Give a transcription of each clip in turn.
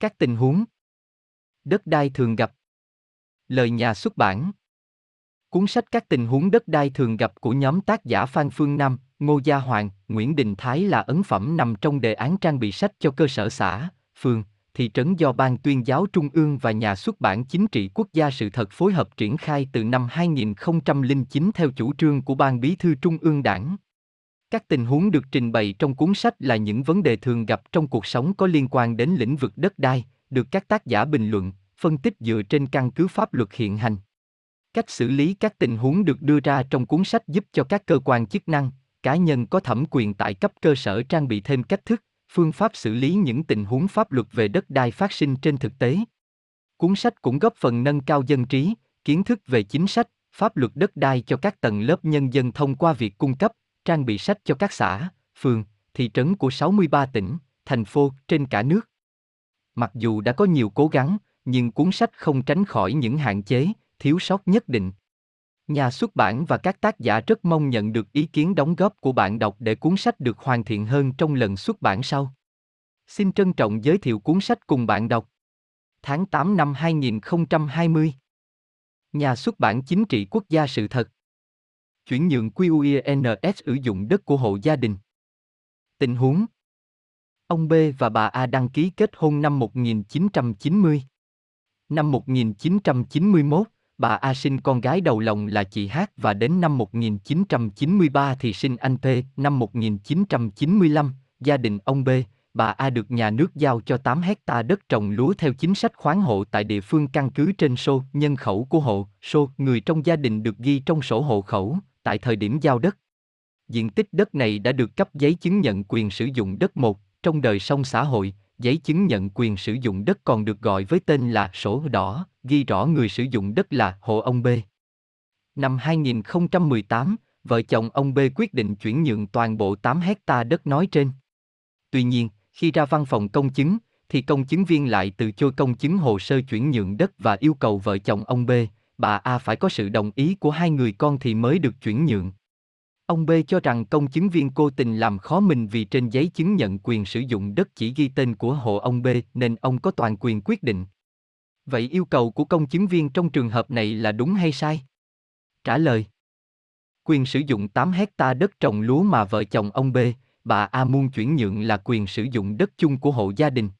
Các tình huống. Đất đai thường gặp. Lời nhà xuất bản. Cuốn sách Các tình huống đất đai thường gặp của nhóm tác giả Phan Phương Nam, Ngô Gia Hoàng, Nguyễn Đình Thái là ấn phẩm nằm trong đề án trang bị sách cho cơ sở xã, phường, thị trấn do Ban tuyên giáo Trung ương và Nhà xuất bản Chính trị Quốc gia sự thật phối hợp triển khai từ năm 2009 theo chủ trương của Ban Bí thư Trung ương Đảng. Các tình huống được trình bày trong cuốn sách là những vấn đề thường gặp trong cuộc sống có liên quan đến lĩnh vực đất đai, được các tác giả bình luận, phân tích dựa trên căn cứ pháp luật hiện hành. Cách xử lý các tình huống được đưa ra trong cuốn sách giúp cho các cơ quan chức năng, cá nhân có thẩm quyền tại cấp cơ sở trang bị thêm cách thức, phương pháp xử lý những tình huống pháp luật về đất đai phát sinh trên thực tế. Cuốn sách cũng góp phần nâng cao dân trí, kiến thức về chính sách, pháp luật đất đai cho các tầng lớp nhân dân thông qua việc cung cấp, trang bị sách cho các xã, phường, thị trấn của 63 tỉnh, thành phố trên cả nước. Mặc dù đã có nhiều cố gắng, nhưng cuốn sách không tránh khỏi những hạn chế, thiếu sót nhất định. Nhà xuất bản và các tác giả rất mong nhận được ý kiến đóng góp của bạn đọc để cuốn sách được hoàn thiện hơn trong lần xuất bản sau. Xin trân trọng giới thiệu cuốn sách cùng bạn đọc. Tháng 8 năm 2020 Nhà xuất bản Chính trị Quốc gia Sự thật Chuyển nhượng QUNS sử dụng đất của hộ gia đình Tình huống Ông B và bà A đăng ký kết hôn năm 1990. Năm 1991, bà A sinh con gái đầu lòng là chị H và đến năm 1993 thì sinh anh P. Năm 1995, gia đình ông B, bà A được nhà nước giao cho 8 hecta đất trồng lúa theo chính sách khoán hộ tại địa phương căn cứ trên sô nhân khẩu của hộ, sô người trong gia đình được ghi trong sổ hộ khẩu, tại thời điểm giao đất. Diện tích đất này đã được cấp giấy chứng nhận quyền sử dụng đất một, trong đời sống xã hội, giấy chứng nhận quyền sử dụng đất còn được gọi với tên là sổ đỏ, ghi rõ người sử dụng đất là hộ ông B. Năm 2018, vợ chồng ông B quyết định chuyển nhượng toàn bộ 8 hecta đất nói trên. Tuy nhiên, khi ra văn phòng công chứng, thì công chứng viên lại từ chối công chứng hồ sơ chuyển nhượng đất và yêu cầu vợ chồng ông B, bà A phải có sự đồng ý của hai người con thì mới được chuyển nhượng. Ông B cho rằng công chứng viên cố tình làm khó mình vì trên giấy chứng nhận quyền sử dụng đất chỉ ghi tên của hộ ông B nên ông có toàn quyền quyết định. Vậy yêu cầu của công chứng viên trong trường hợp này là đúng hay sai? Trả lời Quyền sử dụng 8 hecta đất trồng lúa mà vợ chồng ông B, bà A muốn chuyển nhượng là quyền sử dụng đất chung của hộ gia đình.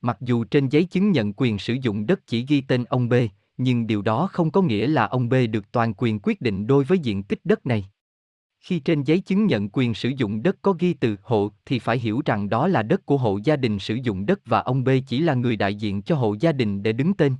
Mặc dù trên giấy chứng nhận quyền sử dụng đất chỉ ghi tên ông B, nhưng điều đó không có nghĩa là ông B được toàn quyền quyết định đối với diện tích đất này. Khi trên giấy chứng nhận quyền sử dụng đất có ghi từ hộ thì phải hiểu rằng đó là đất của hộ gia đình sử dụng đất và ông B chỉ là người đại diện cho hộ gia đình để đứng tên.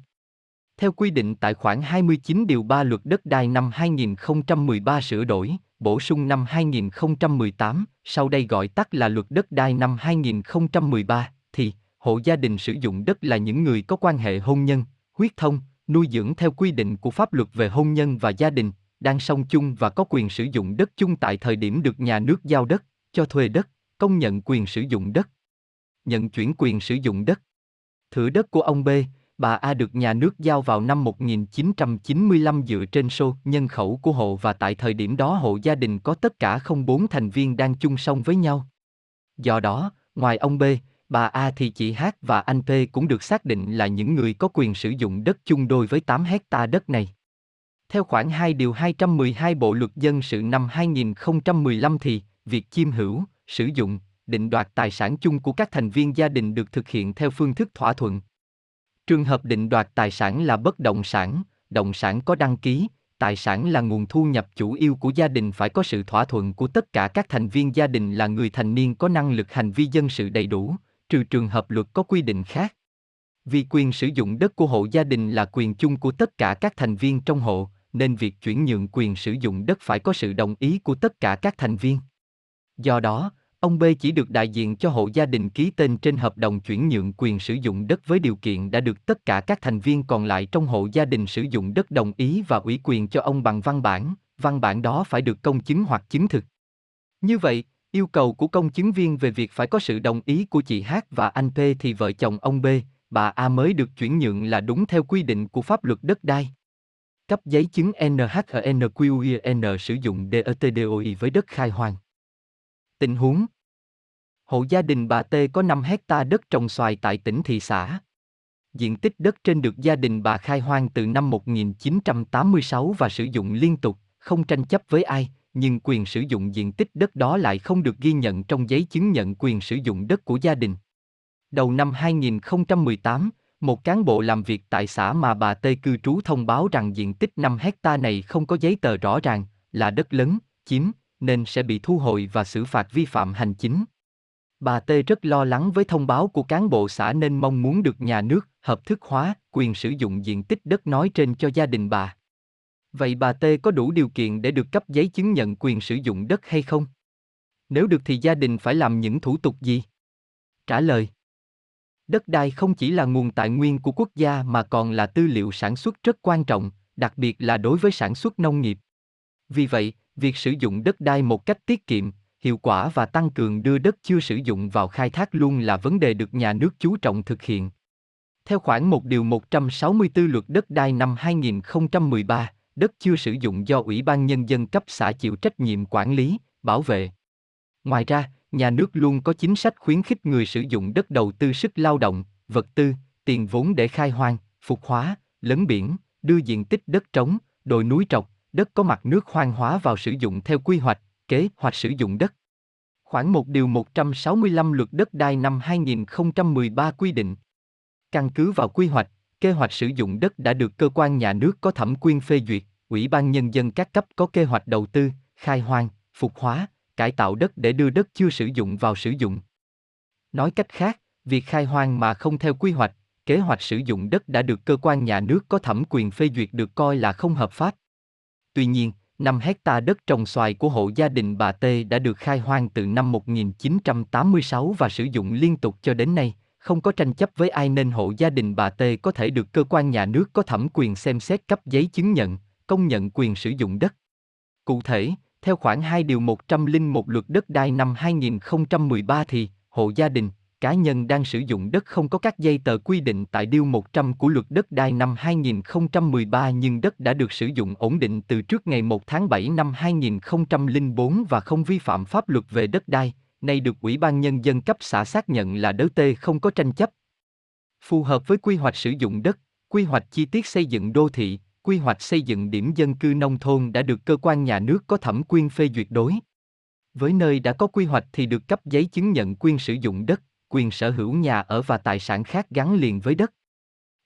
Theo quy định tại khoản 29 điều 3 luật đất đai năm 2013 sửa đổi, bổ sung năm 2018, sau đây gọi tắt là luật đất đai năm 2013, thì hộ gia đình sử dụng đất là những người có quan hệ hôn nhân, huyết thông, nuôi dưỡng theo quy định của pháp luật về hôn nhân và gia đình, đang sống chung và có quyền sử dụng đất chung tại thời điểm được nhà nước giao đất, cho thuê đất, công nhận quyền sử dụng đất. Nhận chuyển quyền sử dụng đất. Thửa đất của ông B, bà A được nhà nước giao vào năm 1995 dựa trên số nhân khẩu của hộ và tại thời điểm đó hộ gia đình có tất cả không bốn thành viên đang chung sống với nhau. Do đó, ngoài ông B, bà A thì chị H và anh P cũng được xác định là những người có quyền sử dụng đất chung đôi với 8 hecta đất này. Theo khoản 2 điều 212 Bộ luật dân sự năm 2015 thì, việc chiêm hữu, sử dụng, định đoạt tài sản chung của các thành viên gia đình được thực hiện theo phương thức thỏa thuận. Trường hợp định đoạt tài sản là bất động sản, động sản có đăng ký, tài sản là nguồn thu nhập chủ yếu của gia đình phải có sự thỏa thuận của tất cả các thành viên gia đình là người thành niên có năng lực hành vi dân sự đầy đủ, trừ trường hợp luật có quy định khác. Vì quyền sử dụng đất của hộ gia đình là quyền chung của tất cả các thành viên trong hộ, nên việc chuyển nhượng quyền sử dụng đất phải có sự đồng ý của tất cả các thành viên. Do đó, ông B chỉ được đại diện cho hộ gia đình ký tên trên hợp đồng chuyển nhượng quyền sử dụng đất với điều kiện đã được tất cả các thành viên còn lại trong hộ gia đình sử dụng đất đồng ý và ủy quyền cho ông bằng văn bản, văn bản đó phải được công chứng hoặc chứng thực. Như vậy, yêu cầu của công chứng viên về việc phải có sự đồng ý của chị H và anh P thì vợ chồng ông B, bà A mới được chuyển nhượng là đúng theo quy định của pháp luật đất đai. Cấp giấy chứng NHNQIN sử dụng DETDOI với đất khai hoang. Tình huống Hộ gia đình bà T có 5 hecta đất trồng xoài tại tỉnh thị xã. Diện tích đất trên được gia đình bà khai hoang từ năm 1986 và sử dụng liên tục, không tranh chấp với ai, nhưng quyền sử dụng diện tích đất đó lại không được ghi nhận trong giấy chứng nhận quyền sử dụng đất của gia đình. Đầu năm 2018, một cán bộ làm việc tại xã mà bà Tê cư trú thông báo rằng diện tích 5 hecta này không có giấy tờ rõ ràng, là đất lớn, chiếm, nên sẽ bị thu hồi và xử phạt vi phạm hành chính. Bà Tê rất lo lắng với thông báo của cán bộ xã nên mong muốn được nhà nước hợp thức hóa quyền sử dụng diện tích đất nói trên cho gia đình bà. Vậy bà T có đủ điều kiện để được cấp giấy chứng nhận quyền sử dụng đất hay không? Nếu được thì gia đình phải làm những thủ tục gì? Trả lời Đất đai không chỉ là nguồn tài nguyên của quốc gia mà còn là tư liệu sản xuất rất quan trọng, đặc biệt là đối với sản xuất nông nghiệp. Vì vậy, việc sử dụng đất đai một cách tiết kiệm, hiệu quả và tăng cường đưa đất chưa sử dụng vào khai thác luôn là vấn đề được nhà nước chú trọng thực hiện. Theo khoản 1 điều 164 luật đất đai năm 2013, đất chưa sử dụng do Ủy ban Nhân dân cấp xã chịu trách nhiệm quản lý, bảo vệ. Ngoài ra, nhà nước luôn có chính sách khuyến khích người sử dụng đất đầu tư sức lao động, vật tư, tiền vốn để khai hoang, phục hóa, lấn biển, đưa diện tích đất trống, đồi núi trọc, đất có mặt nước hoang hóa vào sử dụng theo quy hoạch, kế hoạch sử dụng đất. Khoảng 1 điều 165 luật đất đai năm 2013 quy định. Căn cứ vào quy hoạch, kế hoạch sử dụng đất đã được cơ quan nhà nước có thẩm quyền phê duyệt, Ủy ban Nhân dân các cấp có kế hoạch đầu tư, khai hoang, phục hóa, cải tạo đất để đưa đất chưa sử dụng vào sử dụng. Nói cách khác, việc khai hoang mà không theo quy hoạch, kế hoạch sử dụng đất đã được cơ quan nhà nước có thẩm quyền phê duyệt được coi là không hợp pháp. Tuy nhiên, 5 hecta đất trồng xoài của hộ gia đình bà T đã được khai hoang từ năm 1986 và sử dụng liên tục cho đến nay, không có tranh chấp với ai nên hộ gia đình bà T có thể được cơ quan nhà nước có thẩm quyền xem xét cấp giấy chứng nhận, công nhận quyền sử dụng đất. Cụ thể, theo khoản 2 điều 101 luật đất đai năm 2013 thì, hộ gia đình, cá nhân đang sử dụng đất không có các giấy tờ quy định tại Điều 100 của luật đất đai năm 2013 nhưng đất đã được sử dụng ổn định từ trước ngày 1 tháng 7 năm 2004 và không vi phạm pháp luật về đất đai, nay được Ủy ban Nhân dân cấp xã xác nhận là đớ tê không có tranh chấp. Phù hợp với quy hoạch sử dụng đất, quy hoạch chi tiết xây dựng đô thị, quy hoạch xây dựng điểm dân cư nông thôn đã được cơ quan nhà nước có thẩm quyền phê duyệt đối. Với nơi đã có quy hoạch thì được cấp giấy chứng nhận quyền sử dụng đất, quyền sở hữu nhà ở và tài sản khác gắn liền với đất.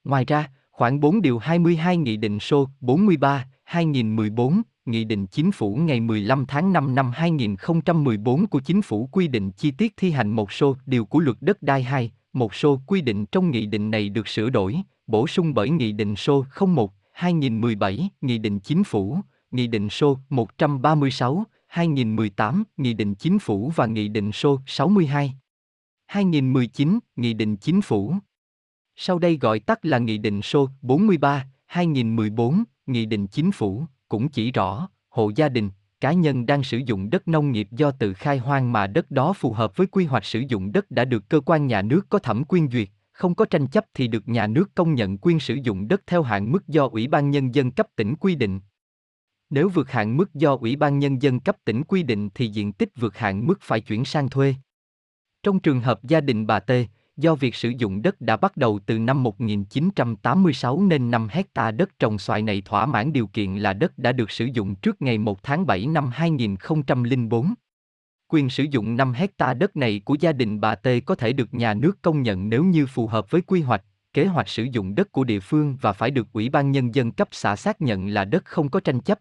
Ngoài ra, khoảng 4 điều 22 Nghị định số 43, 2014, Nghị định Chính phủ ngày 15 tháng 5 năm 2014 của Chính phủ quy định chi tiết thi hành một số điều của luật đất đai 2, một số quy định trong nghị định này được sửa đổi, bổ sung bởi Nghị định số 01, 2017, Nghị định Chính phủ, Nghị định số 136, 2018, Nghị định Chính phủ và Nghị định số 62. 2019, Nghị định Chính phủ. Sau đây gọi tắt là Nghị định số 43, 2014, Nghị định Chính phủ, cũng chỉ rõ, hộ gia đình, cá nhân đang sử dụng đất nông nghiệp do tự khai hoang mà đất đó phù hợp với quy hoạch sử dụng đất đã được cơ quan nhà nước có thẩm quyền duyệt, không có tranh chấp thì được nhà nước công nhận quyền sử dụng đất theo hạn mức do Ủy ban Nhân dân cấp tỉnh quy định. Nếu vượt hạn mức do Ủy ban Nhân dân cấp tỉnh quy định thì diện tích vượt hạn mức phải chuyển sang thuê. Trong trường hợp gia đình bà T, do việc sử dụng đất đã bắt đầu từ năm 1986 nên 5 hecta đất trồng xoài này thỏa mãn điều kiện là đất đã được sử dụng trước ngày 1 tháng 7 năm 2004. Quyền sử dụng 5 hecta đất này của gia đình bà T có thể được nhà nước công nhận nếu như phù hợp với quy hoạch, kế hoạch sử dụng đất của địa phương và phải được Ủy ban Nhân dân cấp xã xác nhận là đất không có tranh chấp.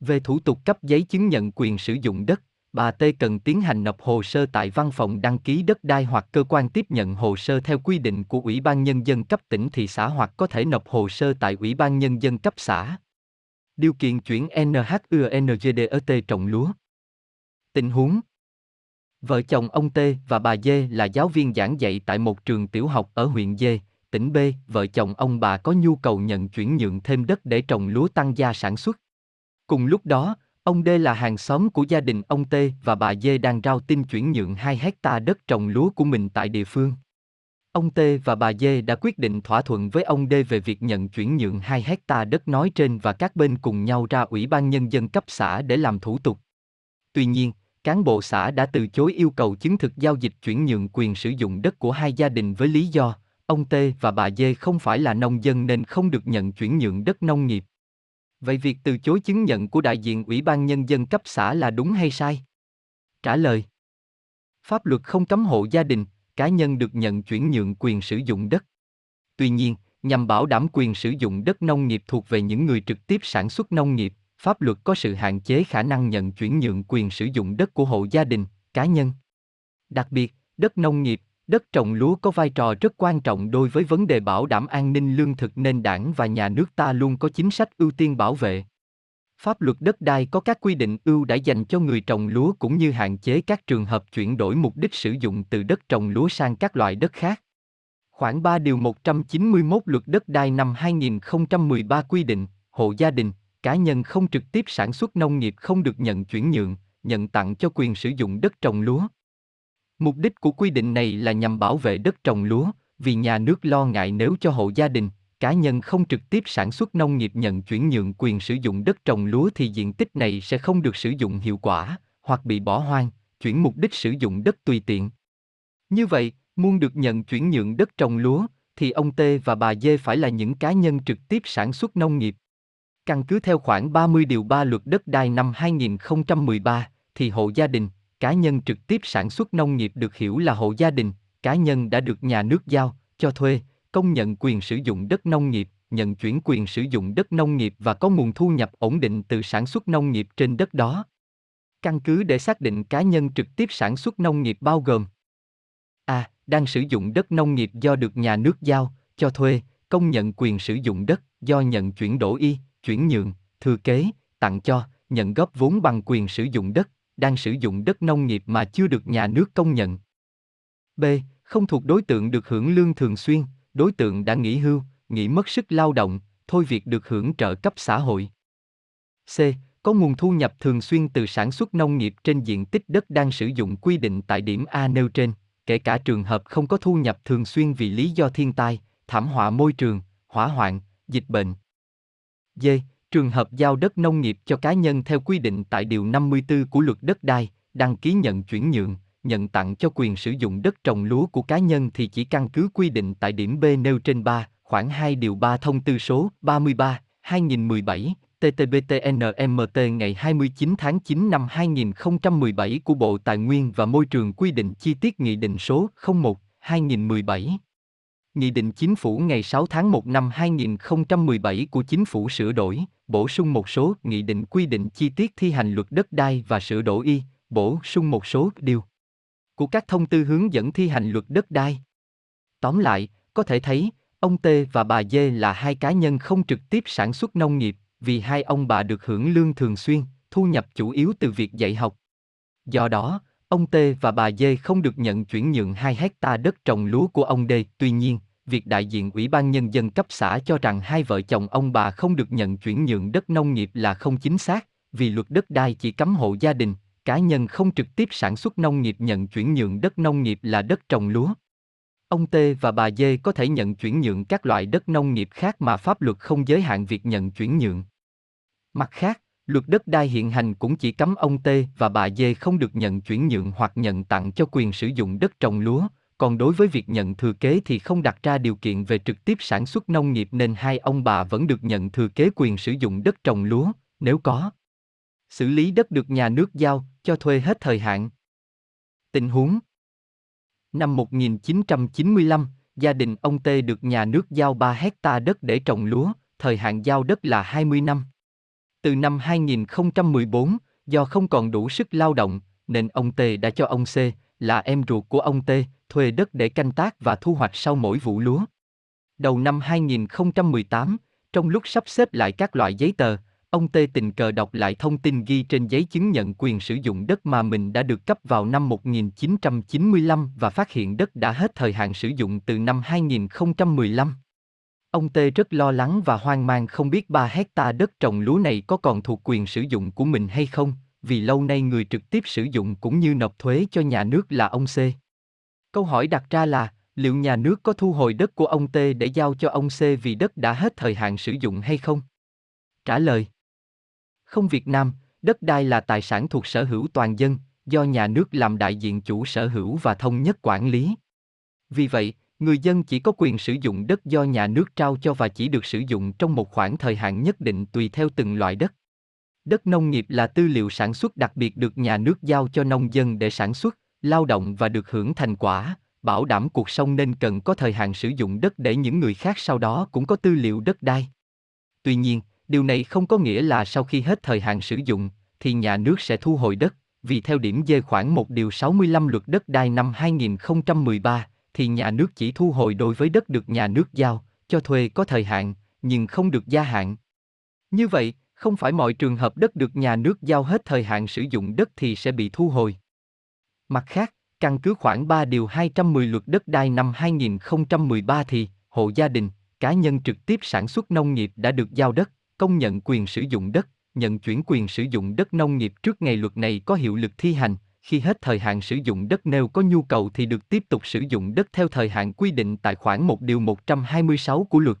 Về thủ tục cấp giấy chứng nhận quyền sử dụng đất, bà T cần tiến hành nộp hồ sơ tại văn phòng đăng ký đất đai hoặc cơ quan tiếp nhận hồ sơ theo quy định của Ủy ban Nhân dân cấp tỉnh thị xã hoặc có thể nộp hồ sơ tại Ủy ban Nhân dân cấp xã. Điều kiện chuyển NHUNGDET trồng lúa Tình huống Vợ chồng ông T và bà D là giáo viên giảng dạy tại một trường tiểu học ở huyện D, tỉnh B, vợ chồng ông bà có nhu cầu nhận chuyển nhượng thêm đất để trồng lúa tăng gia sản xuất. Cùng lúc đó, ông D là hàng xóm của gia đình ông T và bà D đang rao tin chuyển nhượng 2 hecta đất trồng lúa của mình tại địa phương. Ông T và bà D đã quyết định thỏa thuận với ông D về việc nhận chuyển nhượng 2 hecta đất nói trên và các bên cùng nhau ra Ủy ban Nhân dân cấp xã để làm thủ tục. Tuy nhiên, cán bộ xã đã từ chối yêu cầu chứng thực giao dịch chuyển nhượng quyền sử dụng đất của hai gia đình với lý do ông T và bà D không phải là nông dân nên không được nhận chuyển nhượng đất nông nghiệp. Vậy việc từ chối chứng nhận của đại diện Ủy ban Nhân dân cấp xã là đúng hay sai? Trả lời Pháp luật không cấm hộ gia đình, cá nhân được nhận chuyển nhượng quyền sử dụng đất. Tuy nhiên, nhằm bảo đảm quyền sử dụng đất nông nghiệp thuộc về những người trực tiếp sản xuất nông nghiệp, pháp luật có sự hạn chế khả năng nhận chuyển nhượng quyền sử dụng đất của hộ gia đình, cá nhân. Đặc biệt, đất nông nghiệp, đất trồng lúa có vai trò rất quan trọng đối với vấn đề bảo đảm an ninh lương thực nên đảng và nhà nước ta luôn có chính sách ưu tiên bảo vệ. Pháp luật đất đai có các quy định ưu đãi dành cho người trồng lúa cũng như hạn chế các trường hợp chuyển đổi mục đích sử dụng từ đất trồng lúa sang các loại đất khác. Khoảng 3 điều 191 luật đất đai năm 2013 quy định, hộ gia đình, cá nhân không trực tiếp sản xuất nông nghiệp không được nhận chuyển nhượng, nhận tặng cho quyền sử dụng đất trồng lúa. Mục đích của quy định này là nhằm bảo vệ đất trồng lúa, vì nhà nước lo ngại nếu cho hộ gia đình, cá nhân không trực tiếp sản xuất nông nghiệp nhận chuyển nhượng quyền sử dụng đất trồng lúa thì diện tích này sẽ không được sử dụng hiệu quả, hoặc bị bỏ hoang, chuyển mục đích sử dụng đất tùy tiện. Như vậy, muốn được nhận chuyển nhượng đất trồng lúa, thì ông T và bà D phải là những cá nhân trực tiếp sản xuất nông nghiệp. Căn cứ theo khoản 30 điều 3 luật đất đai năm 2013, thì hộ gia đình, cá nhân trực tiếp sản xuất nông nghiệp được hiểu là hộ gia đình, cá nhân đã được nhà nước giao, cho thuê, công nhận quyền sử dụng đất nông nghiệp, nhận chuyển quyền sử dụng đất nông nghiệp và có nguồn thu nhập ổn định từ sản xuất nông nghiệp trên đất đó. Căn cứ để xác định cá nhân trực tiếp sản xuất nông nghiệp bao gồm A. Đang sử dụng đất nông nghiệp do được nhà nước giao, cho thuê, công nhận quyền sử dụng đất, do nhận chuyển đổi y, chuyển nhượng, thừa kế, tặng cho, nhận góp vốn bằng quyền sử dụng đất, đang sử dụng đất nông nghiệp mà chưa được nhà nước công nhận. B. Không thuộc đối tượng được hưởng lương thường xuyên, đối tượng đã nghỉ hưu, nghỉ mất sức lao động, thôi việc được hưởng trợ cấp xã hội. C. Có nguồn thu nhập thường xuyên từ sản xuất nông nghiệp trên diện tích đất đang sử dụng quy định tại điểm A nêu trên, kể cả trường hợp không có thu nhập thường xuyên vì lý do thiên tai, thảm họa môi trường, hỏa hoạn, dịch bệnh. D. Trường hợp giao đất nông nghiệp cho cá nhân theo quy định tại Điều 54 của Luật Đất đai, đăng ký nhận chuyển nhượng, nhận tặng cho quyền sử dụng đất trồng lúa của cá nhân thì chỉ căn cứ quy định tại điểm B nêu trên 3, khoảng 2 điều 3 thông tư số 33, 2017, TTBTNMT ngày 29 tháng 9 năm 2017 của Bộ Tài nguyên và Môi trường quy định chi tiết Nghị định số 01, 2017. Nghị định Chính phủ ngày 6 tháng 1 năm 2017 của Chính phủ sửa đổi, bổ sung một số nghị định quy định chi tiết thi hành luật đất đai và sửa đổi y, bổ sung một số điều của các thông tư hướng dẫn thi hành luật đất đai. Tóm lại, có thể thấy, ông T và bà D là hai cá nhân không trực tiếp sản xuất nông nghiệp, vì hai ông bà được hưởng lương thường xuyên, thu nhập chủ yếu từ việc dạy học. Do đó, ông T và bà D không được nhận chuyển nhượng 2 hecta đất trồng lúa của ông D. Tuy nhiên, việc đại diện Ủy ban Nhân dân cấp xã cho rằng hai vợ chồng ông bà không được nhận chuyển nhượng đất nông nghiệp là không chính xác, vì luật đất đai chỉ cấm hộ gia đình, cá nhân không trực tiếp sản xuất nông nghiệp nhận chuyển nhượng đất nông nghiệp là đất trồng lúa. Ông T và bà D có thể nhận chuyển nhượng các loại đất nông nghiệp khác mà pháp luật không giới hạn việc nhận chuyển nhượng. Mặt khác, luật đất đai hiện hành cũng chỉ cấm ông T và bà D không được nhận chuyển nhượng hoặc nhận tặng cho quyền sử dụng đất trồng lúa, còn đối với việc nhận thừa kế thì không đặt ra điều kiện về trực tiếp sản xuất nông nghiệp nên hai ông bà vẫn được nhận thừa kế quyền sử dụng đất trồng lúa, nếu có. Xử lý đất được nhà nước giao, cho thuê hết thời hạn. Tình huống Năm 1995, gia đình ông T được nhà nước giao 3 hecta đất để trồng lúa, thời hạn giao đất là 20 năm. Từ năm 2014, do không còn đủ sức lao động, nên ông T đã cho ông C, là em ruột của ông T, thuê đất để canh tác và thu hoạch sau mỗi vụ lúa. Đầu năm 2018, trong lúc sắp xếp lại các loại giấy tờ, ông T tình cờ đọc lại thông tin ghi trên giấy chứng nhận quyền sử dụng đất mà mình đã được cấp vào năm 1995 và phát hiện đất đã hết thời hạn sử dụng từ năm 2015. Ông Tê rất lo lắng và hoang mang không biết 3 hecta đất trồng lúa này có còn thuộc quyền sử dụng của mình hay không, vì lâu nay người trực tiếp sử dụng cũng như nộp thuế cho nhà nước là ông C. Câu hỏi đặt ra là, liệu nhà nước có thu hồi đất của ông T để giao cho ông C vì đất đã hết thời hạn sử dụng hay không? Trả lời Không Việt Nam, đất đai là tài sản thuộc sở hữu toàn dân, do nhà nước làm đại diện chủ sở hữu và thống nhất quản lý. Vì vậy, người dân chỉ có quyền sử dụng đất do nhà nước trao cho và chỉ được sử dụng trong một khoảng thời hạn nhất định tùy theo từng loại đất. Đất nông nghiệp là tư liệu sản xuất đặc biệt được nhà nước giao cho nông dân để sản xuất, lao động và được hưởng thành quả, bảo đảm cuộc sống nên cần có thời hạn sử dụng đất để những người khác sau đó cũng có tư liệu đất đai. Tuy nhiên, điều này không có nghĩa là sau khi hết thời hạn sử dụng, thì nhà nước sẽ thu hồi đất, vì theo điểm D khoảng 1 điều 65 luật đất đai năm 2013, thì nhà nước chỉ thu hồi đối với đất được nhà nước giao, cho thuê có thời hạn, nhưng không được gia hạn. Như vậy, không phải mọi trường hợp đất được nhà nước giao hết thời hạn sử dụng đất thì sẽ bị thu hồi. Mặt khác, căn cứ khoảng 3 điều 210 luật đất đai năm 2013 thì, hộ gia đình, cá nhân trực tiếp sản xuất nông nghiệp đã được giao đất, công nhận quyền sử dụng đất, nhận chuyển quyền sử dụng đất nông nghiệp trước ngày luật này có hiệu lực thi hành, khi hết thời hạn sử dụng đất nếu có nhu cầu thì được tiếp tục sử dụng đất theo thời hạn quy định tại khoản 1 điều 126 của luật.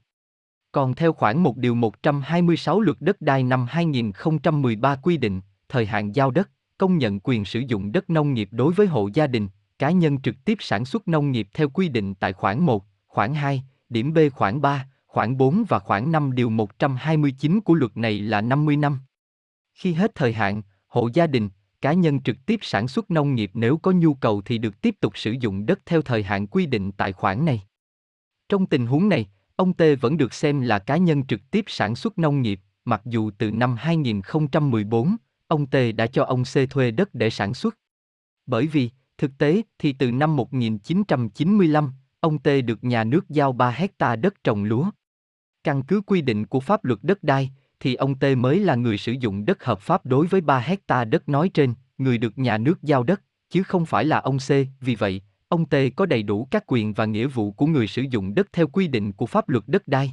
Còn theo khoản 1 điều 126 luật đất đai năm 2013 quy định, thời hạn giao đất, công nhận quyền sử dụng đất nông nghiệp đối với hộ gia đình, cá nhân trực tiếp sản xuất nông nghiệp theo quy định tại khoản 1, khoản 2, điểm B khoản 3, khoản 4 và khoản 5 điều 129 của luật này là 50 năm. Khi hết thời hạn, hộ gia đình, cá nhân trực tiếp sản xuất nông nghiệp nếu có nhu cầu thì được tiếp tục sử dụng đất theo thời hạn quy định tại khoản này. Trong tình huống này, ông T vẫn được xem là cá nhân trực tiếp sản xuất nông nghiệp, mặc dù từ năm 2014, ông T đã cho ông C thuê đất để sản xuất. Bởi vì, thực tế thì từ năm 1995, ông T được nhà nước giao 3 hecta đất trồng lúa. Căn cứ quy định của pháp luật đất đai, thì ông T mới là người sử dụng đất hợp pháp đối với 3 hecta đất nói trên, người được nhà nước giao đất, chứ không phải là ông C, vì vậy, ông T có đầy đủ các quyền và nghĩa vụ của người sử dụng đất theo quy định của pháp luật đất đai.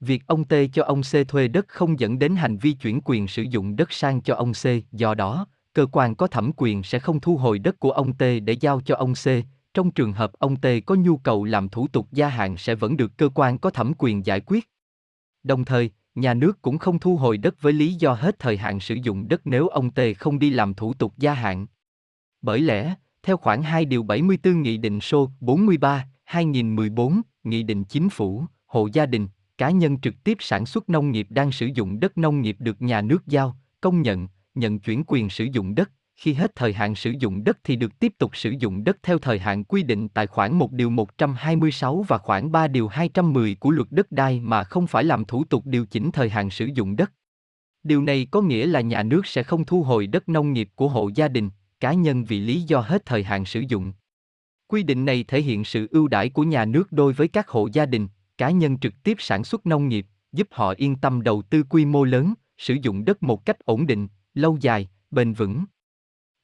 Việc ông T cho ông C thuê đất không dẫn đến hành vi chuyển quyền sử dụng đất sang cho ông C, do đó, cơ quan có thẩm quyền sẽ không thu hồi đất của ông T để giao cho ông C, trong trường hợp ông T có nhu cầu làm thủ tục gia hạn sẽ vẫn được cơ quan có thẩm quyền giải quyết. Đồng thời, nhà nước cũng không thu hồi đất với lý do hết thời hạn sử dụng đất nếu ông tề không đi làm thủ tục gia hạn. Bởi lẽ, theo khoản 2 điều 74 Nghị định số 43, 2014, Nghị định Chính phủ, hộ gia đình, cá nhân trực tiếp sản xuất nông nghiệp đang sử dụng đất nông nghiệp được nhà nước giao, công nhận, nhận chuyển quyền sử dụng đất, khi hết thời hạn sử dụng đất thì được tiếp tục sử dụng đất theo thời hạn quy định tại khoản 1 điều 126 và khoản 3 điều 210 của luật đất đai mà không phải làm thủ tục điều chỉnh thời hạn sử dụng đất. Điều này có nghĩa là nhà nước sẽ không thu hồi đất nông nghiệp của hộ gia đình, cá nhân vì lý do hết thời hạn sử dụng. Quy định này thể hiện sự ưu đãi của nhà nước đối với các hộ gia đình, cá nhân trực tiếp sản xuất nông nghiệp, giúp họ yên tâm đầu tư quy mô lớn, sử dụng đất một cách ổn định, lâu dài, bền vững.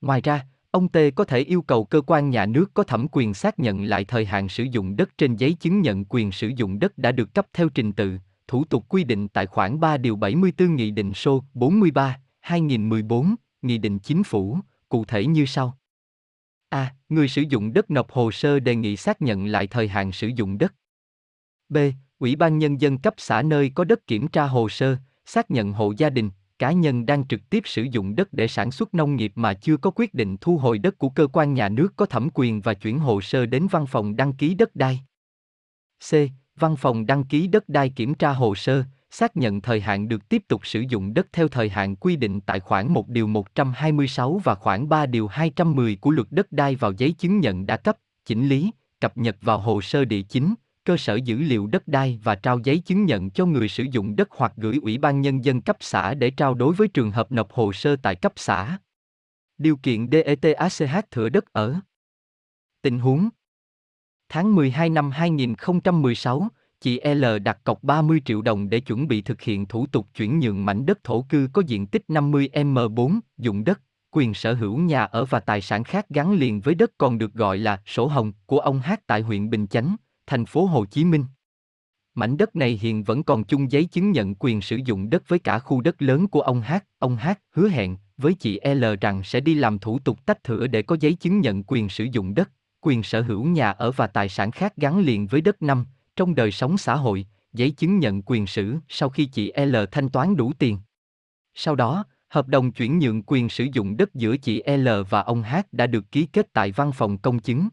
Ngoài ra, ông T có thể yêu cầu cơ quan nhà nước có thẩm quyền xác nhận lại thời hạn sử dụng đất trên giấy chứng nhận quyền sử dụng đất đã được cấp theo trình tự, thủ tục quy định tại khoản 3 điều 74 Nghị định số 43, 2014, Nghị định Chính phủ, cụ thể như sau. A. Người sử dụng đất nộp hồ sơ đề nghị xác nhận lại thời hạn sử dụng đất. B. Ủy ban Nhân dân cấp xã nơi có đất kiểm tra hồ sơ, xác nhận hộ gia đình, cá nhân đang trực tiếp sử dụng đất để sản xuất nông nghiệp mà chưa có quyết định thu hồi đất của cơ quan nhà nước có thẩm quyền và chuyển hồ sơ đến văn phòng đăng ký đất đai. C. Văn phòng đăng ký đất đai kiểm tra hồ sơ, xác nhận thời hạn được tiếp tục sử dụng đất theo thời hạn quy định tại khoản 1 điều 126 và khoản 3 điều 210 của luật đất đai vào giấy chứng nhận đã cấp, chỉnh lý, cập nhật vào hồ sơ địa chính, cơ sở dữ liệu đất đai và trao giấy chứng nhận cho người sử dụng đất hoặc gửi Ủy ban Nhân dân cấp xã để trao đối với trường hợp nộp hồ sơ tại cấp xã. Điều kiện DETACH thửa đất ở. Tình huống. Tháng 12 năm 2016, chị L đặt cọc 30 triệu đồng để chuẩn bị thực hiện thủ tục chuyển nhượng mảnh đất thổ cư có diện tích 50 m4, dụng đất, quyền sở hữu nhà ở và tài sản khác gắn liền với đất còn được gọi là sổ hồng của ông h tại huyện Bình Chánh, thành phố Hồ Chí Minh. Mảnh đất này hiện vẫn còn chung giấy chứng nhận quyền sử dụng đất với cả khu đất lớn của ông Hát. Ông Hát hứa hẹn với chị L rằng sẽ đi làm thủ tục tách thửa để có giấy chứng nhận quyền sử dụng đất, quyền sở hữu nhà ở và tài sản khác gắn liền với đất năm, trong đời sống xã hội, giấy chứng nhận quyền sử sau khi chị L thanh toán đủ tiền. Sau đó, Hợp đồng chuyển nhượng quyền sử dụng đất giữa chị L và ông H đã được ký kết tại văn phòng công chứng.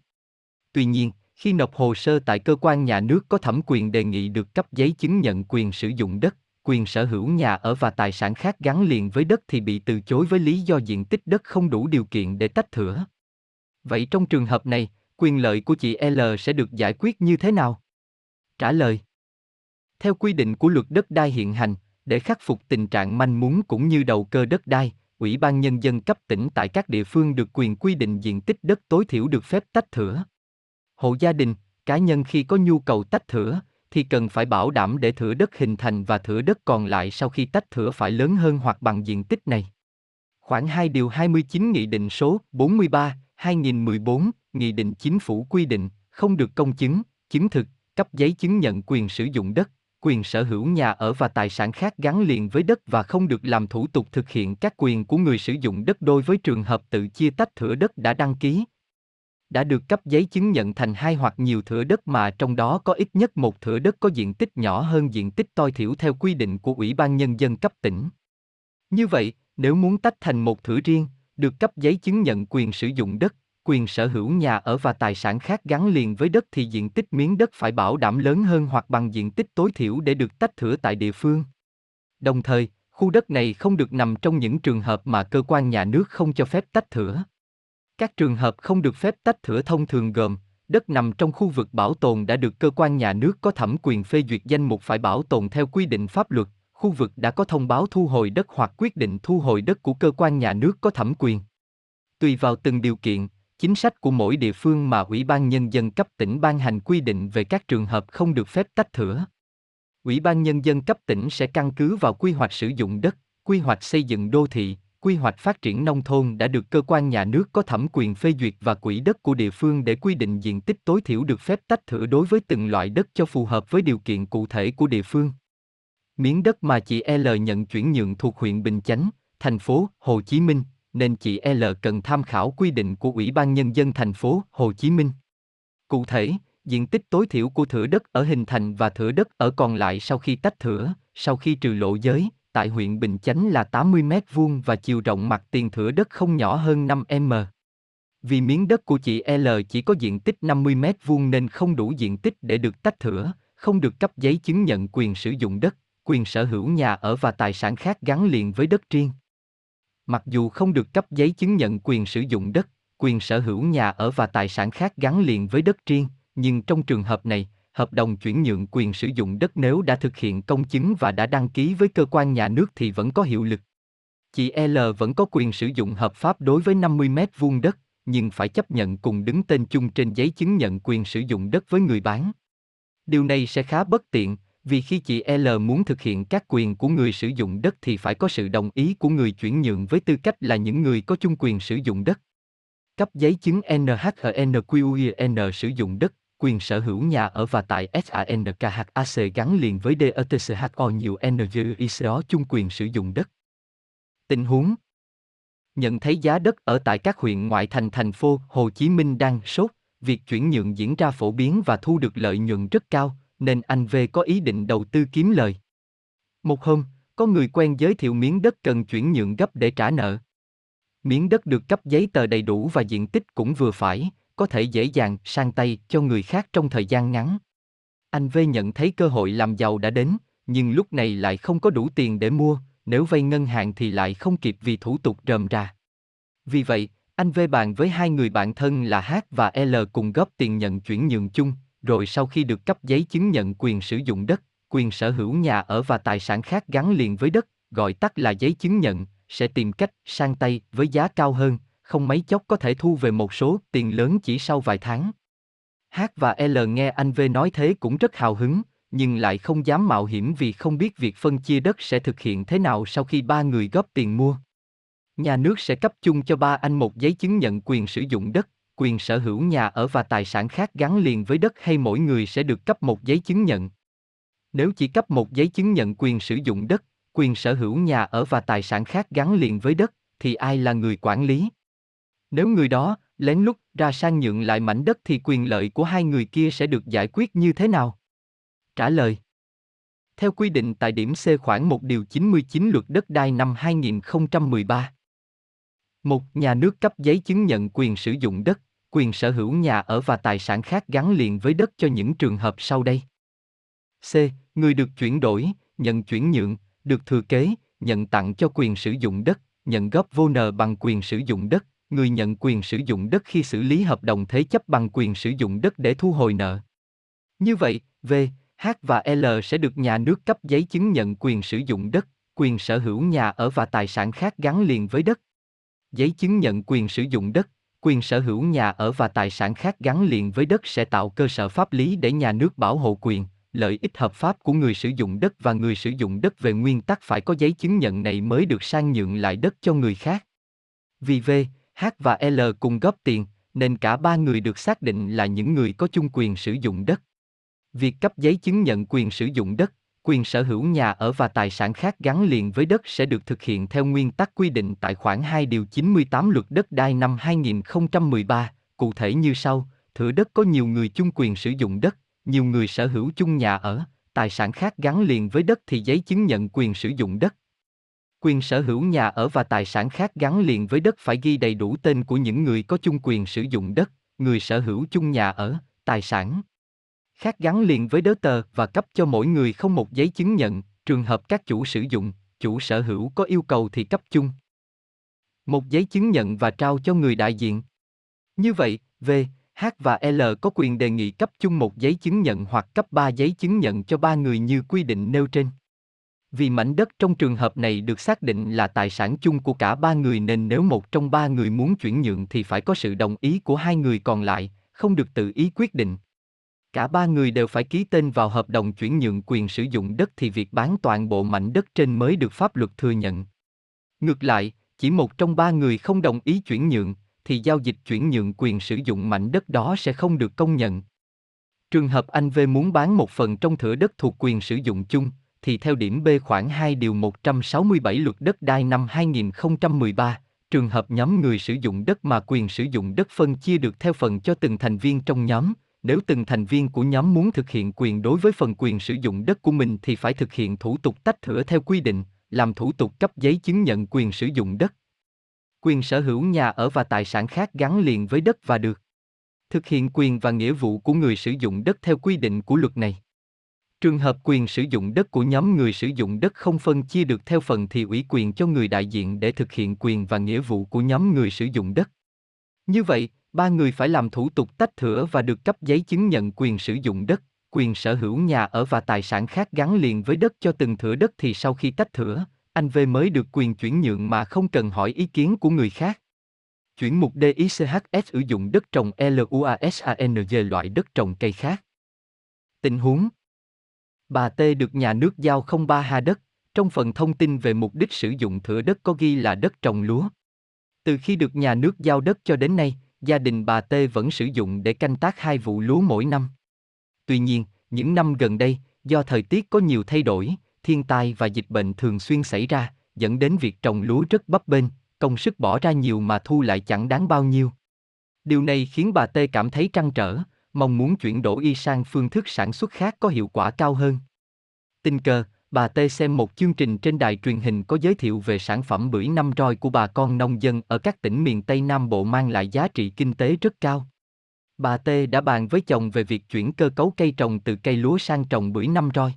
Tuy nhiên, khi nộp hồ sơ tại cơ quan nhà nước có thẩm quyền đề nghị được cấp giấy chứng nhận quyền sử dụng đất, quyền sở hữu nhà ở và tài sản khác gắn liền với đất thì bị từ chối với lý do diện tích đất không đủ điều kiện để tách thửa. Vậy trong trường hợp này, quyền lợi của chị L sẽ được giải quyết như thế nào? Trả lời Theo quy định của luật đất đai hiện hành, để khắc phục tình trạng manh mún cũng như đầu cơ đất đai, Ủy ban Nhân dân cấp tỉnh tại các địa phương được quyền quy định diện tích đất tối thiểu được phép tách thửa. Hộ gia đình, cá nhân khi có nhu cầu tách thửa, thì cần phải bảo đảm để thửa đất hình thành và thửa đất còn lại sau khi tách thửa phải lớn hơn hoặc bằng diện tích này. Khoảng 2 điều 29 Nghị định số 43, 2014, Nghị định Chính phủ quy định, không được công chứng, chứng thực, cấp giấy chứng nhận quyền sử dụng đất, quyền sở hữu nhà ở và tài sản khác gắn liền với đất và không được làm thủ tục thực hiện các quyền của người sử dụng đất đối với trường hợp tự chia tách thửa đất đã đăng ký. Đã được cấp giấy chứng nhận thành hai hoặc nhiều thửa đất mà trong đó có ít nhất một thửa đất có diện tích nhỏ hơn diện tích tối thiểu theo quy định của Ủy ban Nhân dân cấp tỉnh. Như vậy, nếu muốn tách thành một thửa riêng, được cấp giấy chứng nhận quyền sử dụng đất, quyền sở hữu nhà ở và tài sản khác gắn liền với đất thì diện tích miếng đất phải bảo đảm lớn hơn hoặc bằng diện tích tối thiểu để được tách thửa tại địa phương. Đồng thời, khu đất này không được nằm trong những trường hợp mà cơ quan nhà nước không cho phép tách thửa. Các trường hợp không được phép tách thửa thông thường gồm đất nằm trong khu vực bảo tồn đã được cơ quan nhà nước có thẩm quyền phê duyệt danh mục phải bảo tồn theo quy định pháp luật, khu vực đã có thông báo thu hồi đất hoặc quyết định thu hồi đất của cơ quan nhà nước có thẩm quyền. Tùy vào từng điều kiện, chính sách của mỗi địa phương mà Ủy ban Nhân dân cấp tỉnh ban hành quy định về các trường hợp không được phép tách thửa. Ủy ban Nhân dân cấp tỉnh sẽ căn cứ vào quy hoạch sử dụng đất, quy hoạch xây dựng đô thị, quy hoạch phát triển nông thôn đã được cơ quan nhà nước có thẩm quyền phê duyệt và quỹ đất của địa phương để quy định diện tích tối thiểu được phép tách thửa đối với từng loại đất cho phù hợp với điều kiện cụ thể của địa phương. Miếng đất mà chị L nhận chuyển nhượng thuộc huyện Bình Chánh, thành phố Hồ Chí Minh, nên chị L cần tham khảo quy định của Ủy ban Nhân dân thành phố Hồ Chí Minh. Cụ thể, diện tích tối thiểu của thửa đất ở hình thành và thửa đất ở còn lại sau khi tách thửa, sau khi trừ lộ giới, tại huyện Bình Chánh là 80 m vuông và chiều rộng mặt tiền thửa đất không nhỏ hơn 5 m. Vì miếng đất của chị L chỉ có diện tích 50 m vuông nên không đủ diện tích để được tách thửa, không được cấp giấy chứng nhận quyền sử dụng đất, quyền sở hữu nhà ở và tài sản khác gắn liền với đất riêng. Mặc dù không được cấp giấy chứng nhận quyền sử dụng đất, quyền sở hữu nhà ở và tài sản khác gắn liền với đất riêng, nhưng trong trường hợp này, hợp đồng chuyển nhượng quyền sử dụng đất nếu đã thực hiện công chứng và đã đăng ký với cơ quan nhà nước thì vẫn có hiệu lực. Chị L vẫn có quyền sử dụng hợp pháp đối với 50 mét vuông đất, nhưng phải chấp nhận cùng đứng tên chung trên giấy chứng nhận quyền sử dụng đất với người bán. Điều này sẽ khá bất tiện, vì khi chị L muốn thực hiện các quyền của người sử dụng đất thì phải có sự đồng ý của người chuyển nhượng với tư cách là những người có chung quyền sử dụng đất. Cấp giấy chứng NHNQN sử dụng đất, quyền sở hữu nhà ở và tại SANKHAC gắn liền với DETCHO nhiều NGICO chung quyền sử dụng đất. Tình huống Nhận thấy giá đất ở tại các huyện ngoại thành thành phố Hồ Chí Minh đang sốt, việc chuyển nhượng diễn ra phổ biến và thu được lợi nhuận rất cao, nên anh V có ý định đầu tư kiếm lời. Một hôm, có người quen giới thiệu miếng đất cần chuyển nhượng gấp để trả nợ. Miếng đất được cấp giấy tờ đầy đủ và diện tích cũng vừa phải, có thể dễ dàng sang tay cho người khác trong thời gian ngắn. Anh V nhận thấy cơ hội làm giàu đã đến, nhưng lúc này lại không có đủ tiền để mua, nếu vay ngân hàng thì lại không kịp vì thủ tục rườm ra. Vì vậy, anh V bàn với hai người bạn thân là H và L cùng góp tiền nhận chuyển nhượng chung, rồi sau khi được cấp giấy chứng nhận quyền sử dụng đất, quyền sở hữu nhà ở và tài sản khác gắn liền với đất, gọi tắt là giấy chứng nhận, sẽ tìm cách sang tay với giá cao hơn, không mấy chốc có thể thu về một số tiền lớn chỉ sau vài tháng. H và L nghe anh V nói thế cũng rất hào hứng, nhưng lại không dám mạo hiểm vì không biết việc phân chia đất sẽ thực hiện thế nào sau khi ba người góp tiền mua. Nhà nước sẽ cấp chung cho ba anh một giấy chứng nhận quyền sử dụng đất, quyền sở hữu nhà ở và tài sản khác gắn liền với đất hay mỗi người sẽ được cấp một giấy chứng nhận. Nếu chỉ cấp một giấy chứng nhận quyền sử dụng đất, quyền sở hữu nhà ở và tài sản khác gắn liền với đất, thì ai là người quản lý? Nếu người đó lén lút ra sang nhượng lại mảnh đất thì quyền lợi của hai người kia sẽ được giải quyết như thế nào? Trả lời Theo quy định tại điểm C khoảng 1 điều 99 luật đất đai năm 2013. Một nhà nước cấp giấy chứng nhận quyền sử dụng đất, quyền sở hữu nhà ở và tài sản khác gắn liền với đất cho những trường hợp sau đây. C. Người được chuyển đổi, nhận chuyển nhượng, được thừa kế, nhận tặng cho quyền sử dụng đất, nhận góp vô nợ bằng quyền sử dụng đất, người nhận quyền sử dụng đất khi xử lý hợp đồng thế chấp bằng quyền sử dụng đất để thu hồi nợ. Như vậy, V, H và L sẽ được nhà nước cấp giấy chứng nhận quyền sử dụng đất, quyền sở hữu nhà ở và tài sản khác gắn liền với đất. Giấy chứng nhận quyền sử dụng đất, quyền sở hữu nhà ở và tài sản khác gắn liền với đất sẽ tạo cơ sở pháp lý để nhà nước bảo hộ quyền, lợi ích hợp pháp của người sử dụng đất và người sử dụng đất về nguyên tắc phải có giấy chứng nhận này mới được sang nhượng lại đất cho người khác. Vì V, H và L cùng góp tiền, nên cả ba người được xác định là những người có chung quyền sử dụng đất. Việc cấp giấy chứng nhận quyền sử dụng đất, quyền sở hữu nhà ở và tài sản khác gắn liền với đất sẽ được thực hiện theo nguyên tắc quy định tại khoản 2 điều 98 luật đất đai năm 2013, cụ thể như sau, thửa đất có nhiều người chung quyền sử dụng đất, nhiều người sở hữu chung nhà ở, tài sản khác gắn liền với đất thì giấy chứng nhận quyền sử dụng đất. Quyền sở hữu nhà ở và tài sản khác gắn liền với đất phải ghi đầy đủ tên của những người có chung quyền sử dụng đất, người sở hữu chung nhà ở, tài sản khác gắn liền với đớ tờ và cấp cho mỗi người không một giấy chứng nhận, trường hợp các chủ sử dụng, chủ sở hữu có yêu cầu thì cấp chung. Một giấy chứng nhận và trao cho người đại diện. Như vậy, V, H và L có quyền đề nghị cấp chung một giấy chứng nhận hoặc cấp ba giấy chứng nhận cho ba người như quy định nêu trên. Vì mảnh đất trong trường hợp này được xác định là tài sản chung của cả ba người nên nếu một trong ba người muốn chuyển nhượng thì phải có sự đồng ý của hai người còn lại, không được tự ý quyết định. Cả ba người đều phải ký tên vào hợp đồng chuyển nhượng quyền sử dụng đất thì việc bán toàn bộ mảnh đất trên mới được pháp luật thừa nhận. Ngược lại, chỉ một trong ba người không đồng ý chuyển nhượng, thì giao dịch chuyển nhượng quyền sử dụng mảnh đất đó sẽ không được công nhận. Trường hợp anh V muốn bán một phần trong thửa đất thuộc quyền sử dụng chung, thì theo điểm B khoảng 2 điều 167 luật đất đai năm 2013, trường hợp nhóm người sử dụng đất mà quyền sử dụng đất phân chia được theo phần cho từng thành viên trong nhóm, nếu từng thành viên của nhóm muốn thực hiện quyền đối với phần quyền sử dụng đất của mình thì phải thực hiện thủ tục tách thửa theo quy định, làm thủ tục cấp giấy chứng nhận quyền sử dụng đất. Quyền sở hữu nhà ở và tài sản khác gắn liền với đất và được thực hiện quyền và nghĩa vụ của người sử dụng đất theo quy định của luật này. Trường hợp quyền sử dụng đất của nhóm người sử dụng đất không phân chia được theo phần thì ủy quyền cho người đại diện để thực hiện quyền và nghĩa vụ của nhóm người sử dụng đất. Như vậy, ba người phải làm thủ tục tách thửa và được cấp giấy chứng nhận quyền sử dụng đất, quyền sở hữu nhà ở và tài sản khác gắn liền với đất cho từng thửa đất thì sau khi tách thửa, anh V mới được quyền chuyển nhượng mà không cần hỏi ý kiến của người khác. Chuyển mục DICHS sử dụng đất trồng LUASANG loại đất trồng cây khác. Tình huống Bà T được nhà nước giao 03 ha đất, trong phần thông tin về mục đích sử dụng thửa đất có ghi là đất trồng lúa. Từ khi được nhà nước giao đất cho đến nay, gia đình bà T vẫn sử dụng để canh tác hai vụ lúa mỗi năm. Tuy nhiên, những năm gần đây, do thời tiết có nhiều thay đổi, thiên tai và dịch bệnh thường xuyên xảy ra, dẫn đến việc trồng lúa rất bấp bênh, công sức bỏ ra nhiều mà thu lại chẳng đáng bao nhiêu. Điều này khiến bà T cảm thấy trăn trở, mong muốn chuyển đổi y sang phương thức sản xuất khác có hiệu quả cao hơn. Tình cờ, bà T xem một chương trình trên đài truyền hình có giới thiệu về sản phẩm bưởi năm roi của bà con nông dân ở các tỉnh miền Tây Nam Bộ mang lại giá trị kinh tế rất cao. Bà T đã bàn với chồng về việc chuyển cơ cấu cây trồng từ cây lúa sang trồng bưởi năm roi.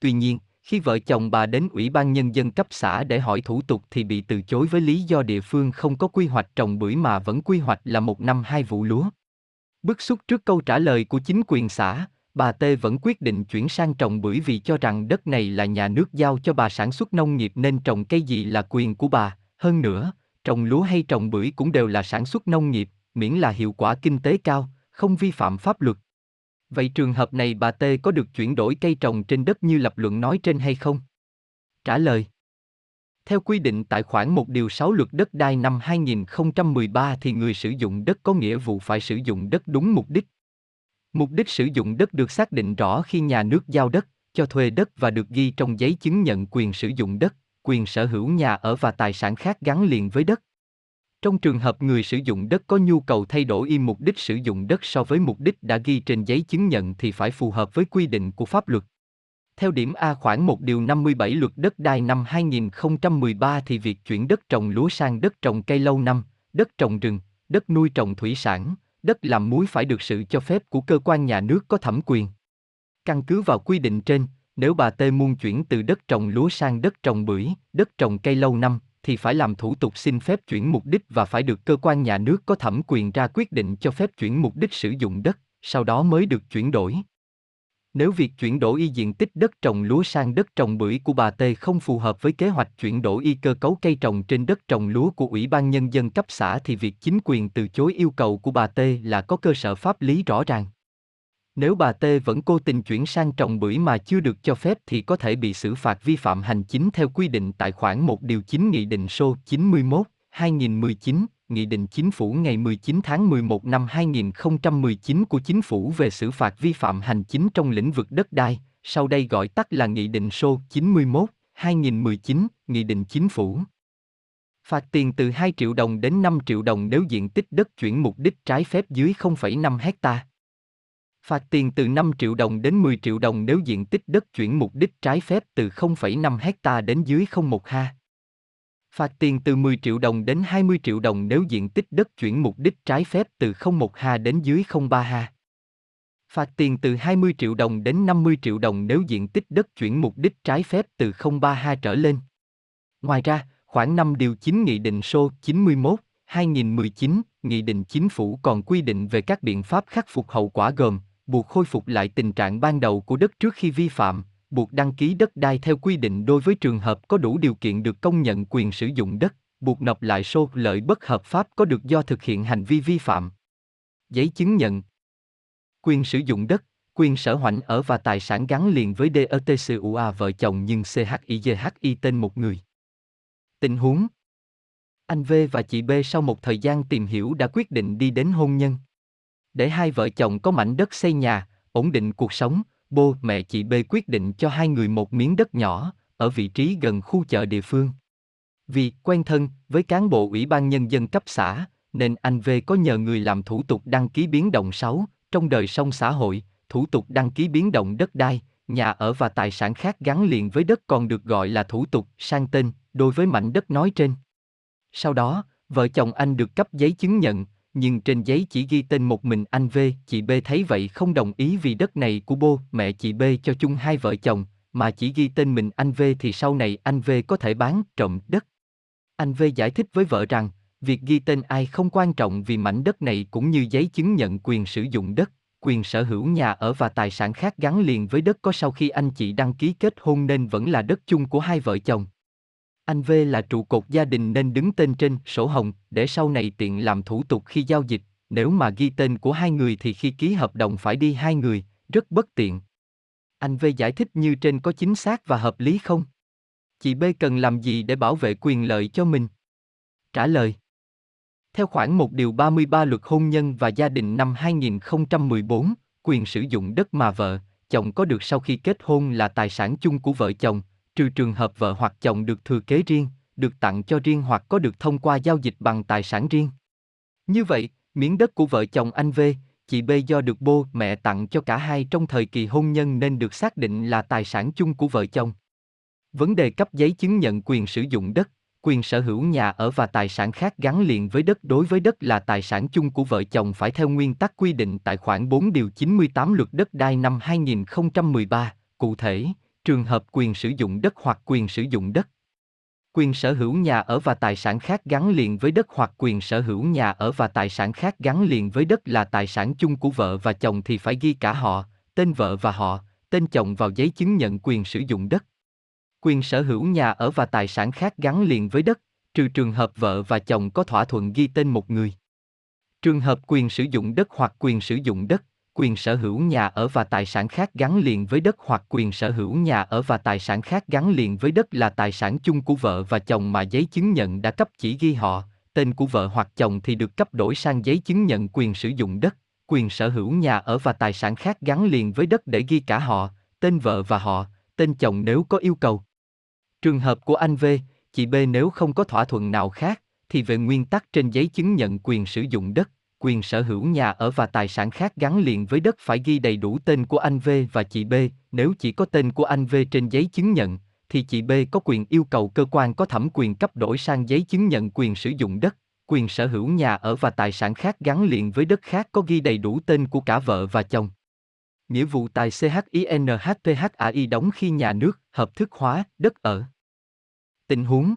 Tuy nhiên, khi vợ chồng bà đến Ủy ban Nhân dân cấp xã để hỏi thủ tục thì bị từ chối với lý do địa phương không có quy hoạch trồng bưởi mà vẫn quy hoạch là một năm hai vụ lúa. Bức xúc trước câu trả lời của chính quyền xã, bà T vẫn quyết định chuyển sang trồng bưởi vì cho rằng đất này là nhà nước giao cho bà sản xuất nông nghiệp nên trồng cây gì là quyền của bà, hơn nữa, trồng lúa hay trồng bưởi cũng đều là sản xuất nông nghiệp, miễn là hiệu quả kinh tế cao, không vi phạm pháp luật. Vậy trường hợp này bà T có được chuyển đổi cây trồng trên đất như lập luận nói trên hay không? Trả lời theo quy định tại khoản 1 điều 6 luật đất đai năm 2013 thì người sử dụng đất có nghĩa vụ phải sử dụng đất đúng mục đích, Mục đích sử dụng đất được xác định rõ khi nhà nước giao đất, cho thuê đất và được ghi trong giấy chứng nhận quyền sử dụng đất, quyền sở hữu nhà ở và tài sản khác gắn liền với đất. Trong trường hợp người sử dụng đất có nhu cầu thay đổi y mục đích sử dụng đất so với mục đích đã ghi trên giấy chứng nhận thì phải phù hợp với quy định của pháp luật. Theo điểm A khoảng 1 điều 57 luật đất đai năm 2013 thì việc chuyển đất trồng lúa sang đất trồng cây lâu năm, đất trồng rừng, đất nuôi trồng thủy sản, đất làm muối phải được sự cho phép của cơ quan nhà nước có thẩm quyền. Căn cứ vào quy định trên, nếu bà T muốn chuyển từ đất trồng lúa sang đất trồng bưởi, đất trồng cây lâu năm, thì phải làm thủ tục xin phép chuyển mục đích và phải được cơ quan nhà nước có thẩm quyền ra quyết định cho phép chuyển mục đích sử dụng đất, sau đó mới được chuyển đổi. Nếu việc chuyển đổi y diện tích đất trồng lúa sang đất trồng bưởi của bà T không phù hợp với kế hoạch chuyển đổi y cơ cấu cây trồng trên đất trồng lúa của Ủy ban Nhân dân cấp xã thì việc chính quyền từ chối yêu cầu của bà T là có cơ sở pháp lý rõ ràng. Nếu bà T vẫn cố tình chuyển sang trồng bưởi mà chưa được cho phép thì có thể bị xử phạt vi phạm hành chính theo quy định tại khoản 1 điều 9 Nghị định số 91, 2019, Nghị định Chính phủ ngày 19 tháng 11 năm 2019 của Chính phủ về xử phạt vi phạm hành chính trong lĩnh vực đất đai, sau đây gọi tắt là Nghị định số 91, 2019, Nghị định Chính phủ. Phạt tiền từ 2 triệu đồng đến 5 triệu đồng nếu diện tích đất chuyển mục đích trái phép dưới 0,5 hecta. Phạt tiền từ 5 triệu đồng đến 10 triệu đồng nếu diện tích đất chuyển mục đích trái phép từ 0,5 hecta đến dưới 0,1 ha. Phạt tiền từ 10 triệu đồng đến 20 triệu đồng nếu diện tích đất chuyển mục đích trái phép từ 0,1 ha đến dưới 0,3 ha. Phạt tiền từ 20 triệu đồng đến 50 triệu đồng nếu diện tích đất chuyển mục đích trái phép từ 0,3 ha trở lên. Ngoài ra, khoảng 5 điều 9 Nghị định số 91, 2019, Nghị định Chính phủ còn quy định về các biện pháp khắc phục hậu quả gồm buộc khôi phục lại tình trạng ban đầu của đất trước khi vi phạm, buộc đăng ký đất đai theo quy định đối với trường hợp có đủ điều kiện được công nhận quyền sử dụng đất, buộc nộp lại số lợi bất hợp pháp có được do thực hiện hành vi vi phạm. Giấy chứng nhận Quyền sử dụng đất, quyền sở hoảnh ở và tài sản gắn liền với DETCUA vợ chồng nhưng CHIGHI tên một người. Tình huống Anh V và chị B sau một thời gian tìm hiểu đã quyết định đi đến hôn nhân. Để hai vợ chồng có mảnh đất xây nhà, ổn định cuộc sống, bố mẹ chị B quyết định cho hai người một miếng đất nhỏ, ở vị trí gần khu chợ địa phương. Vì quen thân với cán bộ ủy ban nhân dân cấp xã, nên anh V có nhờ người làm thủ tục đăng ký biến động 6, trong đời sống xã hội, thủ tục đăng ký biến động đất đai, nhà ở và tài sản khác gắn liền với đất còn được gọi là thủ tục sang tên đối với mảnh đất nói trên. Sau đó, vợ chồng anh được cấp giấy chứng nhận, nhưng trên giấy chỉ ghi tên một mình anh V, chị B thấy vậy không đồng ý vì đất này của bố, mẹ chị B cho chung hai vợ chồng, mà chỉ ghi tên mình anh V thì sau này anh V có thể bán, trộm đất. Anh V giải thích với vợ rằng, việc ghi tên ai không quan trọng vì mảnh đất này cũng như giấy chứng nhận quyền sử dụng đất, quyền sở hữu nhà ở và tài sản khác gắn liền với đất có sau khi anh chị đăng ký kết hôn nên vẫn là đất chung của hai vợ chồng. Anh V là trụ cột gia đình nên đứng tên trên sổ hồng để sau này tiện làm thủ tục khi giao dịch, nếu mà ghi tên của hai người thì khi ký hợp đồng phải đi hai người, rất bất tiện. Anh V giải thích như trên có chính xác và hợp lý không? Chị B cần làm gì để bảo vệ quyền lợi cho mình? Trả lời Theo khoản 1 điều 33 luật hôn nhân và gia đình năm 2014, quyền sử dụng đất mà vợ, chồng có được sau khi kết hôn là tài sản chung của vợ chồng, trừ trường hợp vợ hoặc chồng được thừa kế riêng, được tặng cho riêng hoặc có được thông qua giao dịch bằng tài sản riêng. Như vậy, miếng đất của vợ chồng anh V, chị B do được bố mẹ tặng cho cả hai trong thời kỳ hôn nhân nên được xác định là tài sản chung của vợ chồng. Vấn đề cấp giấy chứng nhận quyền sử dụng đất, quyền sở hữu nhà ở và tài sản khác gắn liền với đất đối với đất là tài sản chung của vợ chồng phải theo nguyên tắc quy định tại khoản 4 điều 98 luật đất đai năm 2013, cụ thể, trường hợp quyền sử dụng đất hoặc quyền sử dụng đất quyền sở hữu nhà ở và tài sản khác gắn liền với đất hoặc quyền sở hữu nhà ở và tài sản khác gắn liền với đất là tài sản chung của vợ và chồng thì phải ghi cả họ, tên vợ và họ, tên chồng vào giấy chứng nhận quyền sử dụng đất. Quyền sở hữu nhà ở và tài sản khác gắn liền với đất, trừ trường hợp vợ và chồng có thỏa thuận ghi tên một người. Trường hợp quyền sử dụng đất hoặc quyền sử dụng đất, quyền sở hữu nhà ở và tài sản khác gắn liền với đất hoặc quyền sở hữu nhà ở và tài sản khác gắn liền với đất là tài sản chung của vợ và chồng mà giấy chứng nhận đã cấp chỉ ghi họ, tên của vợ hoặc chồng thì được cấp đổi sang giấy chứng nhận quyền sử dụng đất, quyền sở hữu nhà ở và tài sản khác gắn liền với đất để ghi cả họ, tên vợ và họ, tên chồng nếu có yêu cầu. Trường hợp của anh V, chị B nếu không có thỏa thuận nào khác, thì về nguyên tắc trên giấy chứng nhận quyền sử dụng đất, quyền sở hữu nhà ở và tài sản khác gắn liền với đất phải ghi đầy đủ tên của anh V và chị B, nếu chỉ có tên của anh V trên giấy chứng nhận, thì chị B có quyền yêu cầu cơ quan có thẩm quyền cấp đổi sang giấy chứng nhận quyền sử dụng đất, quyền sở hữu nhà ở và tài sản khác gắn liền với đất khác có ghi đầy đủ tên của cả vợ và chồng. Nghĩa vụ tài CHINHPHAI đóng khi nhà nước hợp thức hóa đất ở. Tình huống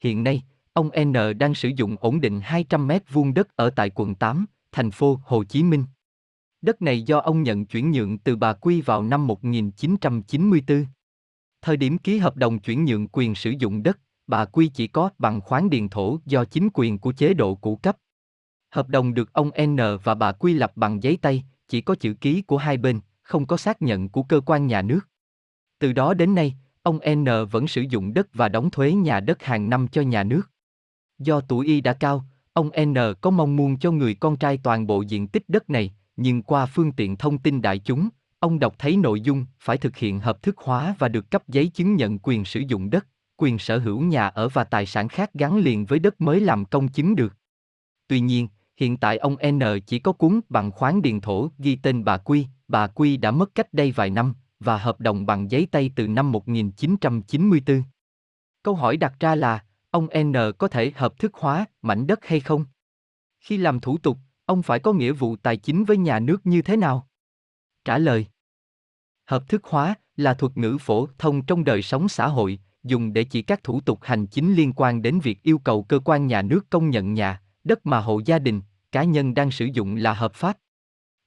Hiện nay, ông N đang sử dụng ổn định 200 mét vuông đất ở tại quận 8, thành phố Hồ Chí Minh. Đất này do ông nhận chuyển nhượng từ bà Quy vào năm 1994. Thời điểm ký hợp đồng chuyển nhượng quyền sử dụng đất, bà Quy chỉ có bằng khoáng điền thổ do chính quyền của chế độ cũ cấp. Hợp đồng được ông N và bà Quy lập bằng giấy tay, chỉ có chữ ký của hai bên, không có xác nhận của cơ quan nhà nước. Từ đó đến nay, ông N vẫn sử dụng đất và đóng thuế nhà đất hàng năm cho nhà nước. Do tuổi y đã cao, ông N có mong muốn cho người con trai toàn bộ diện tích đất này, nhưng qua phương tiện thông tin đại chúng, ông đọc thấy nội dung phải thực hiện hợp thức hóa và được cấp giấy chứng nhận quyền sử dụng đất, quyền sở hữu nhà ở và tài sản khác gắn liền với đất mới làm công chứng được. Tuy nhiên, hiện tại ông N chỉ có cuốn bằng khoáng điền thổ ghi tên bà Quy, bà Quy đã mất cách đây vài năm, và hợp đồng bằng giấy tay từ năm 1994. Câu hỏi đặt ra là, ông N có thể hợp thức hóa mảnh đất hay không? Khi làm thủ tục, ông phải có nghĩa vụ tài chính với nhà nước như thế nào? Trả lời Hợp thức hóa là thuật ngữ phổ thông trong đời sống xã hội, dùng để chỉ các thủ tục hành chính liên quan đến việc yêu cầu cơ quan nhà nước công nhận nhà, đất mà hộ gia đình, cá nhân đang sử dụng là hợp pháp.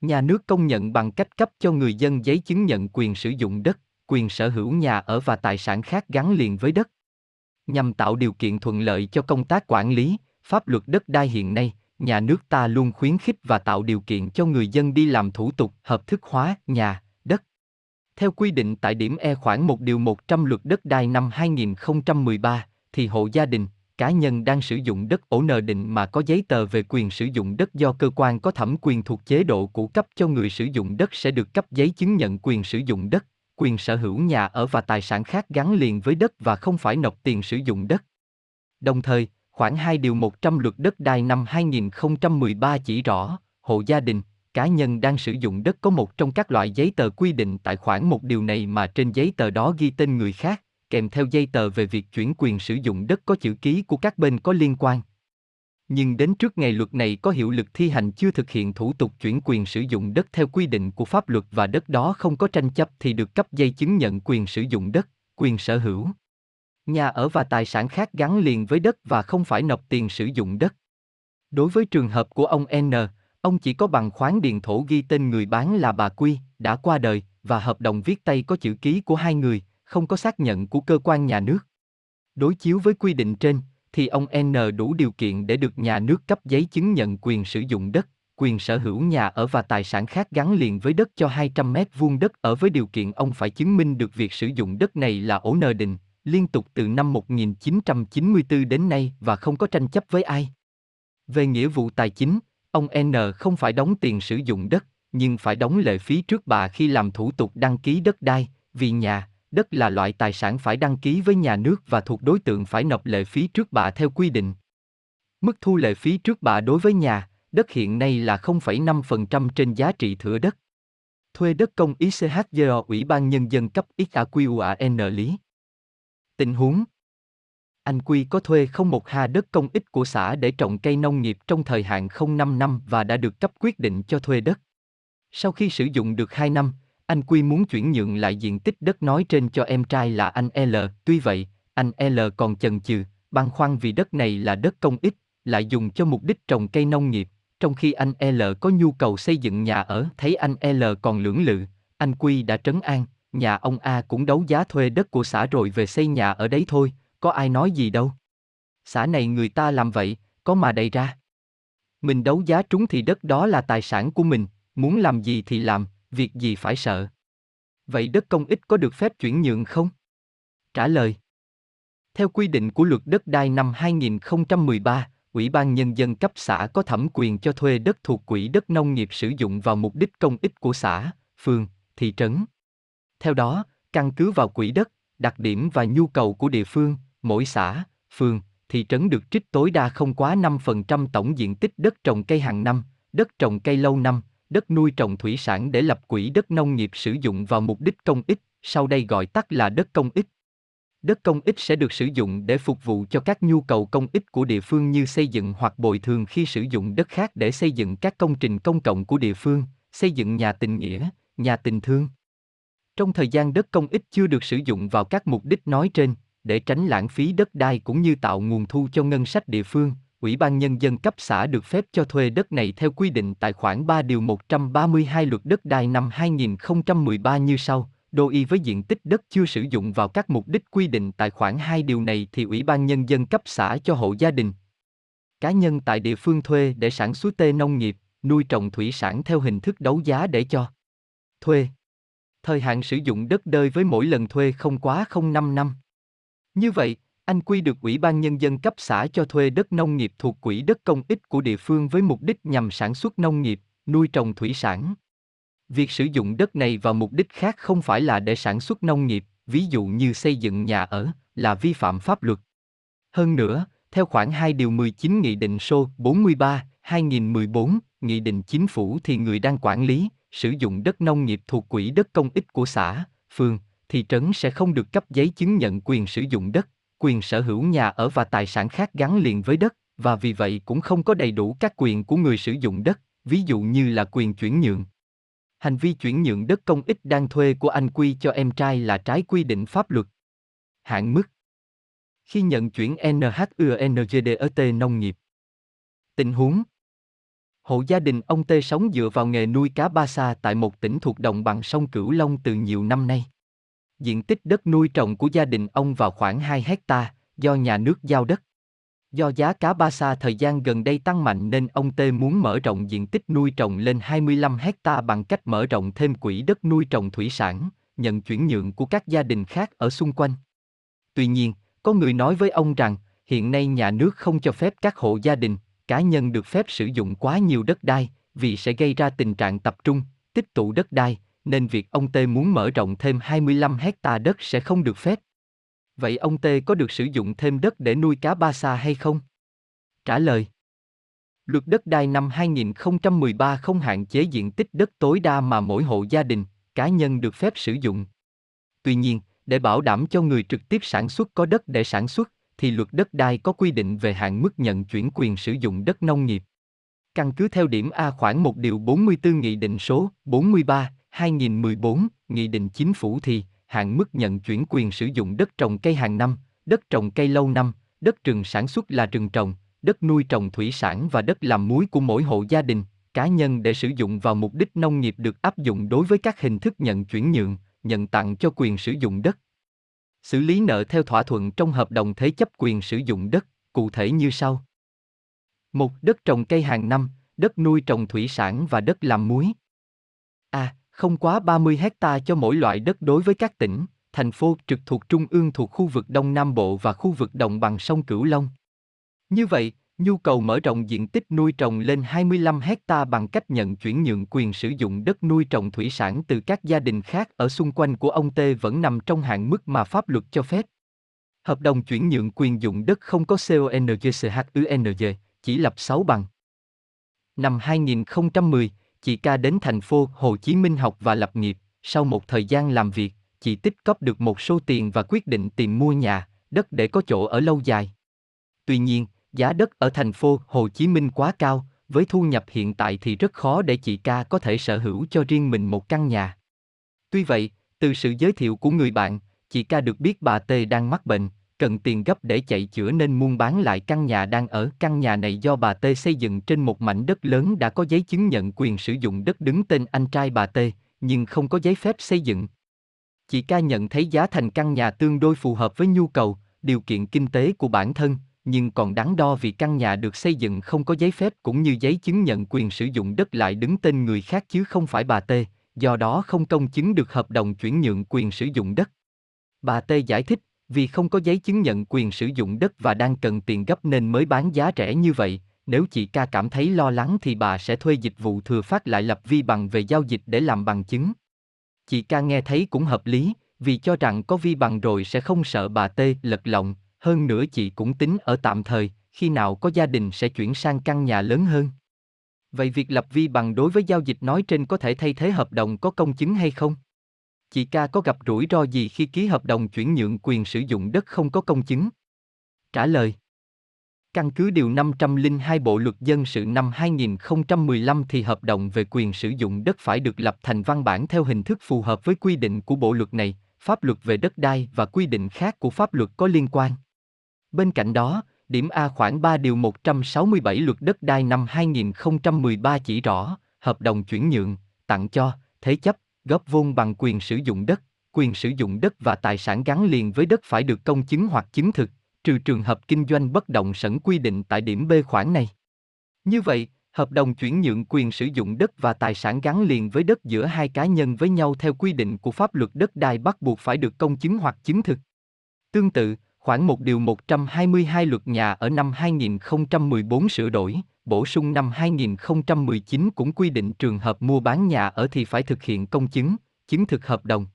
Nhà nước công nhận bằng cách cấp cho người dân giấy chứng nhận quyền sử dụng đất, quyền sở hữu nhà ở và tài sản khác gắn liền với đất. Nhằm tạo điều kiện thuận lợi cho công tác quản lý, pháp luật đất đai hiện nay, nhà nước ta luôn khuyến khích và tạo điều kiện cho người dân đi làm thủ tục hợp thức hóa nhà, đất. Theo quy định tại điểm E khoảng 1 điều 100 luật đất đai năm 2013, thì hộ gia đình, cá nhân đang sử dụng đất ổ nợ định mà có giấy tờ về quyền sử dụng đất do cơ quan có thẩm quyền thuộc chế độ cũ cấp cho người sử dụng đất sẽ được cấp giấy chứng nhận quyền sử dụng đất, quyền sở hữu nhà ở và tài sản khác gắn liền với đất và không phải nộp tiền sử dụng đất. Đồng thời, khoảng 2 điều 100 luật đất đai năm 2013 chỉ rõ, hộ gia đình, cá nhân đang sử dụng đất có một trong các loại giấy tờ quy định tại khoản một điều này mà trên giấy tờ đó ghi tên người khác, kèm theo giấy tờ về việc chuyển quyền sử dụng đất có chữ ký của các bên có liên quan. Nhưng đến trước ngày luật này có hiệu lực thi hành chưa thực hiện thủ tục chuyển quyền sử dụng đất theo quy định của pháp luật và đất đó không có tranh chấp thì được cấp giấy chứng nhận quyền sử dụng đất, quyền sở hữu. Nhà ở và tài sản khác gắn liền với đất và không phải nộp tiền sử dụng đất. Đối với trường hợp của ông N, ông chỉ có bằng khoáng điền thổ ghi tên người bán là bà Quy, đã qua đời, và hợp đồng viết tay có chữ ký của hai người, không có xác nhận của cơ quan nhà nước. Đối chiếu với quy định trên, thì ông N đủ điều kiện để được nhà nước cấp giấy chứng nhận quyền sử dụng đất, quyền sở hữu nhà ở và tài sản khác gắn liền với đất cho 200 mét vuông đất ở với điều kiện ông phải chứng minh được việc sử dụng đất này là ổ nờ định, liên tục từ năm 1994 đến nay và không có tranh chấp với ai. Về nghĩa vụ tài chính, ông N không phải đóng tiền sử dụng đất, nhưng phải đóng lệ phí trước bạ khi làm thủ tục đăng ký đất đai, vì nhà, đất là loại tài sản phải đăng ký với nhà nước và thuộc đối tượng phải nộp lệ phí trước bạ theo quy định. Mức thu lệ phí trước bạ đối với nhà, đất hiện nay là 0,5% trên giá trị thửa đất. Thuê đất công ICHGO Ủy ban Nhân dân cấp XAQUAN lý. Tình huống Anh Quy có thuê không một ha đất công ích của xã để trồng cây nông nghiệp trong thời hạn 05 năm và đã được cấp quyết định cho thuê đất. Sau khi sử dụng được 2 năm, anh Quy muốn chuyển nhượng lại diện tích đất nói trên cho em trai là anh L, tuy vậy, anh L còn chần chừ, băn khoăn vì đất này là đất công ích, lại dùng cho mục đích trồng cây nông nghiệp, trong khi anh L có nhu cầu xây dựng nhà ở, thấy anh L còn lưỡng lự, anh Quy đã trấn an, nhà ông A cũng đấu giá thuê đất của xã rồi về xây nhà ở đấy thôi, có ai nói gì đâu. Xã này người ta làm vậy, có mà đầy ra. Mình đấu giá trúng thì đất đó là tài sản của mình, muốn làm gì thì làm, việc gì phải sợ. Vậy đất công ích có được phép chuyển nhượng không? Trả lời. Theo quy định của luật đất đai năm 2013, Ủy ban Nhân dân cấp xã có thẩm quyền cho thuê đất thuộc quỹ đất nông nghiệp sử dụng vào mục đích công ích của xã, phường, thị trấn. Theo đó, căn cứ vào quỹ đất, đặc điểm và nhu cầu của địa phương, mỗi xã, phường, thị trấn được trích tối đa không quá 5% tổng diện tích đất trồng cây hàng năm, đất trồng cây lâu năm, đất nuôi trồng thủy sản để lập quỹ đất nông nghiệp sử dụng vào mục đích công ích, sau đây gọi tắt là đất công ích. Đất công ích sẽ được sử dụng để phục vụ cho các nhu cầu công ích của địa phương như xây dựng hoặc bồi thường khi sử dụng đất khác để xây dựng các công trình công cộng của địa phương, xây dựng nhà tình nghĩa, nhà tình thương. Trong thời gian đất công ích chưa được sử dụng vào các mục đích nói trên, để tránh lãng phí đất đai cũng như tạo nguồn thu cho ngân sách địa phương, Ủy ban Nhân dân cấp xã được phép cho thuê đất này theo quy định tại khoản 3 điều 132 luật đất đai năm 2013 như sau. Đô y với diện tích đất chưa sử dụng vào các mục đích quy định tại khoản 2 điều này thì Ủy ban Nhân dân cấp xã cho hộ gia đình. Cá nhân tại địa phương thuê để sản xuất tê nông nghiệp, nuôi trồng thủy sản theo hình thức đấu giá để cho thuê. Thời hạn sử dụng đất đơi với mỗi lần thuê không quá 05 năm. Như vậy, anh Quy được Ủy ban Nhân dân cấp xã cho thuê đất nông nghiệp thuộc quỹ đất công ích của địa phương với mục đích nhằm sản xuất nông nghiệp, nuôi trồng thủy sản. Việc sử dụng đất này vào mục đích khác không phải là để sản xuất nông nghiệp, ví dụ như xây dựng nhà ở, là vi phạm pháp luật. Hơn nữa, theo khoản 2 điều 19 Nghị định số 43, 2014, Nghị định Chính phủ thì người đang quản lý, sử dụng đất nông nghiệp thuộc quỹ đất công ích của xã, phường, thị trấn sẽ không được cấp giấy chứng nhận quyền sử dụng đất, quyền sở hữu nhà ở và tài sản khác gắn liền với đất, và vì vậy cũng không có đầy đủ các quyền của người sử dụng đất, ví dụ như là quyền chuyển nhượng. Hành vi chuyển nhượng đất công ích đang thuê của anh Quy cho em trai là trái quy định pháp luật. Hạn mức Khi nhận chuyển NHUNGDET nông nghiệp Tình huống Hộ gia đình ông T sống dựa vào nghề nuôi cá ba sa tại một tỉnh thuộc đồng bằng sông Cửu Long từ nhiều năm nay. Diện tích đất nuôi trồng của gia đình ông vào khoảng 2 hecta, do nhà nước giao đất. Do giá cá ba sa thời gian gần đây tăng mạnh nên ông Tê muốn mở rộng diện tích nuôi trồng lên 25 hecta bằng cách mở rộng thêm quỹ đất nuôi trồng thủy sản, nhận chuyển nhượng của các gia đình khác ở xung quanh. Tuy nhiên, có người nói với ông rằng, hiện nay nhà nước không cho phép các hộ gia đình, cá nhân được phép sử dụng quá nhiều đất đai, vì sẽ gây ra tình trạng tập trung, tích tụ đất đai, nên việc ông T muốn mở rộng thêm 25 hecta đất sẽ không được phép. Vậy ông T có được sử dụng thêm đất để nuôi cá ba sa hay không? Trả lời Luật đất đai năm 2013 không hạn chế diện tích đất tối đa mà mỗi hộ gia đình, cá nhân được phép sử dụng. Tuy nhiên, để bảo đảm cho người trực tiếp sản xuất có đất để sản xuất, thì luật đất đai có quy định về hạn mức nhận chuyển quyền sử dụng đất nông nghiệp. Căn cứ theo điểm A khoảng 1 điều 44 Nghị định số 43, 2014, Nghị định Chính phủ thì, hạn mức nhận chuyển quyền sử dụng đất trồng cây hàng năm, đất trồng cây lâu năm, đất rừng sản xuất là rừng trồng, đất nuôi trồng thủy sản và đất làm muối của mỗi hộ gia đình, cá nhân để sử dụng vào mục đích nông nghiệp được áp dụng đối với các hình thức nhận chuyển nhượng, nhận tặng cho quyền sử dụng đất. Xử lý nợ theo thỏa thuận trong hợp đồng thế chấp quyền sử dụng đất, cụ thể như sau. một Đất trồng cây hàng năm, đất nuôi trồng thủy sản và đất làm muối. A không quá 30 hecta cho mỗi loại đất đối với các tỉnh, thành phố trực thuộc trung ương thuộc khu vực Đông Nam Bộ và khu vực đồng bằng sông Cửu Long. Như vậy, nhu cầu mở rộng diện tích nuôi trồng lên 25 hecta bằng cách nhận chuyển nhượng quyền sử dụng đất nuôi trồng thủy sản từ các gia đình khác ở xung quanh của ông T vẫn nằm trong hạn mức mà pháp luật cho phép. Hợp đồng chuyển nhượng quyền dụng đất không có CONGCHUNG, chỉ lập 6 bằng. Năm 2010, chị ca đến thành phố Hồ Chí Minh học và lập nghiệp, sau một thời gian làm việc, chị tích cóp được một số tiền và quyết định tìm mua nhà, đất để có chỗ ở lâu dài. Tuy nhiên, giá đất ở thành phố Hồ Chí Minh quá cao, với thu nhập hiện tại thì rất khó để chị ca có thể sở hữu cho riêng mình một căn nhà. Tuy vậy, từ sự giới thiệu của người bạn, chị ca được biết bà T đang mắc bệnh, cần tiền gấp để chạy chữa nên muốn bán lại căn nhà đang ở. Căn nhà này do bà T xây dựng trên một mảnh đất lớn đã có giấy chứng nhận quyền sử dụng đất đứng tên anh trai bà T, nhưng không có giấy phép xây dựng. Chị ca nhận thấy giá thành căn nhà tương đối phù hợp với nhu cầu, điều kiện kinh tế của bản thân, nhưng còn đáng đo vì căn nhà được xây dựng không có giấy phép cũng như giấy chứng nhận quyền sử dụng đất lại đứng tên người khác chứ không phải bà T, do đó không công chứng được hợp đồng chuyển nhượng quyền sử dụng đất. Bà T giải thích, vì không có giấy chứng nhận quyền sử dụng đất và đang cần tiền gấp nên mới bán giá rẻ như vậy, nếu chị ca cảm thấy lo lắng thì bà sẽ thuê dịch vụ thừa phát lại lập vi bằng về giao dịch để làm bằng chứng. Chị ca nghe thấy cũng hợp lý, vì cho rằng có vi bằng rồi sẽ không sợ bà tê lật lọng, hơn nữa chị cũng tính ở tạm thời, khi nào có gia đình sẽ chuyển sang căn nhà lớn hơn. Vậy việc lập vi bằng đối với giao dịch nói trên có thể thay thế hợp đồng có công chứng hay không? Chị ca có gặp rủi ro gì khi ký hợp đồng chuyển nhượng quyền sử dụng đất không có công chứng? Trả lời Căn cứ Điều 502 Bộ Luật Dân sự năm 2015 thì hợp đồng về quyền sử dụng đất phải được lập thành văn bản theo hình thức phù hợp với quy định của bộ luật này, pháp luật về đất đai và quy định khác của pháp luật có liên quan. Bên cạnh đó, điểm A khoảng 3 điều 167 luật đất đai năm 2013 chỉ rõ, hợp đồng chuyển nhượng, tặng cho, thế chấp, góp vốn bằng quyền sử dụng đất, quyền sử dụng đất và tài sản gắn liền với đất phải được công chứng hoặc chứng thực, trừ trường hợp kinh doanh bất động sản quy định tại điểm B khoản này. Như vậy, hợp đồng chuyển nhượng quyền sử dụng đất và tài sản gắn liền với đất giữa hai cá nhân với nhau theo quy định của pháp luật đất đai bắt buộc phải được công chứng hoặc chứng thực. Tương tự, khoảng 1 điều 122 luật nhà ở năm 2014 sửa đổi, bổ sung năm 2019 cũng quy định trường hợp mua bán nhà ở thì phải thực hiện công chứng, chứng thực hợp đồng.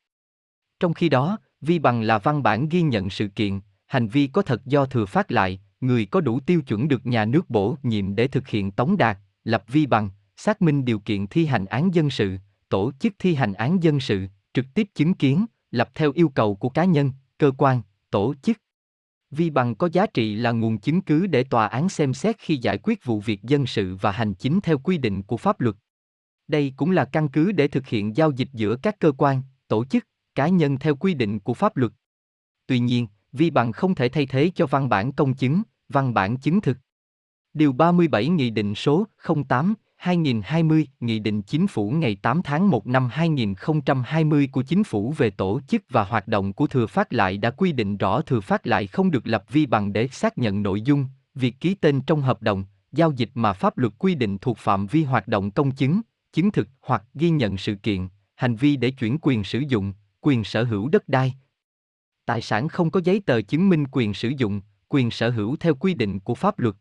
Trong khi đó, vi bằng là văn bản ghi nhận sự kiện, hành vi có thật do thừa phát lại, người có đủ tiêu chuẩn được nhà nước bổ nhiệm để thực hiện tống đạt, lập vi bằng, xác minh điều kiện thi hành án dân sự, tổ chức thi hành án dân sự, trực tiếp chứng kiến, lập theo yêu cầu của cá nhân, cơ quan, tổ chức. Vi bằng có giá trị là nguồn chứng cứ để tòa án xem xét khi giải quyết vụ việc dân sự và hành chính theo quy định của pháp luật. Đây cũng là căn cứ để thực hiện giao dịch giữa các cơ quan, tổ chức, cá nhân theo quy định của pháp luật. Tuy nhiên, vi bằng không thể thay thế cho văn bản công chứng, văn bản chứng thực. Điều 37 Nghị định số 08 2020, Nghị định Chính phủ ngày 8 tháng 1 năm 2020 của Chính phủ về tổ chức và hoạt động của thừa phát lại đã quy định rõ thừa phát lại không được lập vi bằng để xác nhận nội dung, việc ký tên trong hợp đồng, giao dịch mà pháp luật quy định thuộc phạm vi hoạt động công chứng, chứng thực hoặc ghi nhận sự kiện, hành vi để chuyển quyền sử dụng, quyền sở hữu đất đai. Tài sản không có giấy tờ chứng minh quyền sử dụng, quyền sở hữu theo quy định của pháp luật.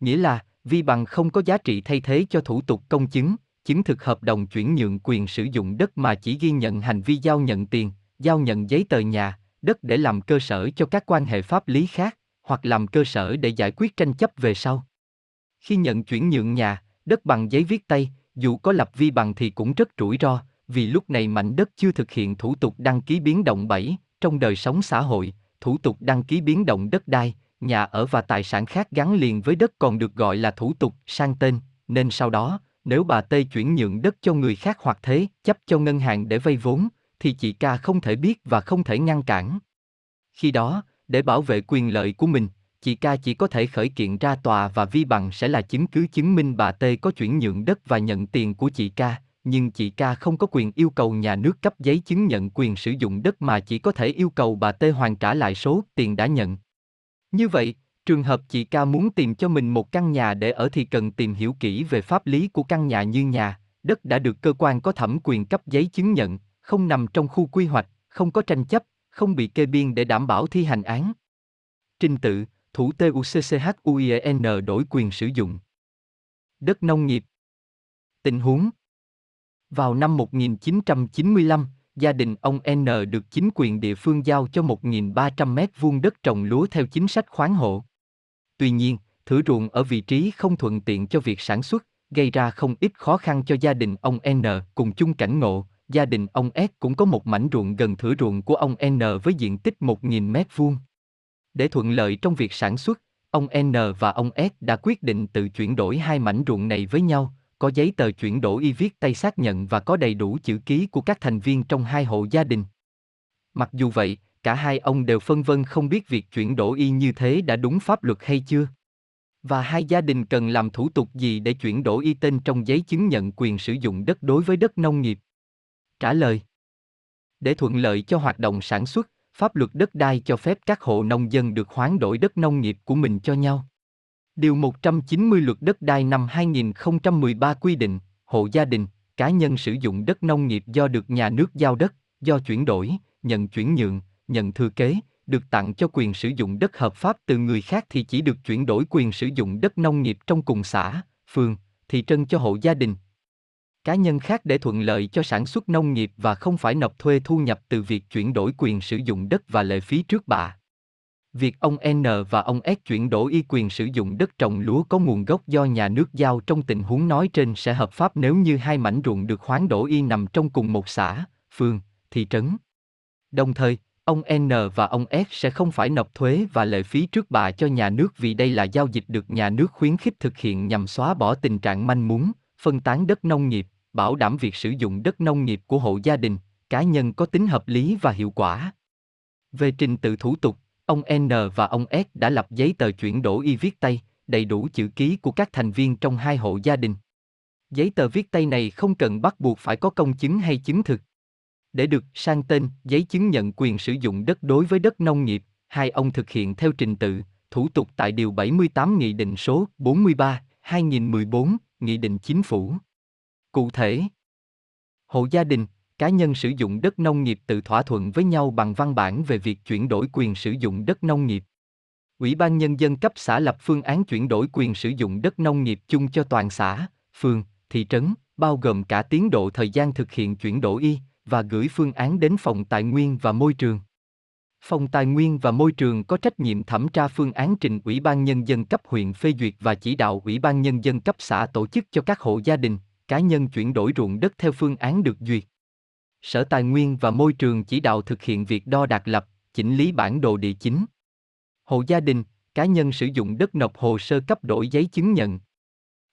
Nghĩa là, vi bằng không có giá trị thay thế cho thủ tục công chứng, chứng thực hợp đồng chuyển nhượng quyền sử dụng đất mà chỉ ghi nhận hành vi giao nhận tiền, giao nhận giấy tờ nhà, đất để làm cơ sở cho các quan hệ pháp lý khác, hoặc làm cơ sở để giải quyết tranh chấp về sau. Khi nhận chuyển nhượng nhà, đất bằng giấy viết tay, dù có lập vi bằng thì cũng rất rủi ro, vì lúc này mảnh đất chưa thực hiện thủ tục đăng ký biến động 7, trong đời sống xã hội, thủ tục đăng ký biến động đất đai, nhà ở và tài sản khác gắn liền với đất còn được gọi là thủ tục sang tên, nên sau đó, nếu bà Tê chuyển nhượng đất cho người khác hoặc thế, chấp cho ngân hàng để vay vốn, thì chị ca không thể biết và không thể ngăn cản. Khi đó, để bảo vệ quyền lợi của mình, chị ca chỉ có thể khởi kiện ra tòa và vi bằng sẽ là chứng cứ chứng minh bà Tê có chuyển nhượng đất và nhận tiền của chị ca, nhưng chị ca không có quyền yêu cầu nhà nước cấp giấy chứng nhận quyền sử dụng đất mà chỉ có thể yêu cầu bà Tê hoàn trả lại số tiền đã nhận. Như vậy, trường hợp chị ca muốn tìm cho mình một căn nhà để ở thì cần tìm hiểu kỹ về pháp lý của căn nhà như nhà, đất đã được cơ quan có thẩm quyền cấp giấy chứng nhận, không nằm trong khu quy hoạch, không có tranh chấp, không bị kê biên để đảm bảo thi hành án. Trình tự, thủ TUCCHUIEN đổi quyền sử dụng. Đất nông nghiệp. Tình huống Vào năm 1995, gia đình ông N được chính quyền địa phương giao cho 1.300 mét vuông đất trồng lúa theo chính sách khoáng hộ. Tuy nhiên, thửa ruộng ở vị trí không thuận tiện cho việc sản xuất, gây ra không ít khó khăn cho gia đình ông N cùng chung cảnh ngộ, gia đình ông S cũng có một mảnh ruộng gần thửa ruộng của ông N với diện tích 1.000 mét vuông. Để thuận lợi trong việc sản xuất, ông N và ông S đã quyết định tự chuyển đổi hai mảnh ruộng này với nhau, có giấy tờ chuyển đổi y viết tay xác nhận và có đầy đủ chữ ký của các thành viên trong hai hộ gia đình. Mặc dù vậy, cả hai ông đều phân vân không biết việc chuyển đổi y như thế đã đúng pháp luật hay chưa. Và hai gia đình cần làm thủ tục gì để chuyển đổi y tên trong giấy chứng nhận quyền sử dụng đất đối với đất nông nghiệp? Trả lời Để thuận lợi cho hoạt động sản xuất, pháp luật đất đai cho phép các hộ nông dân được hoán đổi đất nông nghiệp của mình cho nhau. Điều 190 luật đất đai năm 2013 quy định, hộ gia đình, cá nhân sử dụng đất nông nghiệp do được nhà nước giao đất, do chuyển đổi, nhận chuyển nhượng, nhận thừa kế, được tặng cho quyền sử dụng đất hợp pháp từ người khác thì chỉ được chuyển đổi quyền sử dụng đất nông nghiệp trong cùng xã, phường, thị trấn cho hộ gia đình. Cá nhân khác để thuận lợi cho sản xuất nông nghiệp và không phải nộp thuê thu nhập từ việc chuyển đổi quyền sử dụng đất và lệ phí trước bạ. Việc ông N và ông S chuyển đổi y quyền sử dụng đất trồng lúa có nguồn gốc do nhà nước giao trong tình huống nói trên sẽ hợp pháp nếu như hai mảnh ruộng được hoán đổi y nằm trong cùng một xã, phường, thị trấn. Đồng thời, ông N và ông S sẽ không phải nộp thuế và lệ phí trước bạ cho nhà nước vì đây là giao dịch được nhà nước khuyến khích thực hiện nhằm xóa bỏ tình trạng manh mún, phân tán đất nông nghiệp, bảo đảm việc sử dụng đất nông nghiệp của hộ gia đình, cá nhân có tính hợp lý và hiệu quả. Về trình tự thủ tục, ông N và ông S đã lập giấy tờ chuyển đổi y viết tay, đầy đủ chữ ký của các thành viên trong hai hộ gia đình. Giấy tờ viết tay này không cần bắt buộc phải có công chứng hay chứng thực. Để được sang tên, giấy chứng nhận quyền sử dụng đất đối với đất nông nghiệp, hai ông thực hiện theo trình tự, thủ tục tại Điều 78 Nghị định số 43, 2014, Nghị định Chính phủ. Cụ thể, hộ gia đình, cá nhân sử dụng đất nông nghiệp tự thỏa thuận với nhau bằng văn bản về việc chuyển đổi quyền sử dụng đất nông nghiệp. Ủy ban nhân dân cấp xã lập phương án chuyển đổi quyền sử dụng đất nông nghiệp chung cho toàn xã, phường, thị trấn, bao gồm cả tiến độ thời gian thực hiện chuyển đổi y và gửi phương án đến phòng tài nguyên và môi trường. Phòng Tài nguyên và Môi trường có trách nhiệm thẩm tra phương án trình Ủy ban Nhân dân cấp huyện phê duyệt và chỉ đạo Ủy ban Nhân dân cấp xã tổ chức cho các hộ gia đình, cá nhân chuyển đổi ruộng đất theo phương án được duyệt. Sở Tài nguyên và Môi trường chỉ đạo thực hiện việc đo đạc lập, chỉnh lý bản đồ địa chính. Hộ gia đình, cá nhân sử dụng đất nộp hồ sơ cấp đổi giấy chứng nhận.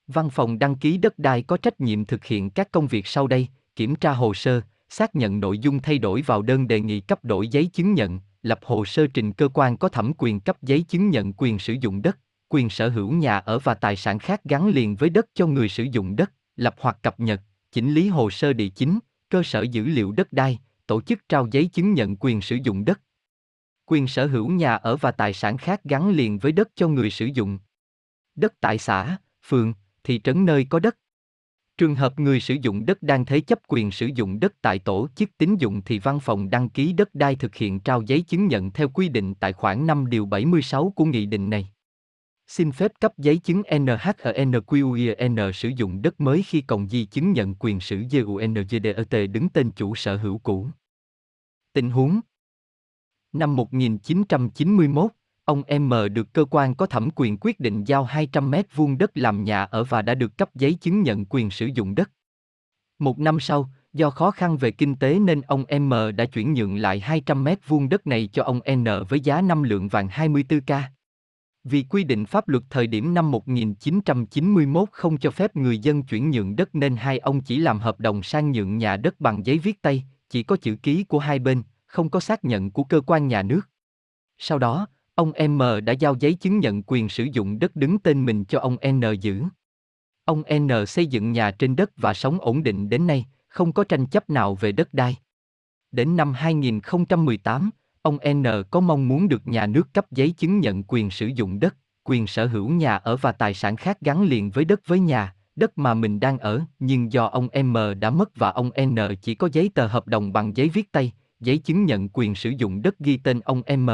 Văn phòng đăng ký đất đai có trách nhiệm thực hiện các công việc sau đây, kiểm tra hồ sơ, xác nhận nội dung thay đổi vào đơn đề nghị cấp đổi giấy chứng nhận, lập hồ sơ trình cơ quan có thẩm quyền cấp giấy chứng nhận quyền sử dụng đất, quyền sở hữu nhà ở và tài sản khác gắn liền với đất cho người sử dụng đất, lập hoặc cập nhật, chỉnh lý hồ sơ địa chính, cơ sở dữ liệu đất đai, tổ chức trao giấy chứng nhận quyền sử dụng đất. Quyền sở hữu nhà ở và tài sản khác gắn liền với đất cho người sử dụng. Đất tại xã, phường, thị trấn nơi có đất. Trường hợp người sử dụng đất đang thế chấp quyền sử dụng đất tại tổ chức tín dụng thì văn phòng đăng ký đất đai thực hiện trao giấy chứng nhận theo quy định tại khoản 5 điều 76 của nghị định này. Xin phép cấp giấy chứng NHNQIN sử dụng đất mới khi còn di chứng nhận quyền sử GUNGDET đứng tên chủ sở hữu cũ. Tình huống Năm 1991, ông M được cơ quan có thẩm quyền quyết định giao 200 mét vuông đất làm nhà ở và đã được cấp giấy chứng nhận quyền sử dụng đất. Một năm sau, do khó khăn về kinh tế nên ông M đã chuyển nhượng lại 200 mét vuông đất này cho ông N với giá 5 lượng vàng 24k. Vì quy định pháp luật thời điểm năm 1991 không cho phép người dân chuyển nhượng đất nên hai ông chỉ làm hợp đồng sang nhượng nhà đất bằng giấy viết tay, chỉ có chữ ký của hai bên, không có xác nhận của cơ quan nhà nước. Sau đó, ông M đã giao giấy chứng nhận quyền sử dụng đất đứng tên mình cho ông N giữ. Ông N xây dựng nhà trên đất và sống ổn định đến nay, không có tranh chấp nào về đất đai. Đến năm 2018, ông N có mong muốn được nhà nước cấp giấy chứng nhận quyền sử dụng đất, quyền sở hữu nhà ở và tài sản khác gắn liền với đất với nhà, đất mà mình đang ở, nhưng do ông M đã mất và ông N chỉ có giấy tờ hợp đồng bằng giấy viết tay, giấy chứng nhận quyền sử dụng đất ghi tên ông M.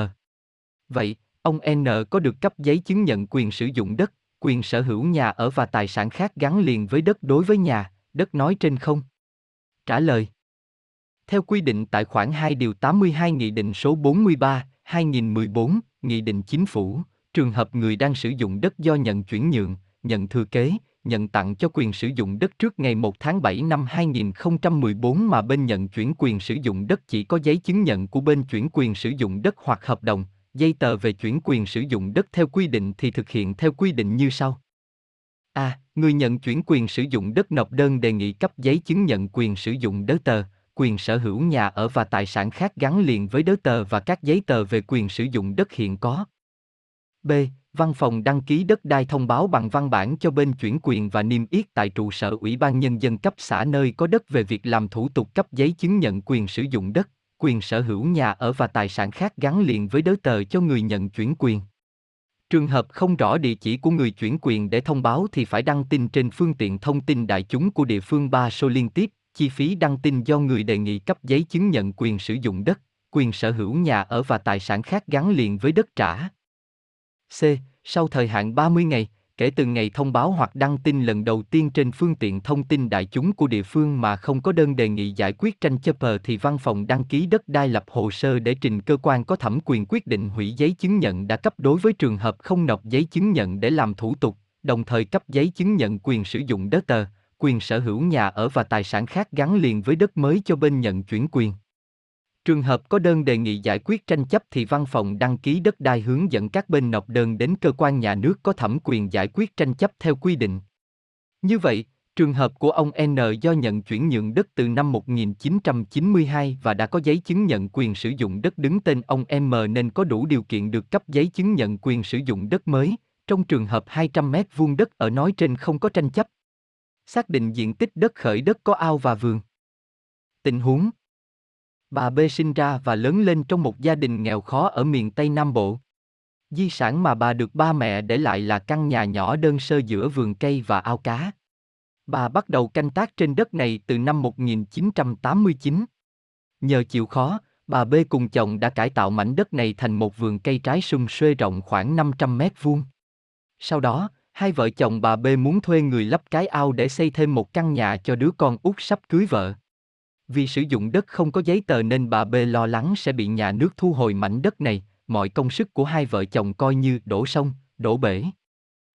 Vậy, ông N có được cấp giấy chứng nhận quyền sử dụng đất, quyền sở hữu nhà ở và tài sản khác gắn liền với đất đối với nhà, đất nói trên không? Trả lời theo quy định tại khoản 2 điều 82 Nghị định số 43, 2014, Nghị định Chính phủ, trường hợp người đang sử dụng đất do nhận chuyển nhượng, nhận thừa kế, nhận tặng cho quyền sử dụng đất trước ngày 1 tháng 7 năm 2014 mà bên nhận chuyển quyền sử dụng đất chỉ có giấy chứng nhận của bên chuyển quyền sử dụng đất hoặc hợp đồng, giấy tờ về chuyển quyền sử dụng đất theo quy định thì thực hiện theo quy định như sau. A. người nhận chuyển quyền sử dụng đất nộp đơn đề nghị cấp giấy chứng nhận quyền sử dụng đất tờ, quyền sở hữu nhà ở và tài sản khác gắn liền với đất tờ và các giấy tờ về quyền sử dụng đất hiện có. B. Văn phòng đăng ký đất đai thông báo bằng văn bản cho bên chuyển quyền và niêm yết tại trụ sở Ủy ban Nhân dân cấp xã nơi có đất về việc làm thủ tục cấp giấy chứng nhận quyền sử dụng đất, quyền sở hữu nhà ở và tài sản khác gắn liền với đất tờ cho người nhận chuyển quyền. Trường hợp không rõ địa chỉ của người chuyển quyền để thông báo thì phải đăng tin trên phương tiện thông tin đại chúng của địa phương ba số liên tiếp, chi phí đăng tin do người đề nghị cấp giấy chứng nhận quyền sử dụng đất, quyền sở hữu nhà ở và tài sản khác gắn liền với đất trả. C. Sau thời hạn 30 ngày, kể từ ngày thông báo hoặc đăng tin lần đầu tiên trên phương tiện thông tin đại chúng của địa phương mà không có đơn đề nghị giải quyết tranh chấp ờ, thì văn phòng đăng ký đất đai lập hồ sơ để trình cơ quan có thẩm quyền quyết định hủy giấy chứng nhận đã cấp đối với trường hợp không nộp giấy chứng nhận để làm thủ tục, đồng thời cấp giấy chứng nhận quyền sử dụng đất tờ, quyền sở hữu nhà ở và tài sản khác gắn liền với đất mới cho bên nhận chuyển quyền. Trường hợp có đơn đề nghị giải quyết tranh chấp thì văn phòng đăng ký đất đai hướng dẫn các bên nộp đơn đến cơ quan nhà nước có thẩm quyền giải quyết tranh chấp theo quy định. Như vậy, trường hợp của ông N do nhận chuyển nhượng đất từ năm 1992 và đã có giấy chứng nhận quyền sử dụng đất đứng tên ông M nên có đủ điều kiện được cấp giấy chứng nhận quyền sử dụng đất mới, trong trường hợp 200 m vuông đất ở nói trên không có tranh chấp. Xác định diện tích đất khởi đất có ao và vườn. Tình huống Bà B sinh ra và lớn lên trong một gia đình nghèo khó ở miền Tây Nam Bộ. Di sản mà bà được ba mẹ để lại là căn nhà nhỏ đơn sơ giữa vườn cây và ao cá. Bà bắt đầu canh tác trên đất này từ năm 1989. Nhờ chịu khó, bà B cùng chồng đã cải tạo mảnh đất này thành một vườn cây trái sung xuê rộng khoảng 500 mét vuông. Sau đó, hai vợ chồng bà B muốn thuê người lắp cái ao để xây thêm một căn nhà cho đứa con út sắp cưới vợ. Vì sử dụng đất không có giấy tờ nên bà B lo lắng sẽ bị nhà nước thu hồi mảnh đất này, mọi công sức của hai vợ chồng coi như đổ sông, đổ bể.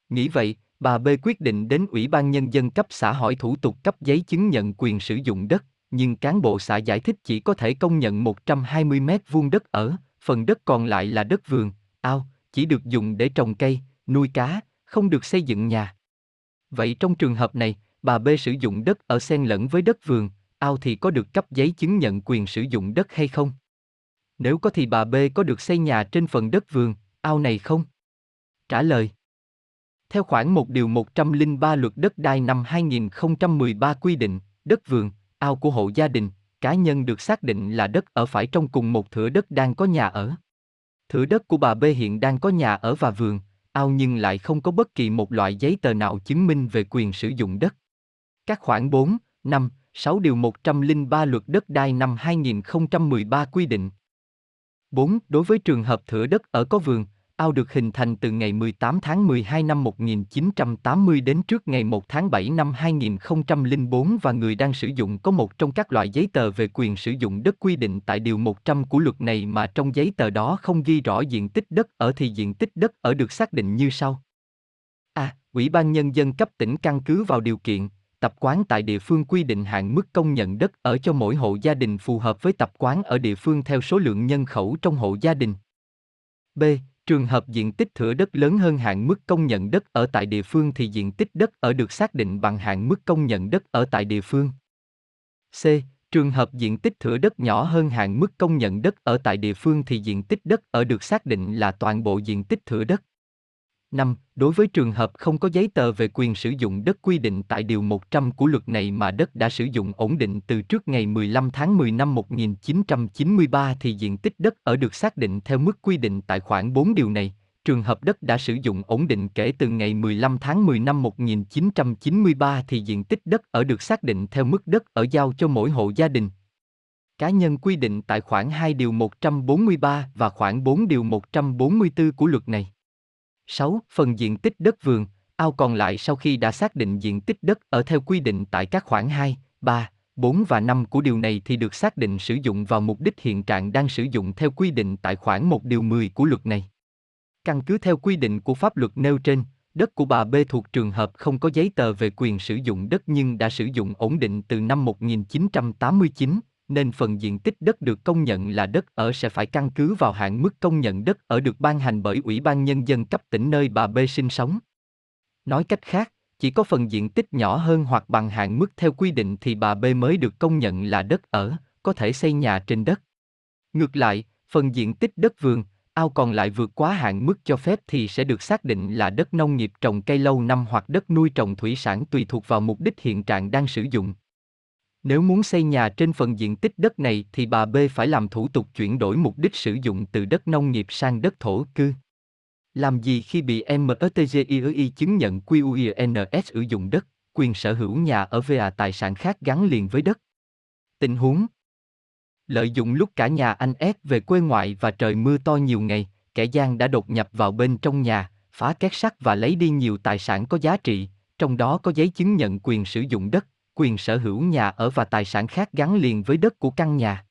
Nghĩ vậy, bà B quyết định đến Ủy ban Nhân dân cấp xã hỏi thủ tục cấp giấy chứng nhận quyền sử dụng đất, nhưng cán bộ xã giải thích chỉ có thể công nhận 120 mét vuông đất ở, phần đất còn lại là đất vườn, ao, chỉ được dùng để trồng cây, nuôi cá, không được xây dựng nhà. Vậy trong trường hợp này, bà B sử dụng đất ở xen lẫn với đất vườn, ao thì có được cấp giấy chứng nhận quyền sử dụng đất hay không? Nếu có thì bà B có được xây nhà trên phần đất vườn, ao này không? Trả lời Theo khoản 1 điều 103 luật đất đai năm 2013 quy định, đất vườn, ao của hộ gia đình, cá nhân được xác định là đất ở phải trong cùng một thửa đất đang có nhà ở. Thửa đất của bà B hiện đang có nhà ở và vườn, ao nhưng lại không có bất kỳ một loại giấy tờ nào chứng minh về quyền sử dụng đất. Các khoản 4, 5, 6 điều 103 luật đất đai năm 2013 quy định. 4. Đối với trường hợp thửa đất ở có vườn, ao được hình thành từ ngày 18 tháng 12 năm 1980 đến trước ngày 1 tháng 7 năm 2004 và người đang sử dụng có một trong các loại giấy tờ về quyền sử dụng đất quy định tại Điều 100 của luật này mà trong giấy tờ đó không ghi rõ diện tích đất ở thì diện tích đất ở được xác định như sau. A. Ủy ban Nhân dân cấp tỉnh căn cứ vào điều kiện, tập quán tại địa phương quy định hạn mức công nhận đất ở cho mỗi hộ gia đình phù hợp với tập quán ở địa phương theo số lượng nhân khẩu trong hộ gia đình. B. Trường hợp diện tích thửa đất lớn hơn hạn mức công nhận đất ở tại địa phương thì diện tích đất ở được xác định bằng hạn mức công nhận đất ở tại địa phương. C. Trường hợp diện tích thửa đất nhỏ hơn hạn mức công nhận đất ở tại địa phương thì diện tích đất ở được xác định là toàn bộ diện tích thửa đất. 5. Đối với trường hợp không có giấy tờ về quyền sử dụng đất quy định tại Điều 100 của luật này mà đất đã sử dụng ổn định từ trước ngày 15 tháng 10 năm 1993 thì diện tích đất ở được xác định theo mức quy định tại khoản 4 điều này. Trường hợp đất đã sử dụng ổn định kể từ ngày 15 tháng 10 năm 1993 thì diện tích đất ở được xác định theo mức đất ở giao cho mỗi hộ gia đình. Cá nhân quy định tại khoản 2 điều 143 và khoản 4 điều 144 của luật này. 6. Phần diện tích đất vườn, ao còn lại sau khi đã xác định diện tích đất ở theo quy định tại các khoản 2, 3, 4 và 5 của điều này thì được xác định sử dụng vào mục đích hiện trạng đang sử dụng theo quy định tại khoản 1 điều 10 của luật này. Căn cứ theo quy định của pháp luật nêu trên, đất của bà B thuộc trường hợp không có giấy tờ về quyền sử dụng đất nhưng đã sử dụng ổn định từ năm 1989, nên phần diện tích đất được công nhận là đất ở sẽ phải căn cứ vào hạn mức công nhận đất ở được ban hành bởi Ủy ban Nhân dân cấp tỉnh nơi bà B sinh sống. Nói cách khác, chỉ có phần diện tích nhỏ hơn hoặc bằng hạn mức theo quy định thì bà B mới được công nhận là đất ở, có thể xây nhà trên đất. Ngược lại, phần diện tích đất vườn, ao còn lại vượt quá hạn mức cho phép thì sẽ được xác định là đất nông nghiệp trồng cây lâu năm hoặc đất nuôi trồng thủy sản tùy thuộc vào mục đích hiện trạng đang sử dụng. Nếu muốn xây nhà trên phần diện tích đất này thì bà B phải làm thủ tục chuyển đổi mục đích sử dụng từ đất nông nghiệp sang đất thổ cư. Làm gì khi bị MSTGII chứng nhận QUINS sử dụng đất, quyền sở hữu nhà ở VA tài sản khác gắn liền với đất? Tình huống Lợi dụng lúc cả nhà anh S về quê ngoại và trời mưa to nhiều ngày, kẻ gian đã đột nhập vào bên trong nhà, phá két sắt và lấy đi nhiều tài sản có giá trị, trong đó có giấy chứng nhận quyền sử dụng đất, quyền sở hữu nhà ở và tài sản khác gắn liền với đất của căn nhà.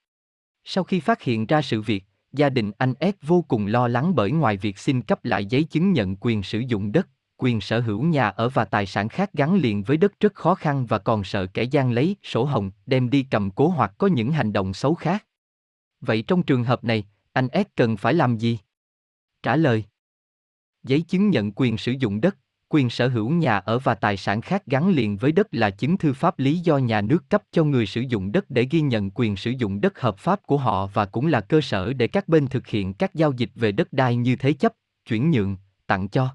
Sau khi phát hiện ra sự việc, gia đình anh S vô cùng lo lắng bởi ngoài việc xin cấp lại giấy chứng nhận quyền sử dụng đất, quyền sở hữu nhà ở và tài sản khác gắn liền với đất rất khó khăn và còn sợ kẻ gian lấy sổ hồng đem đi cầm cố hoặc có những hành động xấu khác. Vậy trong trường hợp này, anh S cần phải làm gì? Trả lời Giấy chứng nhận quyền sử dụng đất, quyền sở hữu nhà ở và tài sản khác gắn liền với đất là chứng thư pháp lý do nhà nước cấp cho người sử dụng đất để ghi nhận quyền sử dụng đất hợp pháp của họ và cũng là cơ sở để các bên thực hiện các giao dịch về đất đai như thế chấp, chuyển nhượng, tặng cho.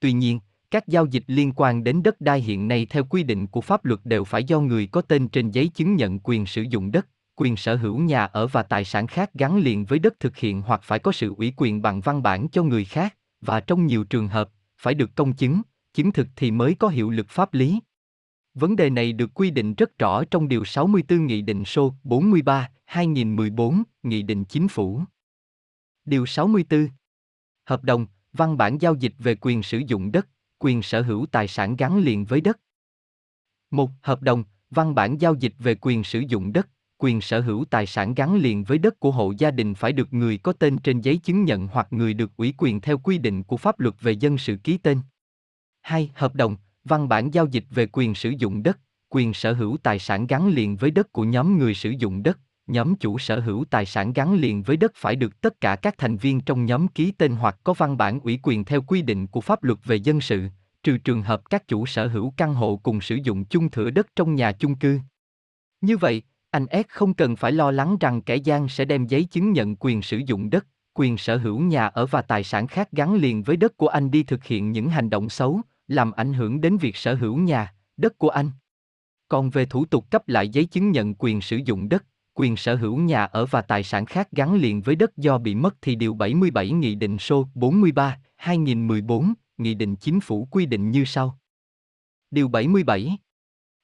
Tuy nhiên, các giao dịch liên quan đến đất đai hiện nay theo quy định của pháp luật đều phải do người có tên trên giấy chứng nhận quyền sử dụng đất, quyền sở hữu nhà ở và tài sản khác gắn liền với đất thực hiện hoặc phải có sự ủy quyền bằng văn bản cho người khác, và trong nhiều trường hợp, phải được công chứng, chứng thực thì mới có hiệu lực pháp lý. Vấn đề này được quy định rất rõ trong Điều 64 Nghị định số 43, 2014, Nghị định Chính phủ. Điều 64. Hợp đồng, văn bản giao dịch về quyền sử dụng đất, quyền sở hữu tài sản gắn liền với đất. Một Hợp đồng, văn bản giao dịch về quyền sử dụng đất, quyền sở hữu tài sản gắn liền với đất của hộ gia đình phải được người có tên trên giấy chứng nhận hoặc người được ủy quyền theo quy định của pháp luật về dân sự ký tên. 2. Hợp đồng, văn bản giao dịch về quyền sử dụng đất, quyền sở hữu tài sản gắn liền với đất của nhóm người sử dụng đất, nhóm chủ sở hữu tài sản gắn liền với đất phải được tất cả các thành viên trong nhóm ký tên hoặc có văn bản ủy quyền theo quy định của pháp luật về dân sự, trừ trường hợp các chủ sở hữu căn hộ cùng sử dụng chung thửa đất trong nhà chung cư. Như vậy, anh S không cần phải lo lắng rằng kẻ gian sẽ đem giấy chứng nhận quyền sử dụng đất, quyền sở hữu nhà ở và tài sản khác gắn liền với đất của anh đi thực hiện những hành động xấu, làm ảnh hưởng đến việc sở hữu nhà, đất của anh. Còn về thủ tục cấp lại giấy chứng nhận quyền sử dụng đất, quyền sở hữu nhà ở và tài sản khác gắn liền với đất do bị mất thì điều 77 Nghị định số 43, 2014, Nghị định Chính phủ quy định như sau. Điều 77.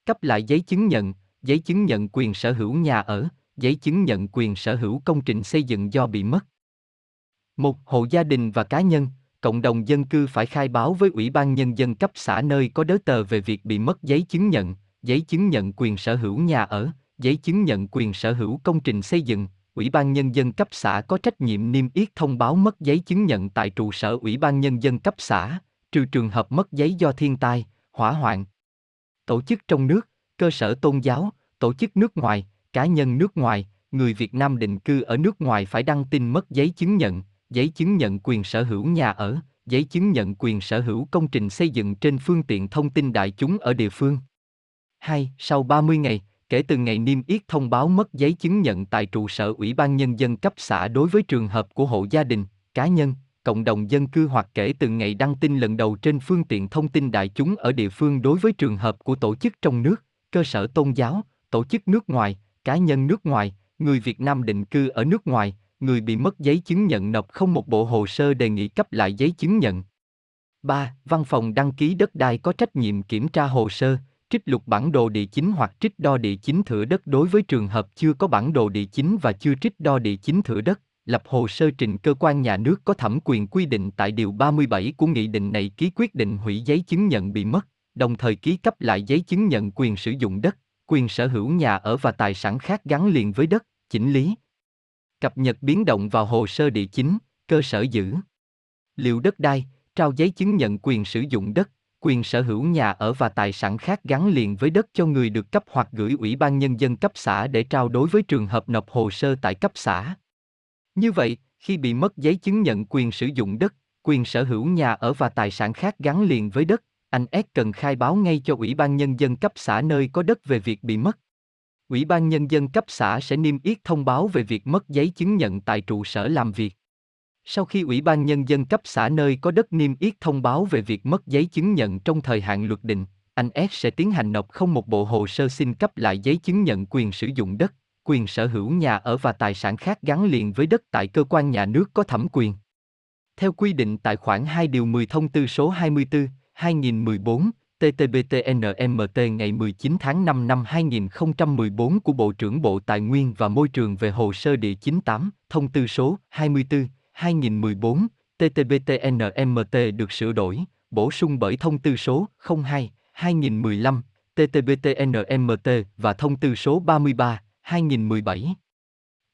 Cấp lại giấy chứng nhận, giấy chứng nhận quyền sở hữu nhà ở, giấy chứng nhận quyền sở hữu công trình xây dựng do bị mất. Một hộ gia đình và cá nhân, cộng đồng dân cư phải khai báo với Ủy ban Nhân dân cấp xã nơi có đớ tờ về việc bị mất giấy chứng nhận, giấy chứng nhận quyền sở hữu nhà ở, giấy chứng nhận quyền sở hữu công trình xây dựng. Ủy ban Nhân dân cấp xã có trách nhiệm niêm yết thông báo mất giấy chứng nhận tại trụ sở Ủy ban Nhân dân cấp xã, trừ trường hợp mất giấy do thiên tai, hỏa hoạn. Tổ chức trong nước, cơ sở tôn giáo, tổ chức nước ngoài, cá nhân nước ngoài, người Việt Nam định cư ở nước ngoài phải đăng tin mất giấy chứng nhận, giấy chứng nhận quyền sở hữu nhà ở, giấy chứng nhận quyền sở hữu công trình xây dựng trên phương tiện thông tin đại chúng ở địa phương. 2. Sau 30 ngày, kể từ ngày niêm yết thông báo mất giấy chứng nhận tại trụ sở Ủy ban Nhân dân cấp xã đối với trường hợp của hộ gia đình, cá nhân, cộng đồng dân cư hoặc kể từ ngày đăng tin lần đầu trên phương tiện thông tin đại chúng ở địa phương đối với trường hợp của tổ chức trong nước, cơ sở tôn giáo, tổ chức nước ngoài, cá nhân nước ngoài, người Việt Nam định cư ở nước ngoài, người bị mất giấy chứng nhận nộp không một bộ hồ sơ đề nghị cấp lại giấy chứng nhận. 3. Văn phòng đăng ký đất đai có trách nhiệm kiểm tra hồ sơ, trích lục bản đồ địa chính hoặc trích đo địa chính thửa đất đối với trường hợp chưa có bản đồ địa chính và chưa trích đo địa chính thửa đất, lập hồ sơ trình cơ quan nhà nước có thẩm quyền quy định tại điều 37 của nghị định này ký quyết định hủy giấy chứng nhận bị mất, đồng thời ký cấp lại giấy chứng nhận quyền sử dụng đất, quyền sở hữu nhà ở và tài sản khác gắn liền với đất, chỉnh lý. Cập nhật biến động vào hồ sơ địa chính, cơ sở giữ. Liệu đất đai, trao giấy chứng nhận quyền sử dụng đất, quyền sở hữu nhà ở và tài sản khác gắn liền với đất cho người được cấp hoặc gửi ủy ban nhân dân cấp xã để trao đối với trường hợp nộp hồ sơ tại cấp xã. Như vậy, khi bị mất giấy chứng nhận quyền sử dụng đất, quyền sở hữu nhà ở và tài sản khác gắn liền với đất, anh S cần khai báo ngay cho Ủy ban Nhân dân cấp xã nơi có đất về việc bị mất. Ủy ban Nhân dân cấp xã sẽ niêm yết thông báo về việc mất giấy chứng nhận tại trụ sở làm việc. Sau khi Ủy ban Nhân dân cấp xã nơi có đất niêm yết thông báo về việc mất giấy chứng nhận trong thời hạn luật định, anh S sẽ tiến hành nộp không một bộ hồ sơ xin cấp lại giấy chứng nhận quyền sử dụng đất, quyền sở hữu nhà ở và tài sản khác gắn liền với đất tại cơ quan nhà nước có thẩm quyền. Theo quy định tại khoản 2 điều 10 thông tư số 24, 2014, TTBTNMT ngày 19 tháng 5 năm 2014 của Bộ trưởng Bộ Tài nguyên và Môi trường về hồ sơ địa chính 8, thông tư số 24, 2014, TTBTNMT được sửa đổi, bổ sung bởi thông tư số 02 2015 TTBTNMT và thông tư số 33 2017.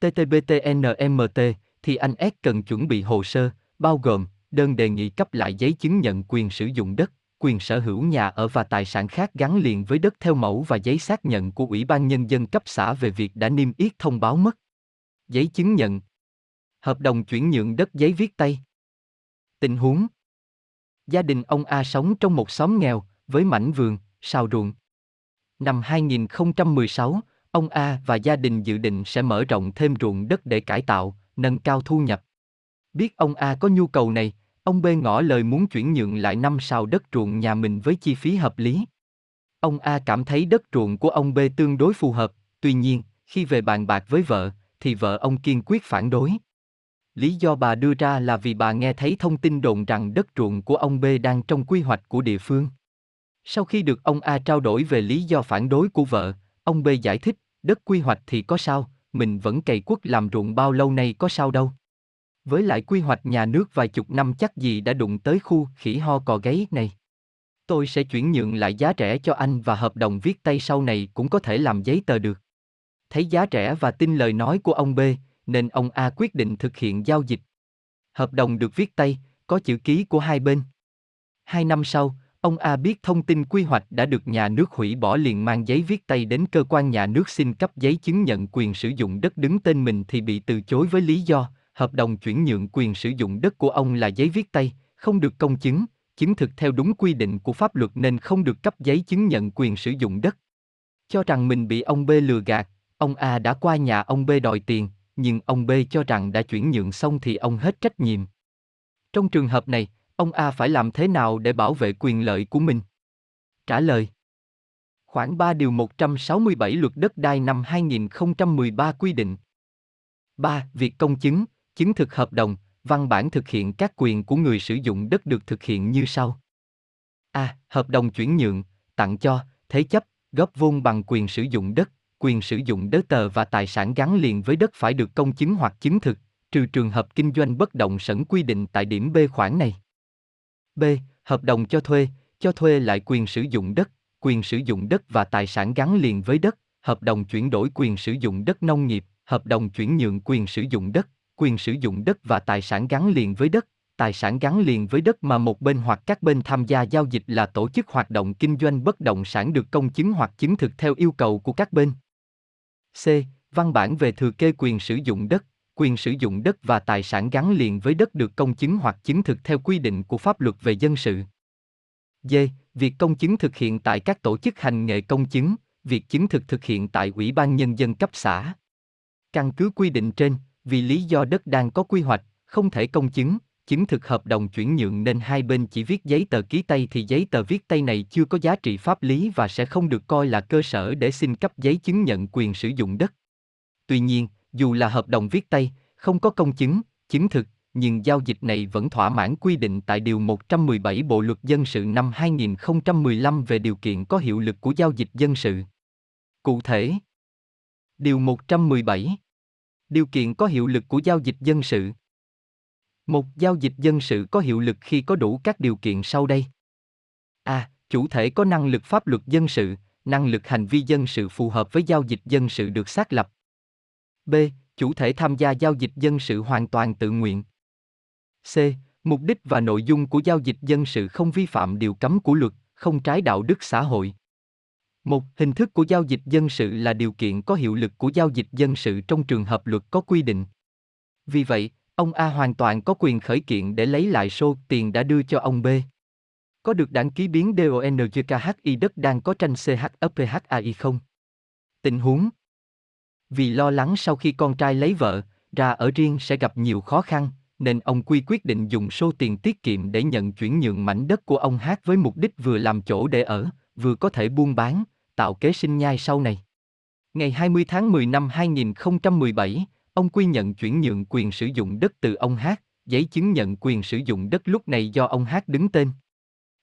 TTBTNMT thì anh S cần chuẩn bị hồ sơ, bao gồm đơn đề nghị cấp lại giấy chứng nhận quyền sử dụng đất, quyền sở hữu nhà ở và tài sản khác gắn liền với đất theo mẫu và giấy xác nhận của Ủy ban Nhân dân cấp xã về việc đã niêm yết thông báo mất. Giấy chứng nhận Hợp đồng chuyển nhượng đất giấy viết tay Tình huống Gia đình ông A sống trong một xóm nghèo, với mảnh vườn, sào ruộng. Năm 2016, ông A và gia đình dự định sẽ mở rộng thêm ruộng đất để cải tạo, nâng cao thu nhập. Biết ông A có nhu cầu này, ông B ngỏ lời muốn chuyển nhượng lại năm sào đất ruộng nhà mình với chi phí hợp lý. Ông A cảm thấy đất ruộng của ông B tương đối phù hợp, tuy nhiên, khi về bàn bạc với vợ, thì vợ ông kiên quyết phản đối. Lý do bà đưa ra là vì bà nghe thấy thông tin đồn rằng đất ruộng của ông B đang trong quy hoạch của địa phương. Sau khi được ông A trao đổi về lý do phản đối của vợ, ông B giải thích, đất quy hoạch thì có sao, mình vẫn cày quất làm ruộng bao lâu nay có sao đâu. Với lại quy hoạch nhà nước vài chục năm chắc gì đã đụng tới khu khỉ ho cò gáy này. Tôi sẽ chuyển nhượng lại giá rẻ cho anh và hợp đồng viết tay sau này cũng có thể làm giấy tờ được. Thấy giá rẻ và tin lời nói của ông B, nên ông A quyết định thực hiện giao dịch. Hợp đồng được viết tay, có chữ ký của hai bên. Hai năm sau, ông A biết thông tin quy hoạch đã được nhà nước hủy bỏ liền mang giấy viết tay đến cơ quan nhà nước xin cấp giấy chứng nhận quyền sử dụng đất đứng tên mình thì bị từ chối với lý do hợp đồng chuyển nhượng quyền sử dụng đất của ông là giấy viết tay, không được công chứng, chứng thực theo đúng quy định của pháp luật nên không được cấp giấy chứng nhận quyền sử dụng đất. Cho rằng mình bị ông B lừa gạt, ông A đã qua nhà ông B đòi tiền, nhưng ông B cho rằng đã chuyển nhượng xong thì ông hết trách nhiệm. Trong trường hợp này, ông A phải làm thế nào để bảo vệ quyền lợi của mình? Trả lời Khoảng 3 điều 167 luật đất đai năm 2013 quy định 3. Việc công chứng, chứng thực hợp đồng, văn bản thực hiện các quyền của người sử dụng đất được thực hiện như sau. A. Hợp đồng chuyển nhượng, tặng cho, thế chấp, góp vốn bằng quyền sử dụng đất, quyền sử dụng đất tờ và tài sản gắn liền với đất phải được công chứng hoặc chứng thực, trừ trường hợp kinh doanh bất động sản quy định tại điểm B khoản này. B. Hợp đồng cho thuê, cho thuê lại quyền sử dụng đất, quyền sử dụng đất và tài sản gắn liền với đất, hợp đồng chuyển đổi quyền sử dụng đất nông nghiệp, hợp đồng chuyển nhượng quyền sử dụng đất, quyền sử dụng đất và tài sản gắn liền với đất, tài sản gắn liền với đất mà một bên hoặc các bên tham gia giao dịch là tổ chức hoạt động kinh doanh bất động sản được công chứng hoặc chứng thực theo yêu cầu của các bên. C. Văn bản về thừa kê quyền sử dụng đất, quyền sử dụng đất và tài sản gắn liền với đất được công chứng hoặc chứng thực theo quy định của pháp luật về dân sự. D. Việc công chứng thực hiện tại các tổ chức hành nghề công chứng, việc chứng thực thực hiện tại Ủy ban Nhân dân cấp xã. Căn cứ quy định trên, vì lý do đất đang có quy hoạch, không thể công chứng, chứng thực hợp đồng chuyển nhượng nên hai bên chỉ viết giấy tờ ký tay thì giấy tờ viết tay này chưa có giá trị pháp lý và sẽ không được coi là cơ sở để xin cấp giấy chứng nhận quyền sử dụng đất. Tuy nhiên, dù là hợp đồng viết tay, không có công chứng, chứng thực, nhưng giao dịch này vẫn thỏa mãn quy định tại Điều 117 Bộ Luật Dân sự năm 2015 về điều kiện có hiệu lực của giao dịch dân sự. Cụ thể, Điều 117 Điều kiện có hiệu lực của giao dịch dân sự một giao dịch dân sự có hiệu lực khi có đủ các điều kiện sau đây. A. Chủ thể có năng lực pháp luật dân sự, năng lực hành vi dân sự phù hợp với giao dịch dân sự được xác lập. B. Chủ thể tham gia giao dịch dân sự hoàn toàn tự nguyện. C. Mục đích và nội dung của giao dịch dân sự không vi phạm điều cấm của luật, không trái đạo đức xã hội. Một hình thức của giao dịch dân sự là điều kiện có hiệu lực của giao dịch dân sự trong trường hợp luật có quy định. Vì vậy, ông A hoàn toàn có quyền khởi kiện để lấy lại số tiền đã đưa cho ông B. Có được đăng ký biến DONGKHI đất đang có tranh CHFPHAI không? Tình huống Vì lo lắng sau khi con trai lấy vợ, ra ở riêng sẽ gặp nhiều khó khăn, nên ông Quy quyết định dùng số tiền tiết kiệm để nhận chuyển nhượng mảnh đất của ông Hát với mục đích vừa làm chỗ để ở, vừa có thể buôn bán, tạo kế sinh nhai sau này. Ngày 20 tháng 10 năm 2017, ông Quy nhận chuyển nhượng quyền sử dụng đất từ ông Hát, giấy chứng nhận quyền sử dụng đất lúc này do ông Hát đứng tên.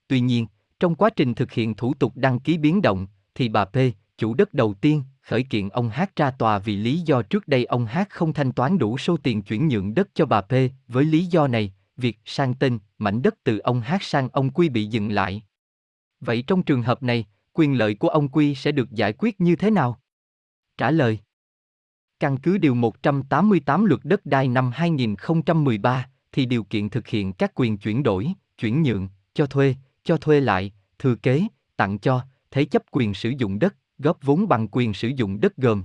Tuy nhiên, trong quá trình thực hiện thủ tục đăng ký biến động, thì bà P, chủ đất đầu tiên, khởi kiện ông Hát ra tòa vì lý do trước đây ông Hát không thanh toán đủ số tiền chuyển nhượng đất cho bà P, với lý do này, việc sang tên, mảnh đất từ ông Hát sang ông Quy bị dừng lại. Vậy trong trường hợp này, quyền lợi của ông Quy sẽ được giải quyết như thế nào? Trả lời Căn cứ Điều 188 Luật Đất đai năm 2013, thì điều kiện thực hiện các quyền chuyển đổi, chuyển nhượng, cho thuê, cho thuê lại, thừa kế, tặng cho, thế chấp quyền sử dụng đất, góp vốn bằng quyền sử dụng đất gồm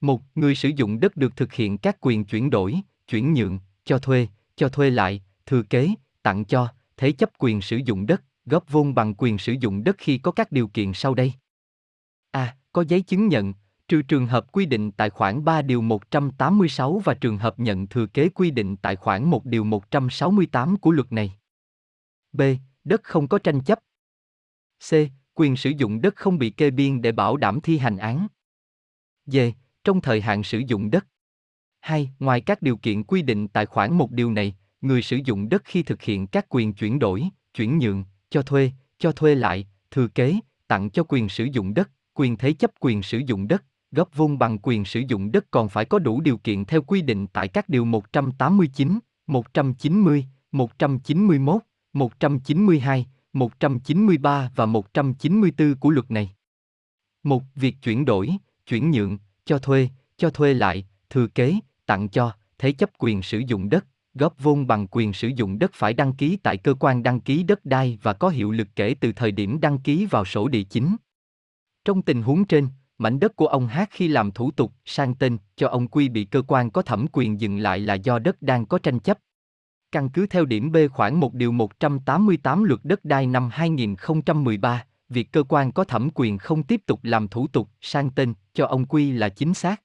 một Người sử dụng đất được thực hiện các quyền chuyển đổi, chuyển nhượng, cho thuê, cho thuê lại, thừa kế, tặng cho, thế chấp quyền sử dụng đất, góp vốn bằng quyền sử dụng đất khi có các điều kiện sau đây. A. Có giấy chứng nhận, trừ trường hợp quy định tại khoản 3 điều 186 và trường hợp nhận thừa kế quy định tại khoản 1 điều 168 của luật này. B. Đất không có tranh chấp. C. Quyền sử dụng đất không bị kê biên để bảo đảm thi hành án. D. Trong thời hạn sử dụng đất. 2. Ngoài các điều kiện quy định tại khoản một điều này, người sử dụng đất khi thực hiện các quyền chuyển đổi, chuyển nhượng, cho thuê, cho thuê lại, thừa kế, tặng cho quyền sử dụng đất, quyền thế chấp quyền sử dụng đất, góp vốn bằng quyền sử dụng đất còn phải có đủ điều kiện theo quy định tại các điều 189, 190, 191, 192, 193 và 194 của luật này. Một, việc chuyển đổi, chuyển nhượng, cho thuê, cho thuê lại, thừa kế, tặng cho, thế chấp quyền sử dụng đất, góp vốn bằng quyền sử dụng đất phải đăng ký tại cơ quan đăng ký đất đai và có hiệu lực kể từ thời điểm đăng ký vào sổ địa chính. Trong tình huống trên, mảnh đất của ông Hát khi làm thủ tục sang tên cho ông Quy bị cơ quan có thẩm quyền dừng lại là do đất đang có tranh chấp. Căn cứ theo điểm B khoảng 1 điều 188 luật đất đai năm 2013, việc cơ quan có thẩm quyền không tiếp tục làm thủ tục sang tên cho ông Quy là chính xác.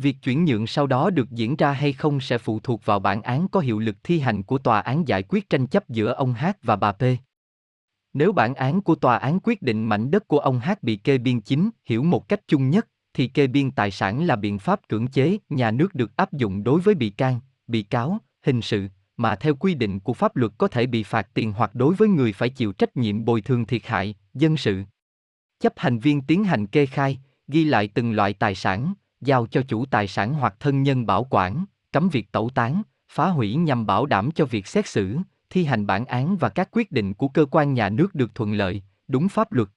Việc chuyển nhượng sau đó được diễn ra hay không sẽ phụ thuộc vào bản án có hiệu lực thi hành của tòa án giải quyết tranh chấp giữa ông H và bà P. Nếu bản án của tòa án quyết định mảnh đất của ông H bị kê biên chính, hiểu một cách chung nhất, thì kê biên tài sản là biện pháp cưỡng chế nhà nước được áp dụng đối với bị can, bị cáo, hình sự, mà theo quy định của pháp luật có thể bị phạt tiền hoặc đối với người phải chịu trách nhiệm bồi thường thiệt hại, dân sự. Chấp hành viên tiến hành kê khai, ghi lại từng loại tài sản, giao cho chủ tài sản hoặc thân nhân bảo quản, cấm việc tẩu tán, phá hủy nhằm bảo đảm cho việc xét xử, thi hành bản án và các quyết định của cơ quan nhà nước được thuận lợi, đúng pháp luật.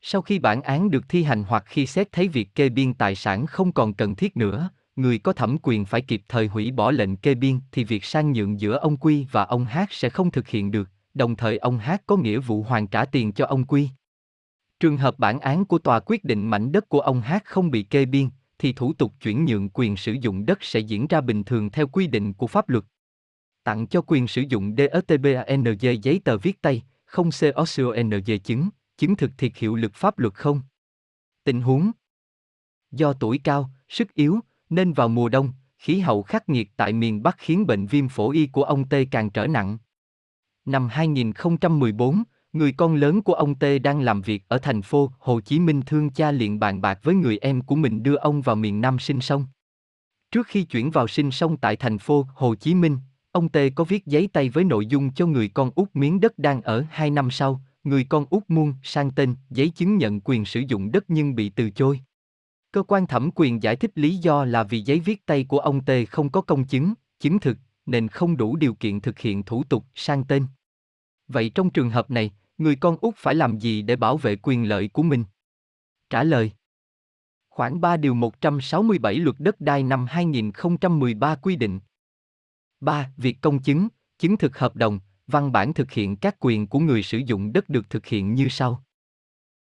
Sau khi bản án được thi hành hoặc khi xét thấy việc kê biên tài sản không còn cần thiết nữa, người có thẩm quyền phải kịp thời hủy bỏ lệnh kê biên thì việc sang nhượng giữa ông Quy và ông Hát sẽ không thực hiện được, đồng thời ông Hát có nghĩa vụ hoàn trả tiền cho ông Quy. Trường hợp bản án của tòa quyết định mảnh đất của ông Hát không bị kê biên, thì thủ tục chuyển nhượng quyền sử dụng đất sẽ diễn ra bình thường theo quy định của pháp luật. Tặng cho quyền sử dụng DSTBANG giấy tờ viết tay, không COCONG chứng, chứng thực thiệt hiệu lực pháp luật không. Tình huống Do tuổi cao, sức yếu, nên vào mùa đông, khí hậu khắc nghiệt tại miền Bắc khiến bệnh viêm phổi y của ông T càng trở nặng. Năm 2014, người con lớn của ông T đang làm việc ở thành phố Hồ Chí Minh thương cha liền bàn bạc với người em của mình đưa ông vào miền Nam sinh sống. Trước khi chuyển vào sinh sống tại thành phố Hồ Chí Minh, ông T có viết giấy tay với nội dung cho người con út miếng đất đang ở hai năm sau, người con út muôn sang tên giấy chứng nhận quyền sử dụng đất nhưng bị từ chối. Cơ quan thẩm quyền giải thích lý do là vì giấy viết tay của ông T không có công chứng, chứng thực, nên không đủ điều kiện thực hiện thủ tục sang tên. Vậy trong trường hợp này, người con út phải làm gì để bảo vệ quyền lợi của mình? Trả lời Khoảng 3 điều 167 luật đất đai năm 2013 quy định 3. Việc công chứng, chứng thực hợp đồng, văn bản thực hiện các quyền của người sử dụng đất được thực hiện như sau.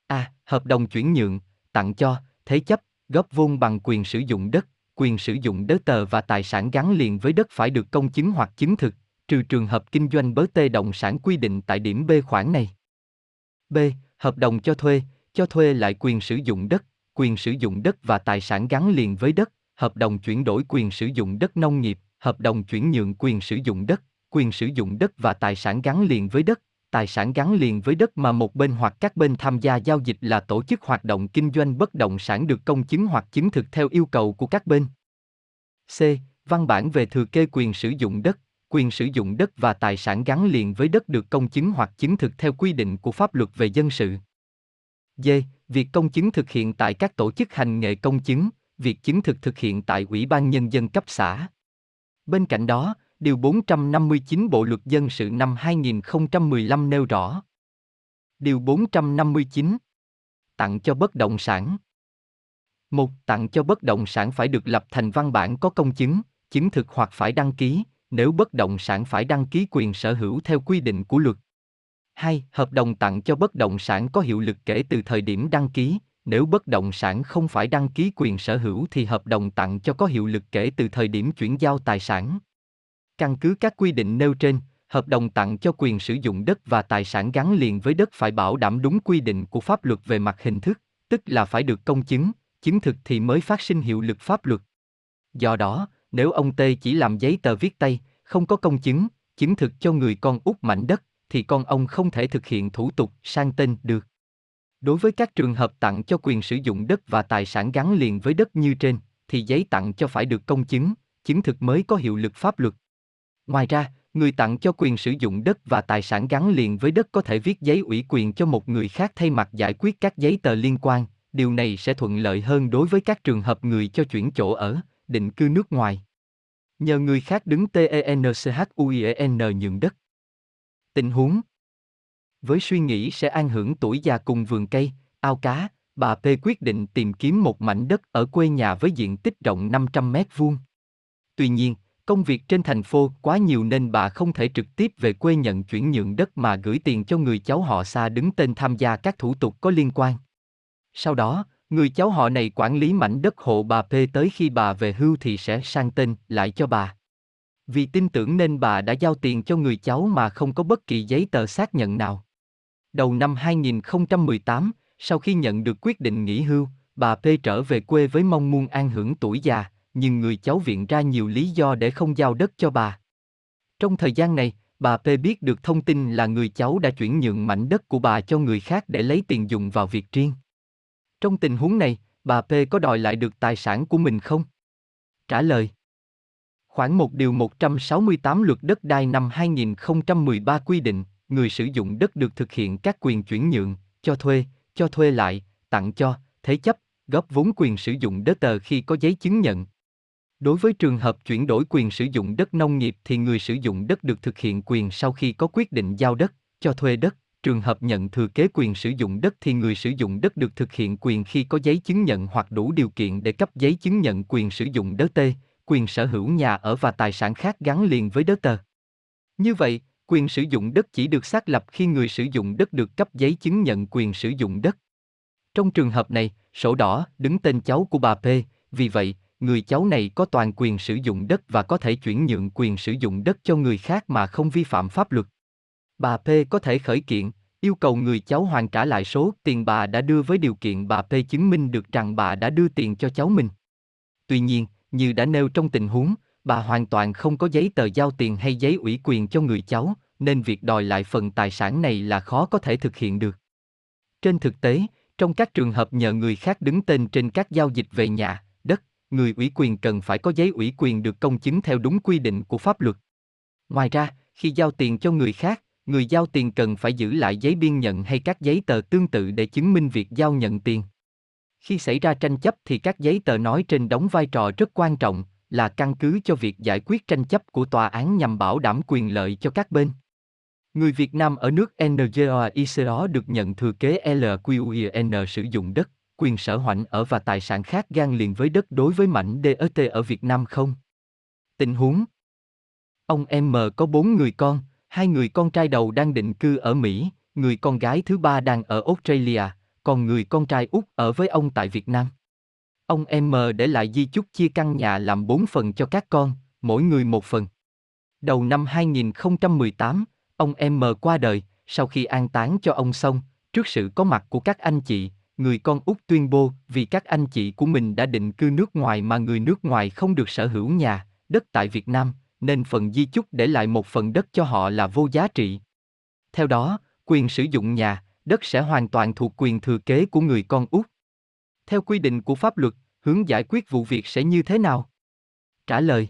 A. Hợp đồng chuyển nhượng, tặng cho, thế chấp, góp vốn bằng quyền sử dụng đất, quyền sử dụng đất tờ và tài sản gắn liền với đất phải được công chứng hoặc chứng thực, trừ trường hợp kinh doanh bớ tê động sản quy định tại điểm B khoản này. B. Hợp đồng cho thuê, cho thuê lại quyền sử dụng đất, quyền sử dụng đất và tài sản gắn liền với đất, hợp đồng chuyển đổi quyền sử dụng đất nông nghiệp, hợp đồng chuyển nhượng quyền sử dụng đất, quyền sử dụng đất và tài sản gắn liền với đất, tài sản gắn liền với đất mà một bên hoặc các bên tham gia giao dịch là tổ chức hoạt động kinh doanh bất động sản được công chứng hoặc chứng thực theo yêu cầu của các bên. C. Văn bản về thừa kê quyền sử dụng đất, quyền sử dụng đất và tài sản gắn liền với đất được công chứng hoặc chứng thực theo quy định của pháp luật về dân sự. D. Việc công chứng thực hiện tại các tổ chức hành nghề công chứng, việc chứng thực thực hiện tại Ủy ban Nhân dân cấp xã. Bên cạnh đó, Điều 459 Bộ Luật Dân sự năm 2015 nêu rõ. Điều 459 Tặng cho bất động sản một Tặng cho bất động sản phải được lập thành văn bản có công chứng, chứng thực hoặc phải đăng ký, nếu bất động sản phải đăng ký quyền sở hữu theo quy định của luật. 2. Hợp đồng tặng cho bất động sản có hiệu lực kể từ thời điểm đăng ký, nếu bất động sản không phải đăng ký quyền sở hữu thì hợp đồng tặng cho có hiệu lực kể từ thời điểm chuyển giao tài sản. Căn cứ các quy định nêu trên, hợp đồng tặng cho quyền sử dụng đất và tài sản gắn liền với đất phải bảo đảm đúng quy định của pháp luật về mặt hình thức, tức là phải được công chứng, chứng thực thì mới phát sinh hiệu lực pháp luật. Do đó, nếu ông Tê chỉ làm giấy tờ viết tay, không có công chứng, chứng thực cho người con út mảnh đất, thì con ông không thể thực hiện thủ tục sang tên được. Đối với các trường hợp tặng cho quyền sử dụng đất và tài sản gắn liền với đất như trên, thì giấy tặng cho phải được công chứng, chứng thực mới có hiệu lực pháp luật. Ngoài ra, người tặng cho quyền sử dụng đất và tài sản gắn liền với đất có thể viết giấy ủy quyền cho một người khác thay mặt giải quyết các giấy tờ liên quan, điều này sẽ thuận lợi hơn đối với các trường hợp người cho chuyển chỗ ở, định cư nước ngoài. Nhờ người khác đứng TENCHUIEN nhượng đất. Tình huống Với suy nghĩ sẽ an hưởng tuổi già cùng vườn cây, ao cá, bà P quyết định tìm kiếm một mảnh đất ở quê nhà với diện tích rộng 500 mét vuông. Tuy nhiên, công việc trên thành phố quá nhiều nên bà không thể trực tiếp về quê nhận chuyển nhượng đất mà gửi tiền cho người cháu họ xa đứng tên tham gia các thủ tục có liên quan. Sau đó, người cháu họ này quản lý mảnh đất hộ bà P tới khi bà về hưu thì sẽ sang tên lại cho bà. Vì tin tưởng nên bà đã giao tiền cho người cháu mà không có bất kỳ giấy tờ xác nhận nào. Đầu năm 2018, sau khi nhận được quyết định nghỉ hưu, bà P trở về quê với mong muốn an hưởng tuổi già, nhưng người cháu viện ra nhiều lý do để không giao đất cho bà. Trong thời gian này, bà P biết được thông tin là người cháu đã chuyển nhượng mảnh đất của bà cho người khác để lấy tiền dùng vào việc riêng. Trong tình huống này, bà P có đòi lại được tài sản của mình không? Trả lời Khoảng một điều 168 luật đất đai năm 2013 quy định, người sử dụng đất được thực hiện các quyền chuyển nhượng, cho thuê, cho thuê lại, tặng cho, thế chấp, góp vốn quyền sử dụng đất tờ khi có giấy chứng nhận. Đối với trường hợp chuyển đổi quyền sử dụng đất nông nghiệp thì người sử dụng đất được thực hiện quyền sau khi có quyết định giao đất, cho thuê đất, trường hợp nhận thừa kế quyền sử dụng đất thì người sử dụng đất được thực hiện quyền khi có giấy chứng nhận hoặc đủ điều kiện để cấp giấy chứng nhận quyền sử dụng đất tê, quyền sở hữu nhà ở và tài sản khác gắn liền với đất tờ. Như vậy, quyền sử dụng đất chỉ được xác lập khi người sử dụng đất được cấp giấy chứng nhận quyền sử dụng đất. Trong trường hợp này, sổ đỏ đứng tên cháu của bà P, vì vậy, người cháu này có toàn quyền sử dụng đất và có thể chuyển nhượng quyền sử dụng đất cho người khác mà không vi phạm pháp luật. Bà P có thể khởi kiện, yêu cầu người cháu hoàn trả lại số tiền bà đã đưa với điều kiện bà P chứng minh được rằng bà đã đưa tiền cho cháu mình. Tuy nhiên, như đã nêu trong tình huống, bà hoàn toàn không có giấy tờ giao tiền hay giấy ủy quyền cho người cháu, nên việc đòi lại phần tài sản này là khó có thể thực hiện được. Trên thực tế, trong các trường hợp nhờ người khác đứng tên trên các giao dịch về nhà, đất, người ủy quyền cần phải có giấy ủy quyền được công chứng theo đúng quy định của pháp luật. Ngoài ra, khi giao tiền cho người khác, người giao tiền cần phải giữ lại giấy biên nhận hay các giấy tờ tương tự để chứng minh việc giao nhận tiền. Khi xảy ra tranh chấp thì các giấy tờ nói trên đóng vai trò rất quan trọng, là căn cứ cho việc giải quyết tranh chấp của tòa án nhằm bảo đảm quyền lợi cho các bên. Người Việt Nam ở nước NGOICO được nhận thừa kế LQIN sử dụng đất, quyền sở hoạnh ở và tài sản khác gan liền với đất đối với mảnh DET ở Việt Nam không? Tình huống Ông M có bốn người con, hai người con trai đầu đang định cư ở Mỹ, người con gái thứ ba đang ở Australia, còn người con trai út ở với ông tại Việt Nam. Ông M để lại di chúc chia căn nhà làm bốn phần cho các con, mỗi người một phần. Đầu năm 2018, ông M qua đời, sau khi an táng cho ông xong, trước sự có mặt của các anh chị, người con út tuyên bố vì các anh chị của mình đã định cư nước ngoài mà người nước ngoài không được sở hữu nhà, đất tại Việt Nam, nên phần di chúc để lại một phần đất cho họ là vô giá trị. Theo đó, quyền sử dụng nhà, đất sẽ hoàn toàn thuộc quyền thừa kế của người con út. Theo quy định của pháp luật, hướng giải quyết vụ việc sẽ như thế nào? Trả lời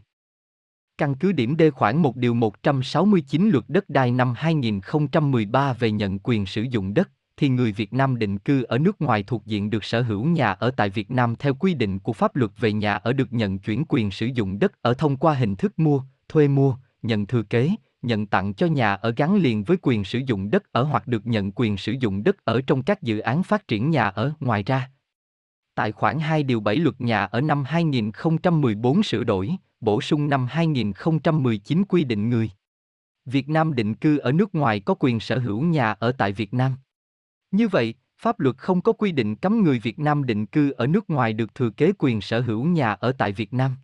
Căn cứ điểm D khoảng 1 điều 169 luật đất đai năm 2013 về nhận quyền sử dụng đất, thì người Việt Nam định cư ở nước ngoài thuộc diện được sở hữu nhà ở tại Việt Nam theo quy định của pháp luật về nhà ở được nhận chuyển quyền sử dụng đất ở thông qua hình thức mua, thuê mua, nhận thừa kế, nhận tặng cho nhà ở gắn liền với quyền sử dụng đất ở hoặc được nhận quyền sử dụng đất ở trong các dự án phát triển nhà ở. Ngoài ra, tại khoản 2 điều 7 luật nhà ở năm 2014 sửa đổi, bổ sung năm 2019 quy định người Việt Nam định cư ở nước ngoài có quyền sở hữu nhà ở tại Việt Nam. Như vậy, pháp luật không có quy định cấm người Việt Nam định cư ở nước ngoài được thừa kế quyền sở hữu nhà ở tại Việt Nam.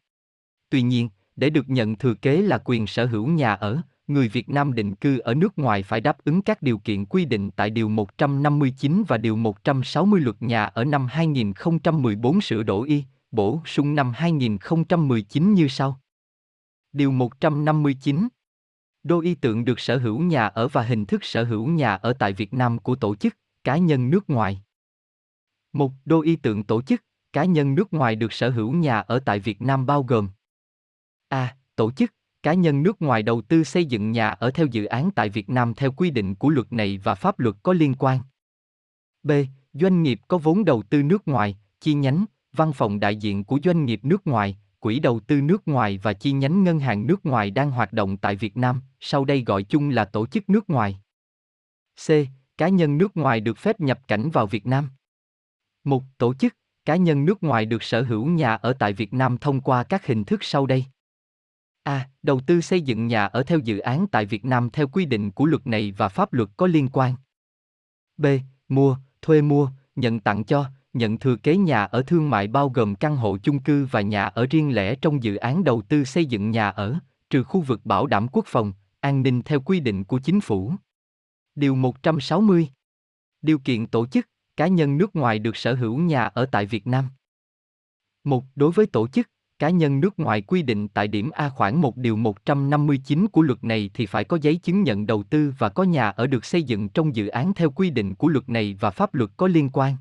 Tuy nhiên, để được nhận thừa kế là quyền sở hữu nhà ở, người Việt Nam định cư ở nước ngoài phải đáp ứng các điều kiện quy định tại Điều 159 và Điều 160 luật nhà ở năm 2014 sửa đổi y, bổ sung năm 2019 như sau. Điều 159 Đô y tượng được sở hữu nhà ở và hình thức sở hữu nhà ở tại Việt Nam của tổ chức, cá nhân nước ngoài. Một đô y tượng tổ chức, cá nhân nước ngoài được sở hữu nhà ở tại Việt Nam bao gồm A. Tổ chức, cá nhân nước ngoài đầu tư xây dựng nhà ở theo dự án tại Việt Nam theo quy định của luật này và pháp luật có liên quan. B. Doanh nghiệp có vốn đầu tư nước ngoài, chi nhánh, văn phòng đại diện của doanh nghiệp nước ngoài, quỹ đầu tư nước ngoài và chi nhánh ngân hàng nước ngoài đang hoạt động tại Việt Nam, sau đây gọi chung là tổ chức nước ngoài. C. Cá nhân nước ngoài được phép nhập cảnh vào Việt Nam. Một tổ chức, cá nhân nước ngoài được sở hữu nhà ở tại Việt Nam thông qua các hình thức sau đây. A. Đầu tư xây dựng nhà ở theo dự án tại Việt Nam theo quy định của luật này và pháp luật có liên quan. B. Mua, thuê mua, nhận tặng cho, nhận thừa kế nhà ở thương mại bao gồm căn hộ chung cư và nhà ở riêng lẻ trong dự án đầu tư xây dựng nhà ở, trừ khu vực bảo đảm quốc phòng, an ninh theo quy định của chính phủ. Điều 160. Điều kiện tổ chức, cá nhân nước ngoài được sở hữu nhà ở tại Việt Nam. Một, đối với tổ chức, cá nhân nước ngoài quy định tại điểm A khoảng 1 điều 159 của luật này thì phải có giấy chứng nhận đầu tư và có nhà ở được xây dựng trong dự án theo quy định của luật này và pháp luật có liên quan.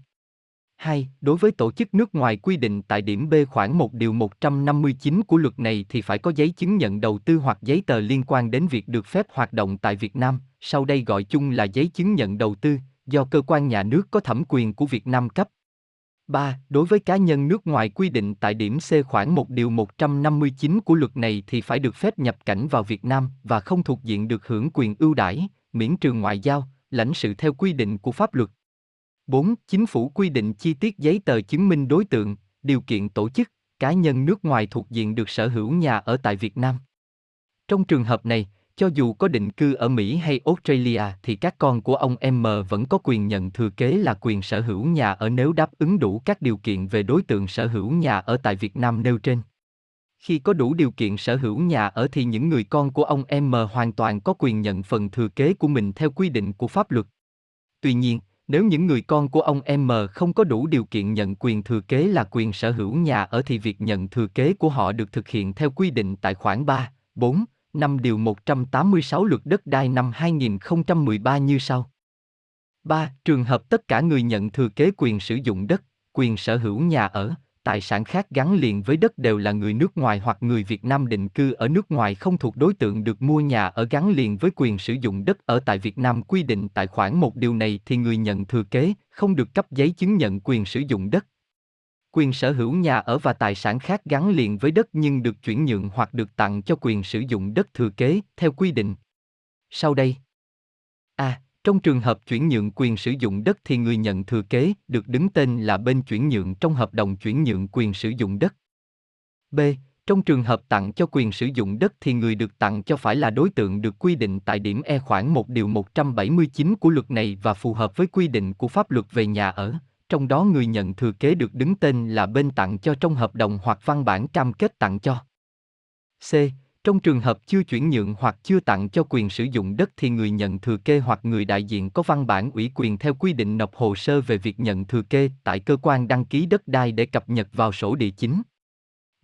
2. Đối với tổ chức nước ngoài quy định tại điểm B khoảng 1 điều 159 của luật này thì phải có giấy chứng nhận đầu tư hoặc giấy tờ liên quan đến việc được phép hoạt động tại Việt Nam, sau đây gọi chung là giấy chứng nhận đầu tư, do cơ quan nhà nước có thẩm quyền của Việt Nam cấp. 3. Đối với cá nhân nước ngoài quy định tại điểm C khoảng 1 điều 159 của luật này thì phải được phép nhập cảnh vào Việt Nam và không thuộc diện được hưởng quyền ưu đãi, miễn trừ ngoại giao, lãnh sự theo quy định của pháp luật. 4. Chính phủ quy định chi tiết giấy tờ chứng minh đối tượng, điều kiện tổ chức, cá nhân nước ngoài thuộc diện được sở hữu nhà ở tại Việt Nam. Trong trường hợp này, cho dù có định cư ở Mỹ hay Australia thì các con của ông M vẫn có quyền nhận thừa kế là quyền sở hữu nhà ở nếu đáp ứng đủ các điều kiện về đối tượng sở hữu nhà ở tại Việt Nam nêu trên. Khi có đủ điều kiện sở hữu nhà ở thì những người con của ông M hoàn toàn có quyền nhận phần thừa kế của mình theo quy định của pháp luật. Tuy nhiên, nếu những người con của ông M không có đủ điều kiện nhận quyền thừa kế là quyền sở hữu nhà ở thì việc nhận thừa kế của họ được thực hiện theo quy định tại khoản 3, 4, 5 điều 186 luật đất đai năm 2013 như sau. 3. Trường hợp tất cả người nhận thừa kế quyền sử dụng đất, quyền sở hữu nhà ở, tài sản khác gắn liền với đất đều là người nước ngoài hoặc người Việt Nam định cư ở nước ngoài không thuộc đối tượng được mua nhà ở gắn liền với quyền sử dụng đất ở tại Việt Nam quy định tại khoản một điều này thì người nhận thừa kế không được cấp giấy chứng nhận quyền sử dụng đất. Quyền sở hữu nhà ở và tài sản khác gắn liền với đất nhưng được chuyển nhượng hoặc được tặng cho quyền sử dụng đất thừa kế theo quy định. Sau đây. A. Trong trường hợp chuyển nhượng quyền sử dụng đất thì người nhận thừa kế được đứng tên là bên chuyển nhượng trong hợp đồng chuyển nhượng quyền sử dụng đất. B. Trong trường hợp tặng cho quyền sử dụng đất thì người được tặng cho phải là đối tượng được quy định tại điểm E khoảng 1 điều 179 của luật này và phù hợp với quy định của pháp luật về nhà ở, trong đó người nhận thừa kế được đứng tên là bên tặng cho trong hợp đồng hoặc văn bản cam kết tặng cho. C. Trong trường hợp chưa chuyển nhượng hoặc chưa tặng cho quyền sử dụng đất thì người nhận thừa kê hoặc người đại diện có văn bản ủy quyền theo quy định nộp hồ sơ về việc nhận thừa kê tại cơ quan đăng ký đất đai để cập nhật vào sổ địa chính.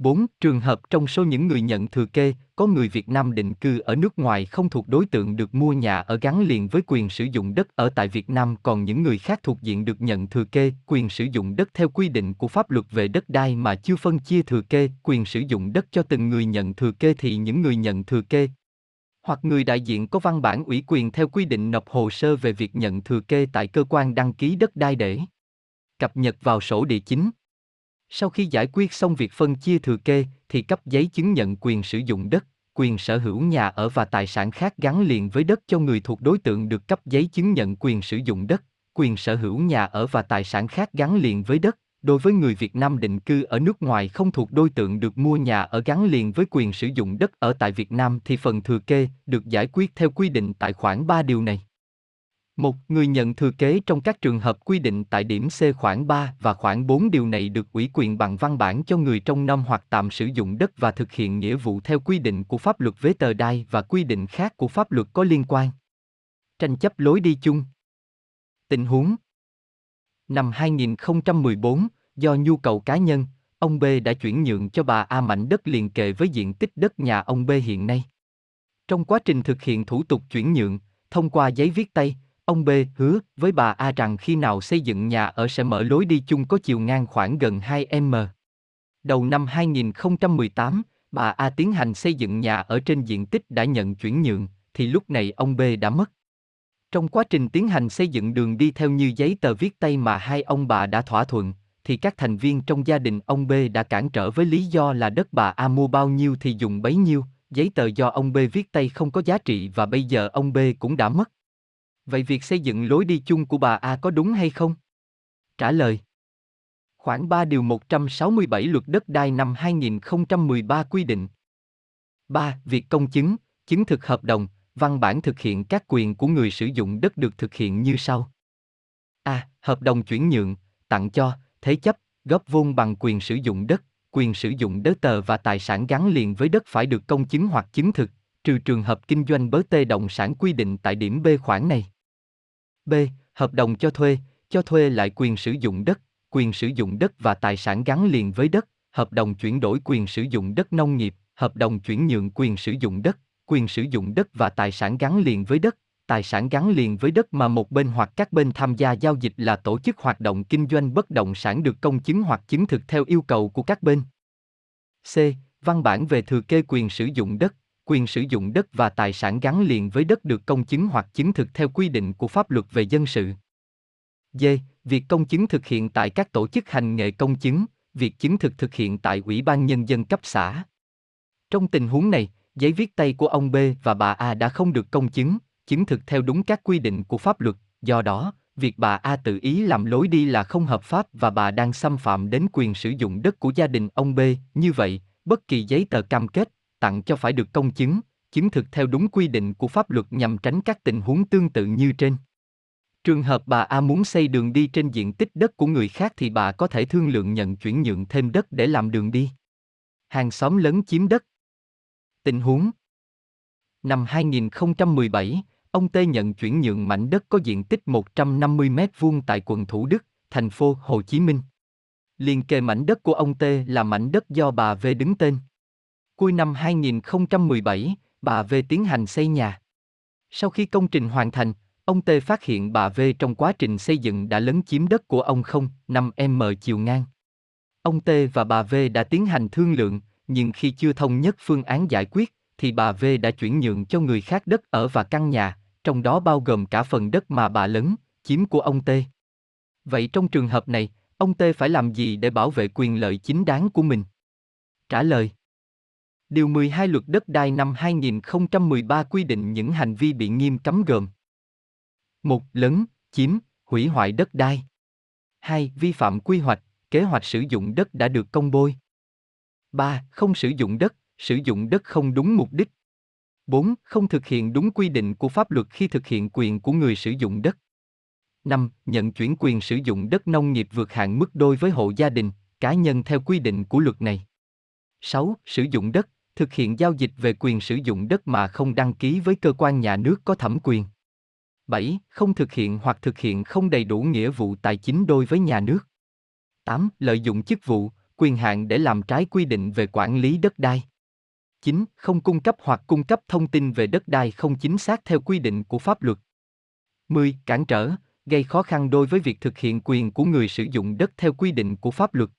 4. Trường hợp trong số những người nhận thừa kê, có người Việt Nam định cư ở nước ngoài không thuộc đối tượng được mua nhà ở gắn liền với quyền sử dụng đất ở tại Việt Nam còn những người khác thuộc diện được nhận thừa kê quyền sử dụng đất theo quy định của pháp luật về đất đai mà chưa phân chia thừa kê quyền sử dụng đất cho từng người nhận thừa kê thì những người nhận thừa kê hoặc người đại diện có văn bản ủy quyền theo quy định nộp hồ sơ về việc nhận thừa kê tại cơ quan đăng ký đất đai để cập nhật vào sổ địa chính. Sau khi giải quyết xong việc phân chia thừa kê, thì cấp giấy chứng nhận quyền sử dụng đất, quyền sở hữu nhà ở và tài sản khác gắn liền với đất cho người thuộc đối tượng được cấp giấy chứng nhận quyền sử dụng đất, quyền sở hữu nhà ở và tài sản khác gắn liền với đất. Đối với người Việt Nam định cư ở nước ngoài không thuộc đối tượng được mua nhà ở gắn liền với quyền sử dụng đất ở tại Việt Nam thì phần thừa kê được giải quyết theo quy định tại khoản 3 điều này. Một người nhận thừa kế trong các trường hợp quy định tại điểm C khoảng 3 và khoảng 4 điều này được ủy quyền bằng văn bản cho người trong năm hoặc tạm sử dụng đất và thực hiện nghĩa vụ theo quy định của pháp luật với tờ đai và quy định khác của pháp luật có liên quan. Tranh chấp lối đi chung Tình huống Năm 2014, do nhu cầu cá nhân, ông B đã chuyển nhượng cho bà A mảnh đất liền kề với diện tích đất nhà ông B hiện nay. Trong quá trình thực hiện thủ tục chuyển nhượng, thông qua giấy viết tay, Ông B hứa với bà A rằng khi nào xây dựng nhà ở sẽ mở lối đi chung có chiều ngang khoảng gần 2m. Đầu năm 2018, bà A tiến hành xây dựng nhà ở trên diện tích đã nhận chuyển nhượng, thì lúc này ông B đã mất. Trong quá trình tiến hành xây dựng đường đi theo như giấy tờ viết tay mà hai ông bà đã thỏa thuận, thì các thành viên trong gia đình ông B đã cản trở với lý do là đất bà A mua bao nhiêu thì dùng bấy nhiêu, giấy tờ do ông B viết tay không có giá trị và bây giờ ông B cũng đã mất. Vậy việc xây dựng lối đi chung của bà A có đúng hay không? Trả lời Khoảng 3 điều 167 luật đất đai năm 2013 quy định 3. Việc công chứng, chứng thực hợp đồng, văn bản thực hiện các quyền của người sử dụng đất được thực hiện như sau. A. Hợp đồng chuyển nhượng, tặng cho, thế chấp, góp vốn bằng quyền sử dụng đất, quyền sử dụng đất tờ và tài sản gắn liền với đất phải được công chứng hoặc chứng thực, trừ trường hợp kinh doanh bớ tê động sản quy định tại điểm B khoản này. B. Hợp đồng cho thuê, cho thuê lại quyền sử dụng đất, quyền sử dụng đất và tài sản gắn liền với đất, hợp đồng chuyển đổi quyền sử dụng đất nông nghiệp, hợp đồng chuyển nhượng quyền sử dụng đất, quyền sử dụng đất và tài sản gắn liền với đất, tài sản gắn liền với đất mà một bên hoặc các bên tham gia giao dịch là tổ chức hoạt động kinh doanh bất động sản được công chứng hoặc chứng thực theo yêu cầu của các bên. C. Văn bản về thừa kê quyền sử dụng đất, quyền sử dụng đất và tài sản gắn liền với đất được công chứng hoặc chứng thực theo quy định của pháp luật về dân sự. D. Việc công chứng thực hiện tại các tổ chức hành nghề công chứng, việc chứng thực thực hiện tại Ủy ban Nhân dân cấp xã. Trong tình huống này, giấy viết tay của ông B và bà A đã không được công chứng, chứng thực theo đúng các quy định của pháp luật, do đó, việc bà A tự ý làm lối đi là không hợp pháp và bà đang xâm phạm đến quyền sử dụng đất của gia đình ông B, như vậy, bất kỳ giấy tờ cam kết, tặng cho phải được công chứng, chứng thực theo đúng quy định của pháp luật nhằm tránh các tình huống tương tự như trên. Trường hợp bà A muốn xây đường đi trên diện tích đất của người khác thì bà có thể thương lượng nhận chuyển nhượng thêm đất để làm đường đi. Hàng xóm lớn chiếm đất. Tình huống Năm 2017, ông T nhận chuyển nhượng mảnh đất có diện tích 150 m2 tại quận Thủ Đức, thành phố Hồ Chí Minh. Liên kề mảnh đất của ông T là mảnh đất do bà V đứng tên. Cuối năm 2017, bà V tiến hành xây nhà. Sau khi công trình hoàn thành, ông T phát hiện bà V trong quá trình xây dựng đã lấn chiếm đất của ông không 5m chiều ngang. Ông T và bà V đã tiến hành thương lượng, nhưng khi chưa thống nhất phương án giải quyết, thì bà V đã chuyển nhượng cho người khác đất ở và căn nhà, trong đó bao gồm cả phần đất mà bà lấn, chiếm của ông T. Vậy trong trường hợp này, ông T phải làm gì để bảo vệ quyền lợi chính đáng của mình? Trả lời Điều 12 Luật Đất đai năm 2013 quy định những hành vi bị nghiêm cấm gồm một Lấn, chiếm, hủy hoại đất đai 2. Vi phạm quy hoạch, kế hoạch sử dụng đất đã được công bôi 3. Không sử dụng đất, sử dụng đất không đúng mục đích 4. Không thực hiện đúng quy định của pháp luật khi thực hiện quyền của người sử dụng đất 5. Nhận chuyển quyền sử dụng đất nông nghiệp vượt hạn mức đôi với hộ gia đình, cá nhân theo quy định của luật này 6. Sử dụng đất, thực hiện giao dịch về quyền sử dụng đất mà không đăng ký với cơ quan nhà nước có thẩm quyền. 7. Không thực hiện hoặc thực hiện không đầy đủ nghĩa vụ tài chính đối với nhà nước. 8. Lợi dụng chức vụ, quyền hạn để làm trái quy định về quản lý đất đai. 9. Không cung cấp hoặc cung cấp thông tin về đất đai không chính xác theo quy định của pháp luật. 10. Cản trở, gây khó khăn đối với việc thực hiện quyền của người sử dụng đất theo quy định của pháp luật.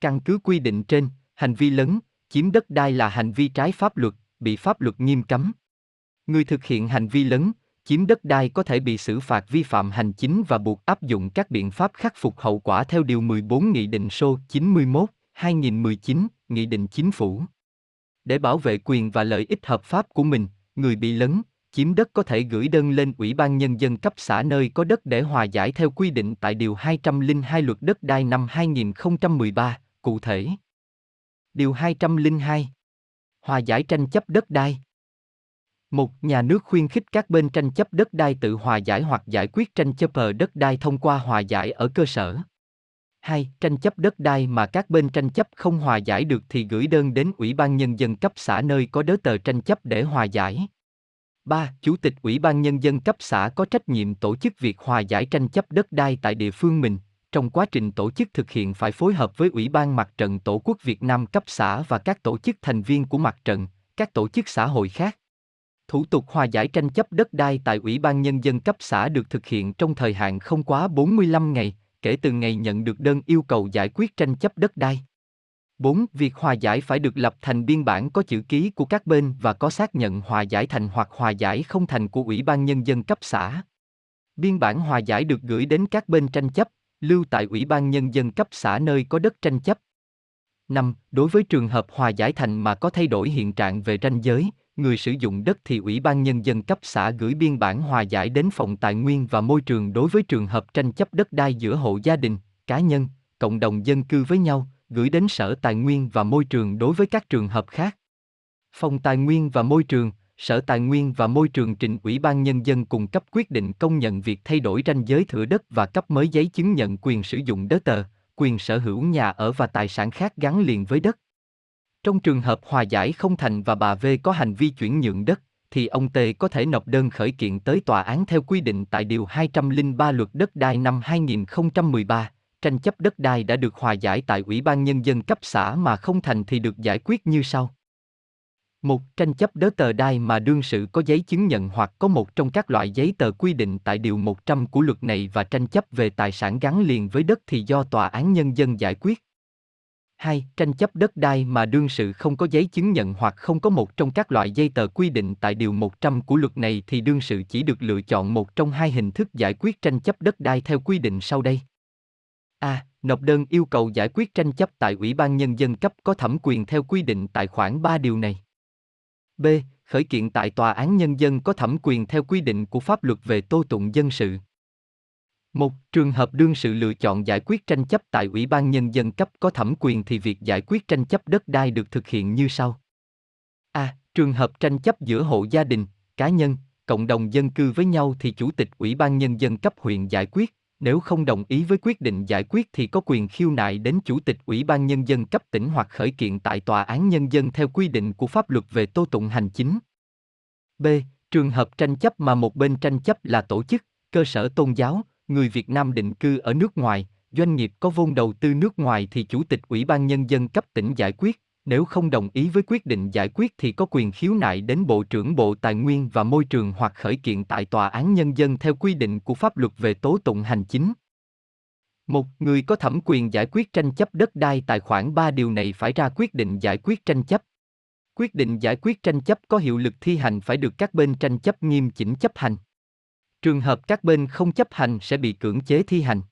Căn cứ quy định trên, hành vi lấn, chiếm đất đai là hành vi trái pháp luật, bị pháp luật nghiêm cấm. Người thực hiện hành vi lấn, chiếm đất đai có thể bị xử phạt vi phạm hành chính và buộc áp dụng các biện pháp khắc phục hậu quả theo Điều 14 Nghị định số 91, 2019, Nghị định Chính phủ. Để bảo vệ quyền và lợi ích hợp pháp của mình, người bị lấn, chiếm đất có thể gửi đơn lên Ủy ban Nhân dân cấp xã nơi có đất để hòa giải theo quy định tại Điều 202 Luật Đất đai năm 2013, cụ thể. Điều 202 Hòa giải tranh chấp đất đai một, Nhà nước khuyên khích các bên tranh chấp đất đai tự hòa giải hoặc giải quyết tranh chấp ở đất đai thông qua hòa giải ở cơ sở. 2. Tranh chấp đất đai mà các bên tranh chấp không hòa giải được thì gửi đơn đến Ủy ban Nhân dân cấp xã nơi có đớ tờ tranh chấp để hòa giải. 3. Chủ tịch Ủy ban Nhân dân cấp xã có trách nhiệm tổ chức việc hòa giải tranh chấp đất đai tại địa phương mình. Trong quá trình tổ chức thực hiện phải phối hợp với Ủy ban Mặt trận Tổ quốc Việt Nam cấp xã và các tổ chức thành viên của mặt trận, các tổ chức xã hội khác. Thủ tục hòa giải tranh chấp đất đai tại Ủy ban Nhân dân cấp xã được thực hiện trong thời hạn không quá 45 ngày, kể từ ngày nhận được đơn yêu cầu giải quyết tranh chấp đất đai. 4. Việc hòa giải phải được lập thành biên bản có chữ ký của các bên và có xác nhận hòa giải thành hoặc hòa giải không thành của Ủy ban Nhân dân cấp xã. Biên bản hòa giải được gửi đến các bên tranh chấp, lưu tại Ủy ban Nhân dân cấp xã nơi có đất tranh chấp. 5. Đối với trường hợp hòa giải thành mà có thay đổi hiện trạng về ranh giới, người sử dụng đất thì Ủy ban Nhân dân cấp xã gửi biên bản hòa giải đến Phòng Tài nguyên và Môi trường đối với trường hợp tranh chấp đất đai giữa hộ gia đình, cá nhân, cộng đồng dân cư với nhau, gửi đến Sở Tài nguyên và Môi trường đối với các trường hợp khác. Phòng Tài nguyên và Môi trường, Sở Tài nguyên và Môi trường trình Ủy ban Nhân dân cung cấp quyết định công nhận việc thay đổi ranh giới thửa đất và cấp mới giấy chứng nhận quyền sử dụng đất tờ, quyền sở hữu nhà ở và tài sản khác gắn liền với đất. Trong trường hợp hòa giải không thành và bà V có hành vi chuyển nhượng đất, thì ông T có thể nộp đơn khởi kiện tới tòa án theo quy định tại Điều 203 Luật Đất đai năm 2013. Tranh chấp đất đai đã được hòa giải tại Ủy ban Nhân dân cấp xã mà không thành thì được giải quyết như sau một Tranh chấp đớ tờ đai mà đương sự có giấy chứng nhận hoặc có một trong các loại giấy tờ quy định tại Điều 100 của luật này và tranh chấp về tài sản gắn liền với đất thì do Tòa án Nhân dân giải quyết. 2. Tranh chấp đất đai mà đương sự không có giấy chứng nhận hoặc không có một trong các loại giấy tờ quy định tại Điều 100 của luật này thì đương sự chỉ được lựa chọn một trong hai hình thức giải quyết tranh chấp đất đai theo quy định sau đây. A. Nộp đơn yêu cầu giải quyết tranh chấp tại Ủy ban Nhân dân cấp có thẩm quyền theo quy định tại khoản 3 điều này. B. Khởi kiện tại Tòa án Nhân dân có thẩm quyền theo quy định của pháp luật về tố tụng dân sự. Một trường hợp đương sự lựa chọn giải quyết tranh chấp tại Ủy ban Nhân dân cấp có thẩm quyền thì việc giải quyết tranh chấp đất đai được thực hiện như sau. A. Trường hợp tranh chấp giữa hộ gia đình, cá nhân, cộng đồng dân cư với nhau thì Chủ tịch Ủy ban Nhân dân cấp huyện giải quyết, nếu không đồng ý với quyết định giải quyết thì có quyền khiêu nại đến Chủ tịch Ủy ban Nhân dân cấp tỉnh hoặc khởi kiện tại Tòa án Nhân dân theo quy định của pháp luật về tố tụng hành chính. B. Trường hợp tranh chấp mà một bên tranh chấp là tổ chức, cơ sở tôn giáo, người Việt Nam định cư ở nước ngoài, doanh nghiệp có vốn đầu tư nước ngoài thì Chủ tịch Ủy ban Nhân dân cấp tỉnh giải quyết, nếu không đồng ý với quyết định giải quyết thì có quyền khiếu nại đến Bộ trưởng Bộ Tài nguyên và Môi trường hoặc khởi kiện tại Tòa án Nhân dân theo quy định của pháp luật về tố tụng hành chính. Một người có thẩm quyền giải quyết tranh chấp đất đai tại khoản 3 điều này phải ra quyết định giải quyết tranh chấp. Quyết định giải quyết tranh chấp có hiệu lực thi hành phải được các bên tranh chấp nghiêm chỉnh chấp hành. Trường hợp các bên không chấp hành sẽ bị cưỡng chế thi hành.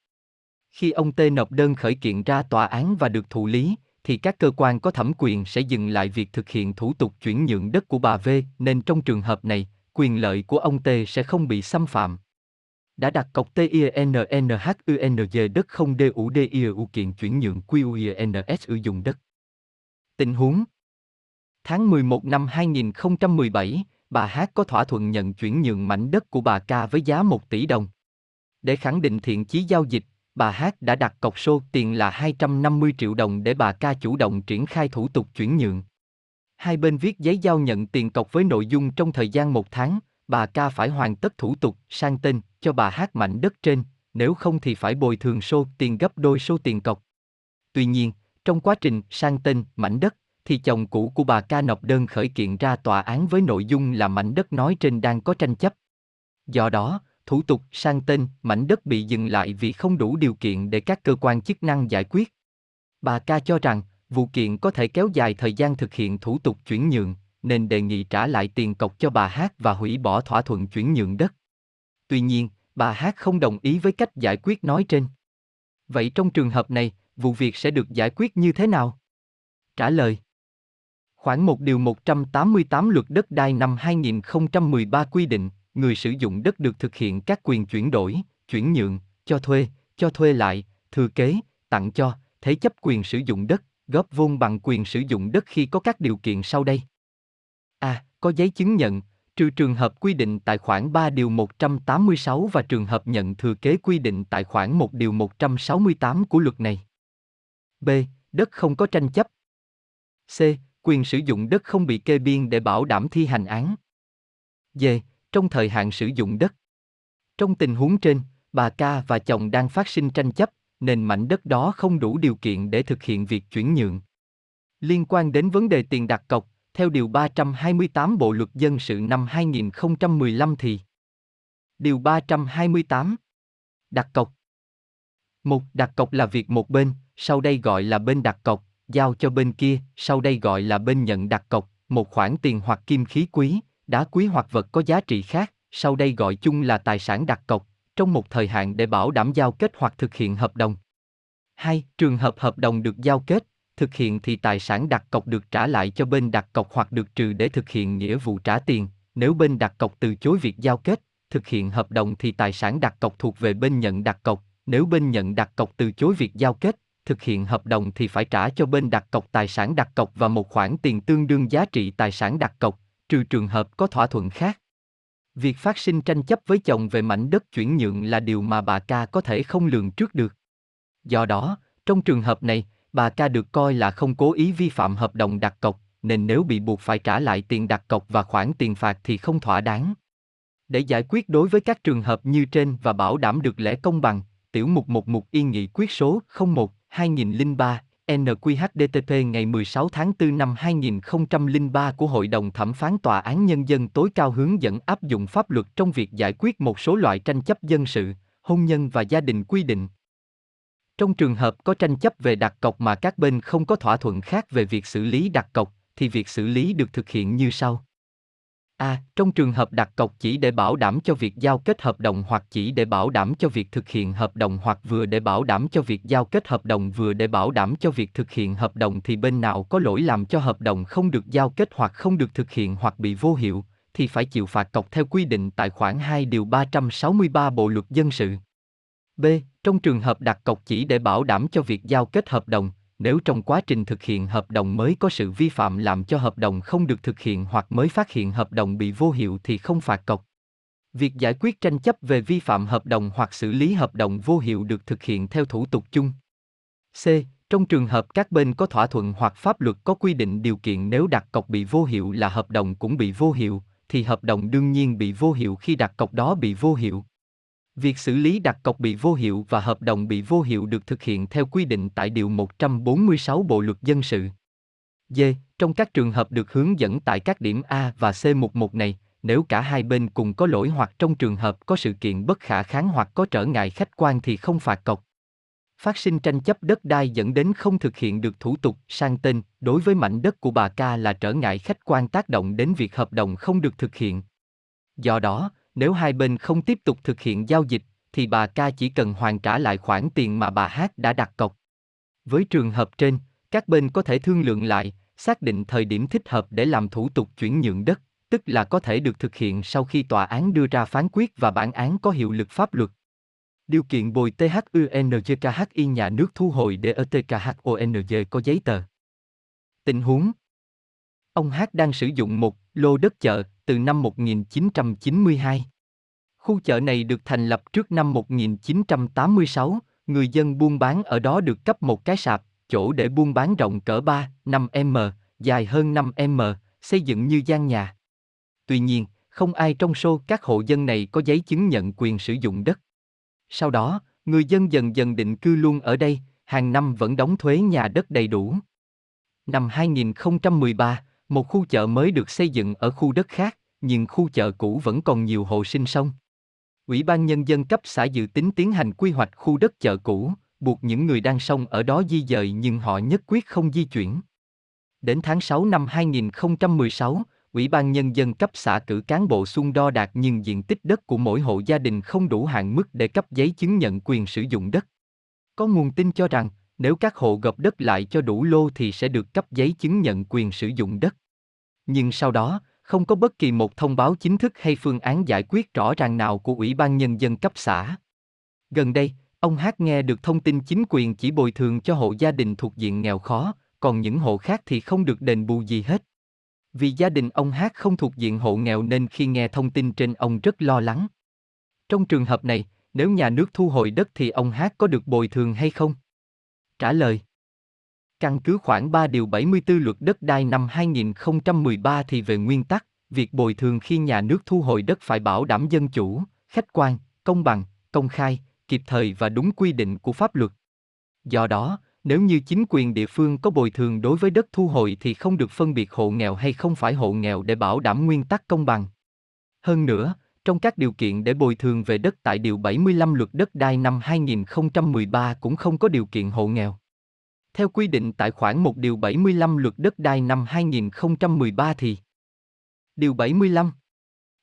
Khi ông T nộp đơn khởi kiện ra tòa án và được thụ lý, thì các cơ quan có thẩm quyền sẽ dừng lại việc thực hiện thủ tục chuyển nhượng đất của bà V, nên trong trường hợp này, quyền lợi của ông T sẽ không bị xâm phạm. Đã đặt cọc TINNHUNG đất không DUDIU kiện chuyển nhượng QINS sử dùng đất. Tình huống Tháng 11 năm 2017, bà Hát có thỏa thuận nhận chuyển nhượng mảnh đất của bà Ca với giá 1 tỷ đồng. Để khẳng định thiện chí giao dịch, bà Hát đã đặt cọc số tiền là 250 triệu đồng để bà Ca chủ động triển khai thủ tục chuyển nhượng. Hai bên viết giấy giao nhận tiền cọc với nội dung trong thời gian một tháng, bà Ca phải hoàn tất thủ tục sang tên cho bà Hát mảnh đất trên, nếu không thì phải bồi thường số tiền gấp đôi số tiền cọc. Tuy nhiên, trong quá trình sang tên mảnh đất, thì chồng cũ của bà ca nộp đơn khởi kiện ra tòa án với nội dung là mảnh đất nói trên đang có tranh chấp. Do đó, thủ tục sang tên mảnh đất bị dừng lại vì không đủ điều kiện để các cơ quan chức năng giải quyết. Bà ca cho rằng, vụ kiện có thể kéo dài thời gian thực hiện thủ tục chuyển nhượng, nên đề nghị trả lại tiền cọc cho bà Hát và hủy bỏ thỏa thuận chuyển nhượng đất. Tuy nhiên, bà Hát không đồng ý với cách giải quyết nói trên. Vậy trong trường hợp này, vụ việc sẽ được giải quyết như thế nào? Trả lời Khoảng một điều 188 luật đất đai năm 2013 quy định, người sử dụng đất được thực hiện các quyền chuyển đổi, chuyển nhượng, cho thuê, cho thuê lại, thừa kế, tặng cho, thế chấp quyền sử dụng đất, góp vốn bằng quyền sử dụng đất khi có các điều kiện sau đây. A. Có giấy chứng nhận, trừ trường hợp quy định tại khoản 3 điều 186 và trường hợp nhận thừa kế quy định tại khoản 1 điều 168 của luật này. B. Đất không có tranh chấp. C. Quyền sử dụng đất không bị kê biên để bảo đảm thi hành án. D. Trong thời hạn sử dụng đất. Trong tình huống trên, bà ca và chồng đang phát sinh tranh chấp, nên mảnh đất đó không đủ điều kiện để thực hiện việc chuyển nhượng. Liên quan đến vấn đề tiền đặt cọc, theo Điều 328 Bộ Luật Dân sự năm 2015 thì Điều 328 Đặt cọc Một đặt cọc là việc một bên, sau đây gọi là bên đặt cọc, giao cho bên kia, sau đây gọi là bên nhận đặt cọc, một khoản tiền hoặc kim khí quý, đá quý hoặc vật có giá trị khác, sau đây gọi chung là tài sản đặt cọc, trong một thời hạn để bảo đảm giao kết hoặc thực hiện hợp đồng. 2. Trường hợp hợp đồng được giao kết, thực hiện thì tài sản đặt cọc được trả lại cho bên đặt cọc hoặc được trừ để thực hiện nghĩa vụ trả tiền. Nếu bên đặt cọc từ chối việc giao kết, thực hiện hợp đồng thì tài sản đặt cọc thuộc về bên nhận đặt cọc. Nếu bên nhận đặt cọc từ chối việc giao kết, thực hiện hợp đồng thì phải trả cho bên đặt cọc tài sản đặt cọc và một khoản tiền tương đương giá trị tài sản đặt cọc, trừ trường hợp có thỏa thuận khác. Việc phát sinh tranh chấp với chồng về mảnh đất chuyển nhượng là điều mà bà ca có thể không lường trước được. Do đó, trong trường hợp này, bà ca được coi là không cố ý vi phạm hợp đồng đặt cọc, nên nếu bị buộc phải trả lại tiền đặt cọc và khoản tiền phạt thì không thỏa đáng. Để giải quyết đối với các trường hợp như trên và bảo đảm được lẽ công bằng, tiểu mục một mục yên nghị quyết số 01 2003 NQHDTP ngày 16 tháng 4 năm 2003 của Hội đồng Thẩm phán Tòa án Nhân dân tối cao hướng dẫn áp dụng pháp luật trong việc giải quyết một số loại tranh chấp dân sự, hôn nhân và gia đình quy định. Trong trường hợp có tranh chấp về đặt cọc mà các bên không có thỏa thuận khác về việc xử lý đặt cọc, thì việc xử lý được thực hiện như sau. A. Trong trường hợp đặt cọc chỉ để bảo đảm cho việc giao kết hợp đồng hoặc chỉ để bảo đảm cho việc thực hiện hợp đồng hoặc vừa để bảo đảm cho việc giao kết hợp đồng vừa để bảo đảm cho việc thực hiện hợp đồng thì bên nào có lỗi làm cho hợp đồng không được giao kết hoặc không được thực hiện hoặc bị vô hiệu, thì phải chịu phạt cọc theo quy định tại khoản 2 điều 363 Bộ luật dân sự. B. Trong trường hợp đặt cọc chỉ để bảo đảm cho việc giao kết hợp đồng, nếu trong quá trình thực hiện hợp đồng mới có sự vi phạm làm cho hợp đồng không được thực hiện hoặc mới phát hiện hợp đồng bị vô hiệu thì không phạt cọc. Việc giải quyết tranh chấp về vi phạm hợp đồng hoặc xử lý hợp đồng vô hiệu được thực hiện theo thủ tục chung. C. Trong trường hợp các bên có thỏa thuận hoặc pháp luật có quy định điều kiện nếu đặt cọc bị vô hiệu là hợp đồng cũng bị vô hiệu, thì hợp đồng đương nhiên bị vô hiệu khi đặt cọc đó bị vô hiệu. Việc xử lý đặt cọc bị vô hiệu và hợp đồng bị vô hiệu được thực hiện theo quy định tại Điều 146 Bộ Luật Dân sự. D. Trong các trường hợp được hướng dẫn tại các điểm A và C mục 1 này, nếu cả hai bên cùng có lỗi hoặc trong trường hợp có sự kiện bất khả kháng hoặc có trở ngại khách quan thì không phạt cọc. Phát sinh tranh chấp đất đai dẫn đến không thực hiện được thủ tục sang tên đối với mảnh đất của bà ca là trở ngại khách quan tác động đến việc hợp đồng không được thực hiện. Do đó, nếu hai bên không tiếp tục thực hiện giao dịch, thì bà ca chỉ cần hoàn trả lại khoản tiền mà bà hát đã đặt cọc. Với trường hợp trên, các bên có thể thương lượng lại, xác định thời điểm thích hợp để làm thủ tục chuyển nhượng đất, tức là có thể được thực hiện sau khi tòa án đưa ra phán quyết và bản án có hiệu lực pháp luật. Điều kiện bồi THUNJKHI nhà nước thu hồi để ở TKHONJ có giấy tờ. Tình huống Ông hát đang sử dụng một lô đất chợ từ năm 1992. Khu chợ này được thành lập trước năm 1986, người dân buôn bán ở đó được cấp một cái sạp, chỗ để buôn bán rộng cỡ 3, 5 m, dài hơn 5 m, xây dựng như gian nhà. Tuy nhiên, không ai trong số các hộ dân này có giấy chứng nhận quyền sử dụng đất. Sau đó, người dân dần dần định cư luôn ở đây, hàng năm vẫn đóng thuế nhà đất đầy đủ. Năm 2013, một khu chợ mới được xây dựng ở khu đất khác, nhưng khu chợ cũ vẫn còn nhiều hộ sinh sống. Ủy ban Nhân dân cấp xã dự tính tiến hành quy hoạch khu đất chợ cũ, buộc những người đang sống ở đó di dời nhưng họ nhất quyết không di chuyển. Đến tháng 6 năm 2016, Ủy ban Nhân dân cấp xã cử cán bộ xuống đo đạt nhưng diện tích đất của mỗi hộ gia đình không đủ hạn mức để cấp giấy chứng nhận quyền sử dụng đất. Có nguồn tin cho rằng, nếu các hộ gộp đất lại cho đủ lô thì sẽ được cấp giấy chứng nhận quyền sử dụng đất. Nhưng sau đó, không có bất kỳ một thông báo chính thức hay phương án giải quyết rõ ràng nào của Ủy ban Nhân dân cấp xã. Gần đây, ông Hát nghe được thông tin chính quyền chỉ bồi thường cho hộ gia đình thuộc diện nghèo khó, còn những hộ khác thì không được đền bù gì hết. Vì gia đình ông Hát không thuộc diện hộ nghèo nên khi nghe thông tin trên ông rất lo lắng. Trong trường hợp này, nếu nhà nước thu hồi đất thì ông Hát có được bồi thường hay không? Trả lời Căn cứ khoảng 3 điều 74 luật đất đai năm 2013 thì về nguyên tắc, việc bồi thường khi nhà nước thu hồi đất phải bảo đảm dân chủ, khách quan, công bằng, công khai, kịp thời và đúng quy định của pháp luật. Do đó, nếu như chính quyền địa phương có bồi thường đối với đất thu hồi thì không được phân biệt hộ nghèo hay không phải hộ nghèo để bảo đảm nguyên tắc công bằng. Hơn nữa, trong các điều kiện để bồi thường về đất tại Điều 75 Luật Đất đai năm 2013 cũng không có điều kiện hộ nghèo. Theo quy định tại khoản 1 Điều 75 Luật Đất đai năm 2013 thì Điều 75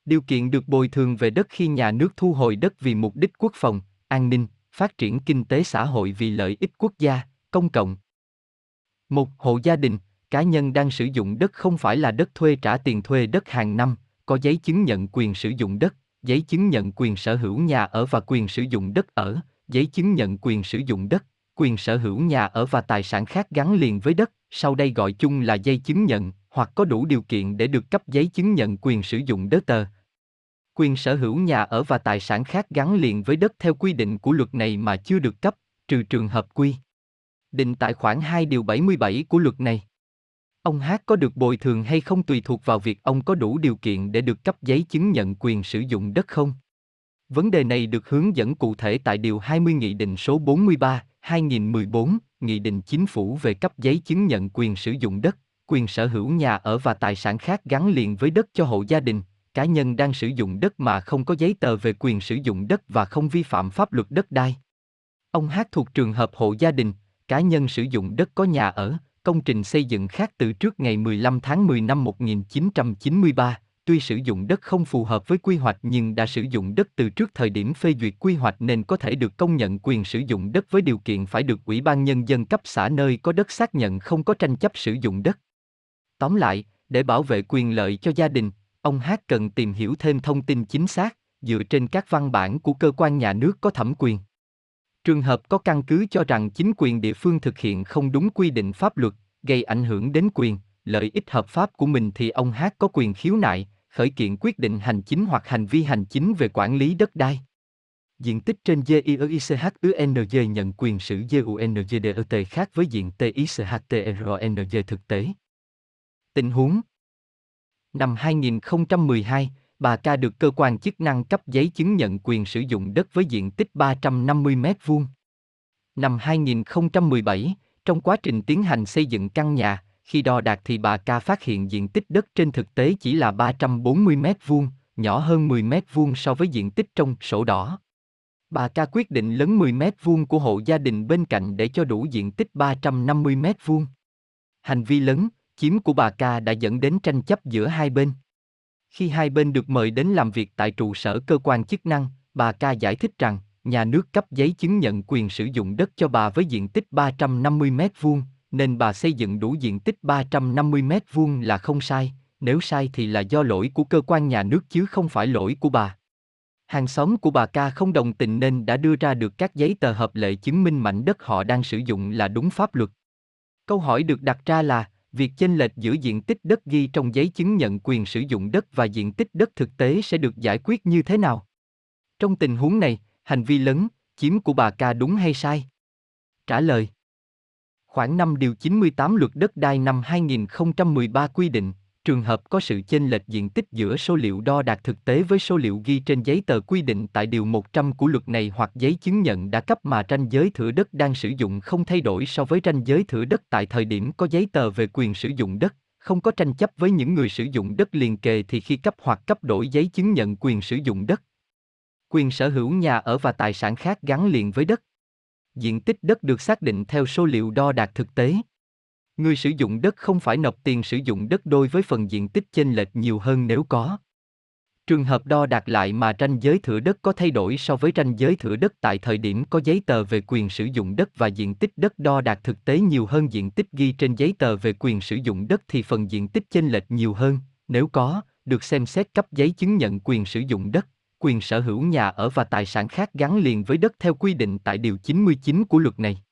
Điều kiện được bồi thường về đất khi nhà nước thu hồi đất vì mục đích quốc phòng, an ninh, phát triển kinh tế xã hội vì lợi ích quốc gia, công cộng. Một hộ gia đình, cá nhân đang sử dụng đất không phải là đất thuê trả tiền thuê đất hàng năm, có giấy chứng nhận quyền sử dụng đất, giấy chứng nhận quyền sở hữu nhà ở và quyền sử dụng đất ở, giấy chứng nhận quyền sử dụng đất, quyền sở hữu nhà ở và tài sản khác gắn liền với đất, sau đây gọi chung là giấy chứng nhận, hoặc có đủ điều kiện để được cấp giấy chứng nhận quyền sử dụng đất tờ. Quyền sở hữu nhà ở và tài sản khác gắn liền với đất theo quy định của luật này mà chưa được cấp, trừ trường hợp quy định tại khoản 2 điều 77 của luật này. Ông Hát có được bồi thường hay không tùy thuộc vào việc ông có đủ điều kiện để được cấp giấy chứng nhận quyền sử dụng đất không. Vấn đề này được hướng dẫn cụ thể tại Điều 20 Nghị định số 43, 2014, Nghị định Chính phủ về cấp giấy chứng nhận quyền sử dụng đất, quyền sở hữu nhà ở và tài sản khác gắn liền với đất cho hộ gia đình, cá nhân đang sử dụng đất mà không có giấy tờ về quyền sử dụng đất và không vi phạm pháp luật đất đai. Ông Hát thuộc trường hợp hộ gia đình, cá nhân sử dụng đất có nhà ở, công trình xây dựng khác từ trước ngày 15 tháng 10 năm 1993, tuy sử dụng đất không phù hợp với quy hoạch nhưng đã sử dụng đất từ trước thời điểm phê duyệt quy hoạch nên có thể được công nhận quyền sử dụng đất với điều kiện phải được Ủy ban Nhân dân cấp xã nơi có đất xác nhận không có tranh chấp sử dụng đất. Tóm lại, để bảo vệ quyền lợi cho gia đình, ông Hát cần tìm hiểu thêm thông tin chính xác, dựa trên các văn bản của cơ quan nhà nước có thẩm quyền. Trường hợp có căn cứ cho rằng chính quyền địa phương thực hiện không đúng quy định pháp luật, gây ảnh hưởng đến quyền, lợi ích hợp pháp của mình thì ông Hát có quyền khiếu nại, khởi kiện quyết định hành chính hoặc hành vi hành chính về quản lý đất đai. Diện tích trên GIICHUNG nhận quyền sử GUNGDET khác với diện TICHTRNG thực tế. Tình huống Năm 2012, bà Ca được cơ quan chức năng cấp giấy chứng nhận quyền sử dụng đất với diện tích 350 m2. Năm 2017, trong quá trình tiến hành xây dựng căn nhà, khi đo đạt thì bà Ca phát hiện diện tích đất trên thực tế chỉ là 340 m vuông, nhỏ hơn 10 m vuông so với diện tích trong sổ đỏ. Bà Ca quyết định lấn 10 m vuông của hộ gia đình bên cạnh để cho đủ diện tích 350 m vuông. Hành vi lấn, chiếm của bà Ca đã dẫn đến tranh chấp giữa hai bên. Khi hai bên được mời đến làm việc tại trụ sở cơ quan chức năng, bà Ca giải thích rằng, nhà nước cấp giấy chứng nhận quyền sử dụng đất cho bà với diện tích 350 m vuông, nên bà xây dựng đủ diện tích 350 m2 là không sai, nếu sai thì là do lỗi của cơ quan nhà nước chứ không phải lỗi của bà. Hàng xóm của bà Ca không đồng tình nên đã đưa ra được các giấy tờ hợp lệ chứng minh mảnh đất họ đang sử dụng là đúng pháp luật. Câu hỏi được đặt ra là, việc chênh lệch giữa diện tích đất ghi trong giấy chứng nhận quyền sử dụng đất và diện tích đất thực tế sẽ được giải quyết như thế nào? Trong tình huống này, hành vi lấn, chiếm của bà ca đúng hay sai? Trả lời Khoảng 5 điều 98 luật đất đai năm 2013 quy định, trường hợp có sự chênh lệch diện tích giữa số liệu đo đạt thực tế với số liệu ghi trên giấy tờ quy định tại điều 100 của luật này hoặc giấy chứng nhận đã cấp mà ranh giới thửa đất đang sử dụng không thay đổi so với ranh giới thửa đất tại thời điểm có giấy tờ về quyền sử dụng đất, không có tranh chấp với những người sử dụng đất liền kề thì khi cấp hoặc cấp đổi giấy chứng nhận quyền sử dụng đất. Quyền sở hữu nhà ở và tài sản khác gắn liền với đất. Diện tích đất được xác định theo số liệu đo đạt thực tế. Người sử dụng đất không phải nộp tiền sử dụng đất đôi với phần diện tích chênh lệch nhiều hơn nếu có. Trường hợp đo đạt lại mà ranh giới thửa đất có thay đổi so với ranh giới thửa đất tại thời điểm có giấy tờ về quyền sử dụng đất và diện tích đất đo đạt thực tế nhiều hơn diện tích ghi trên giấy tờ về quyền sử dụng đất thì phần diện tích chênh lệch nhiều hơn, nếu có, được xem xét cấp giấy chứng nhận quyền sử dụng đất, quyền sở hữu nhà ở và tài sản khác gắn liền với đất theo quy định tại điều 99 của luật này.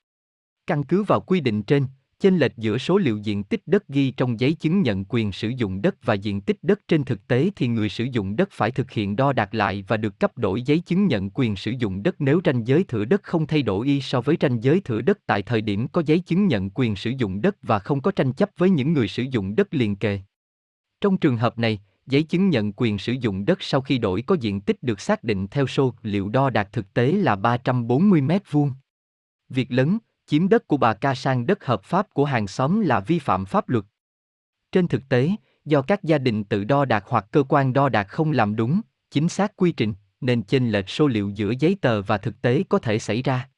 Căn cứ vào quy định trên, chênh lệch giữa số liệu diện tích đất ghi trong giấy chứng nhận quyền sử dụng đất và diện tích đất trên thực tế thì người sử dụng đất phải thực hiện đo đạt lại và được cấp đổi giấy chứng nhận quyền sử dụng đất nếu ranh giới thửa đất không thay đổi y so với ranh giới thửa đất tại thời điểm có giấy chứng nhận quyền sử dụng đất và không có tranh chấp với những người sử dụng đất liền kề. Trong trường hợp này, giấy chứng nhận quyền sử dụng đất sau khi đổi có diện tích được xác định theo số liệu đo đạt thực tế là 340 m vuông. Việc lấn, chiếm đất của bà ca sang đất hợp pháp của hàng xóm là vi phạm pháp luật. Trên thực tế, do các gia đình tự đo đạt hoặc cơ quan đo đạt không làm đúng, chính xác quy trình, nên chênh lệch số liệu giữa giấy tờ và thực tế có thể xảy ra.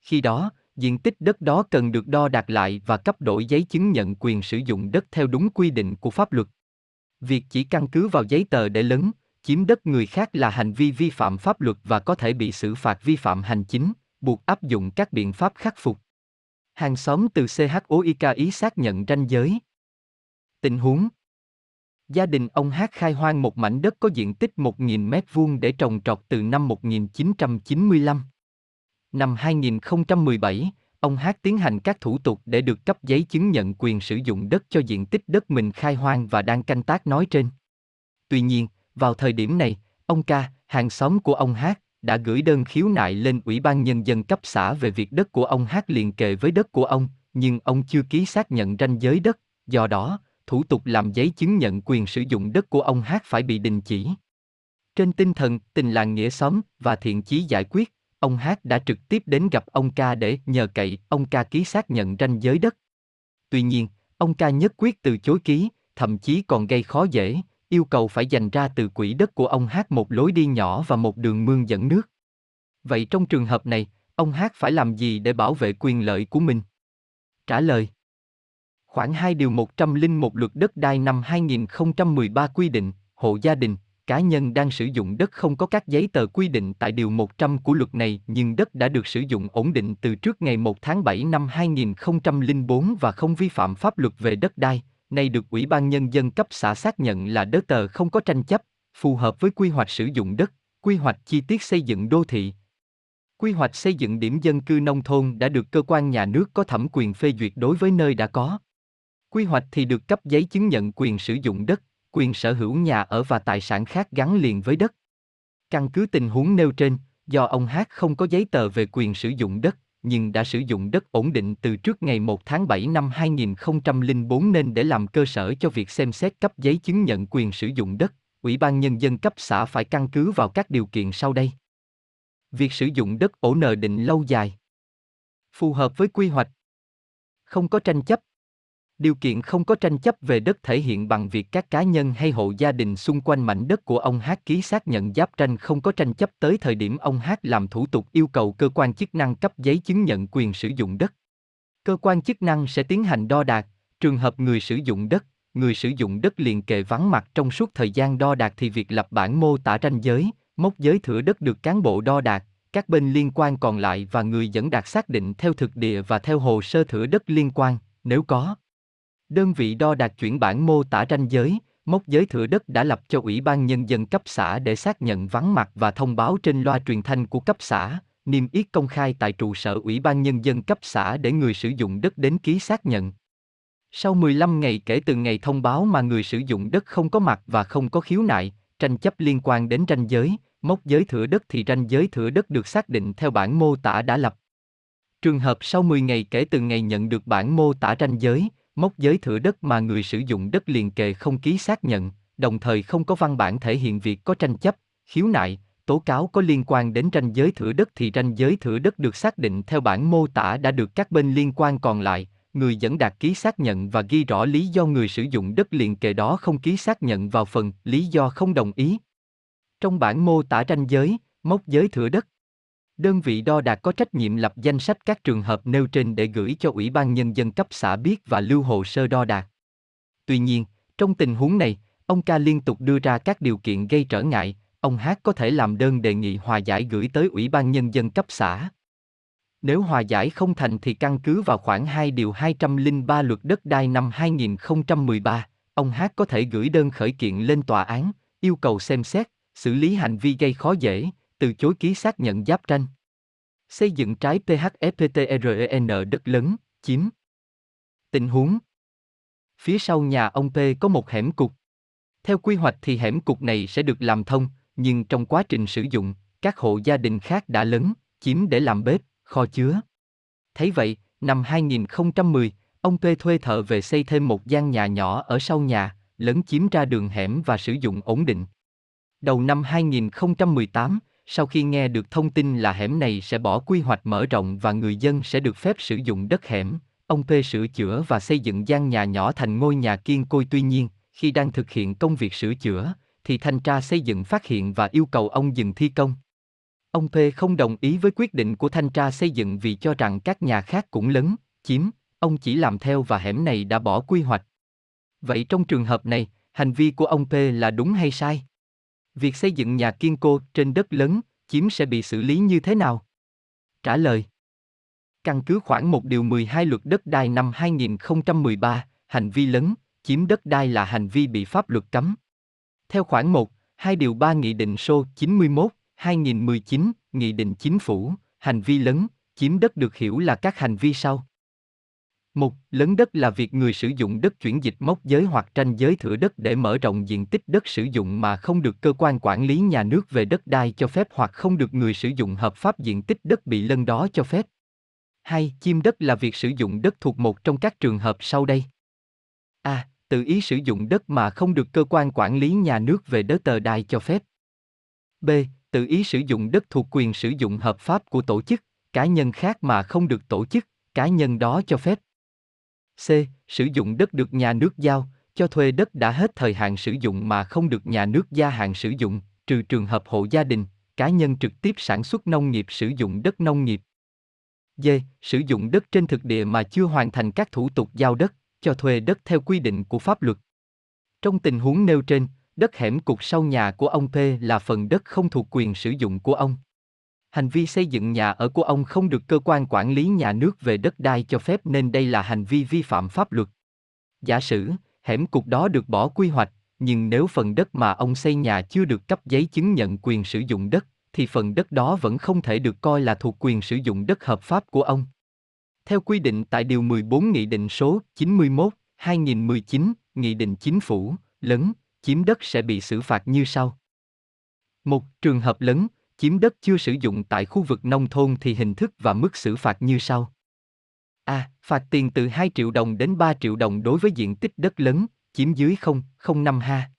Khi đó, diện tích đất đó cần được đo đạt lại và cấp đổi giấy chứng nhận quyền sử dụng đất theo đúng quy định của pháp luật. Việc chỉ căn cứ vào giấy tờ để lấn, chiếm đất người khác là hành vi vi phạm pháp luật và có thể bị xử phạt vi phạm hành chính, buộc áp dụng các biện pháp khắc phục. Hàng xóm từ CHOIK ý xác nhận ranh giới. Tình huống Gia đình ông Hát khai hoang một mảnh đất có diện tích 1.000 mét vuông để trồng trọt từ năm 1995. Năm 2017, ông Hát tiến hành các thủ tục để được cấp giấy chứng nhận quyền sử dụng đất cho diện tích đất mình khai hoang và đang canh tác nói trên. Tuy nhiên, vào thời điểm này, ông ca, hàng xóm của ông Hát, đã gửi đơn khiếu nại lên Ủy ban Nhân dân cấp xã về việc đất của ông Hát liền kề với đất của ông, nhưng ông chưa ký xác nhận ranh giới đất, do đó, thủ tục làm giấy chứng nhận quyền sử dụng đất của ông Hát phải bị đình chỉ. Trên tinh thần tình làng nghĩa xóm và thiện chí giải quyết, ông Hát đã trực tiếp đến gặp ông ca để nhờ cậy ông ca ký xác nhận ranh giới đất. Tuy nhiên, ông ca nhất quyết từ chối ký, thậm chí còn gây khó dễ, yêu cầu phải dành ra từ quỹ đất của ông Hát một lối đi nhỏ và một đường mương dẫn nước. Vậy trong trường hợp này, ông Hát phải làm gì để bảo vệ quyền lợi của mình? Trả lời Khoảng 2 điều 101 luật đất đai năm 2013 quy định, hộ gia đình, cá nhân đang sử dụng đất không có các giấy tờ quy định tại điều 100 của luật này nhưng đất đã được sử dụng ổn định từ trước ngày 1 tháng 7 năm 2004 và không vi phạm pháp luật về đất đai, nay được Ủy ban Nhân dân cấp xã xác nhận là đất tờ không có tranh chấp, phù hợp với quy hoạch sử dụng đất, quy hoạch chi tiết xây dựng đô thị. Quy hoạch xây dựng điểm dân cư nông thôn đã được cơ quan nhà nước có thẩm quyền phê duyệt đối với nơi đã có. Quy hoạch thì được cấp giấy chứng nhận quyền sử dụng đất, quyền sở hữu nhà ở và tài sản khác gắn liền với đất. Căn cứ tình huống nêu trên, do ông Hát không có giấy tờ về quyền sử dụng đất, nhưng đã sử dụng đất ổn định từ trước ngày 1 tháng 7 năm 2004 nên để làm cơ sở cho việc xem xét cấp giấy chứng nhận quyền sử dụng đất, Ủy ban Nhân dân cấp xã phải căn cứ vào các điều kiện sau đây. Việc sử dụng đất ổn định lâu dài. Phù hợp với quy hoạch. Không có tranh chấp. Điều kiện không có tranh chấp về đất thể hiện bằng việc các cá nhân hay hộ gia đình xung quanh mảnh đất của ông Hát ký xác nhận giáp tranh không có tranh chấp tới thời điểm ông Hát làm thủ tục yêu cầu cơ quan chức năng cấp giấy chứng nhận quyền sử dụng đất. Cơ quan chức năng sẽ tiến hành đo đạc, trường hợp người sử dụng đất, người sử dụng đất liền kề vắng mặt trong suốt thời gian đo đạc thì việc lập bản mô tả ranh giới, mốc giới thửa đất được cán bộ đo đạc, các bên liên quan còn lại và người dẫn đạt xác định theo thực địa và theo hồ sơ thửa đất liên quan, nếu có. Đơn vị đo đạt chuyển bản mô tả ranh giới, mốc giới thửa đất đã lập cho Ủy ban Nhân dân cấp xã để xác nhận vắng mặt và thông báo trên loa truyền thanh của cấp xã, niêm yết công khai tại trụ sở Ủy ban Nhân dân cấp xã để người sử dụng đất đến ký xác nhận. Sau 15 ngày kể từ ngày thông báo mà người sử dụng đất không có mặt và không có khiếu nại, tranh chấp liên quan đến ranh giới, mốc giới thửa đất thì ranh giới thửa đất được xác định theo bản mô tả đã lập. Trường hợp sau 10 ngày kể từ ngày nhận được bản mô tả ranh giới, mốc giới thửa đất mà người sử dụng đất liền kề không ký xác nhận, đồng thời không có văn bản thể hiện việc có tranh chấp, khiếu nại, tố cáo có liên quan đến tranh giới thửa đất thì tranh giới thửa đất được xác định theo bản mô tả đã được các bên liên quan còn lại, người dẫn đạt ký xác nhận và ghi rõ lý do người sử dụng đất liền kề đó không ký xác nhận vào phần lý do không đồng ý. Trong bản mô tả tranh giới, mốc giới thửa đất, Đơn vị đo đạc có trách nhiệm lập danh sách các trường hợp nêu trên để gửi cho Ủy ban Nhân dân cấp xã biết và lưu hồ sơ đo đạc. Tuy nhiên, trong tình huống này, ông Ca liên tục đưa ra các điều kiện gây trở ngại, ông Hát có thể làm đơn đề nghị hòa giải gửi tới Ủy ban Nhân dân cấp xã. Nếu hòa giải không thành thì căn cứ vào khoản 2 điều 203 luật đất đai năm 2013, ông Hát có thể gửi đơn khởi kiện lên tòa án, yêu cầu xem xét, xử lý hành vi gây khó dễ, từ chối ký xác nhận giáp tranh. Xây dựng trái PHFPTREN đất lớn, chiếm. Tình huống Phía sau nhà ông P có một hẻm cục. Theo quy hoạch thì hẻm cục này sẽ được làm thông, nhưng trong quá trình sử dụng, các hộ gia đình khác đã lớn chiếm để làm bếp, kho chứa. Thấy vậy, năm 2010, ông P thuê thợ về xây thêm một gian nhà nhỏ ở sau nhà, lớn chiếm ra đường hẻm và sử dụng ổn định. Đầu năm 2018, sau khi nghe được thông tin là hẻm này sẽ bỏ quy hoạch mở rộng và người dân sẽ được phép sử dụng đất hẻm, ông P sửa chữa và xây dựng gian nhà nhỏ thành ngôi nhà kiên côi tuy nhiên, khi đang thực hiện công việc sửa chữa, thì thanh tra xây dựng phát hiện và yêu cầu ông dừng thi công. Ông P không đồng ý với quyết định của thanh tra xây dựng vì cho rằng các nhà khác cũng lấn, chiếm, ông chỉ làm theo và hẻm này đã bỏ quy hoạch. Vậy trong trường hợp này, hành vi của ông P là đúng hay sai? Việc xây dựng nhà kiên cố trên đất lớn, chiếm sẽ bị xử lý như thế nào? Trả lời Căn cứ khoảng 1 điều 12 luật đất đai năm 2013, hành vi lớn, chiếm đất đai là hành vi bị pháp luật cấm. Theo khoảng 1, 2 điều 3 Nghị định số 91, 2019, Nghị định Chính phủ, hành vi lớn, chiếm đất được hiểu là các hành vi sau. Một, lấn đất là việc người sử dụng đất chuyển dịch mốc giới hoặc tranh giới thửa đất để mở rộng diện tích đất sử dụng mà không được cơ quan quản lý nhà nước về đất đai cho phép hoặc không được người sử dụng hợp pháp diện tích đất bị lân đó cho phép. hai Chiêm đất là việc sử dụng đất thuộc một trong các trường hợp sau đây. A. Tự ý sử dụng đất mà không được cơ quan quản lý nhà nước về đất tờ đai cho phép. B. Tự ý sử dụng đất thuộc quyền sử dụng hợp pháp của tổ chức, cá nhân khác mà không được tổ chức, cá nhân đó cho phép. C. Sử dụng đất được nhà nước giao, cho thuê đất đã hết thời hạn sử dụng mà không được nhà nước gia hạn sử dụng, trừ trường hợp hộ gia đình, cá nhân trực tiếp sản xuất nông nghiệp sử dụng đất nông nghiệp. D. Sử dụng đất trên thực địa mà chưa hoàn thành các thủ tục giao đất, cho thuê đất theo quy định của pháp luật. Trong tình huống nêu trên, đất hẻm cục sau nhà của ông P là phần đất không thuộc quyền sử dụng của ông. Hành vi xây dựng nhà ở của ông không được cơ quan quản lý nhà nước về đất đai cho phép nên đây là hành vi vi phạm pháp luật. Giả sử, hẻm cục đó được bỏ quy hoạch, nhưng nếu phần đất mà ông xây nhà chưa được cấp giấy chứng nhận quyền sử dụng đất, thì phần đất đó vẫn không thể được coi là thuộc quyền sử dụng đất hợp pháp của ông. Theo quy định tại Điều 14 Nghị định số 91, 2019, Nghị định Chính phủ, lấn, chiếm đất sẽ bị xử phạt như sau. Một trường hợp lấn, chiếm đất chưa sử dụng tại khu vực nông thôn thì hình thức và mức xử phạt như sau. A. Phạt tiền từ 2 triệu đồng đến 3 triệu đồng đối với diện tích đất lớn, chiếm dưới 0,05 ha.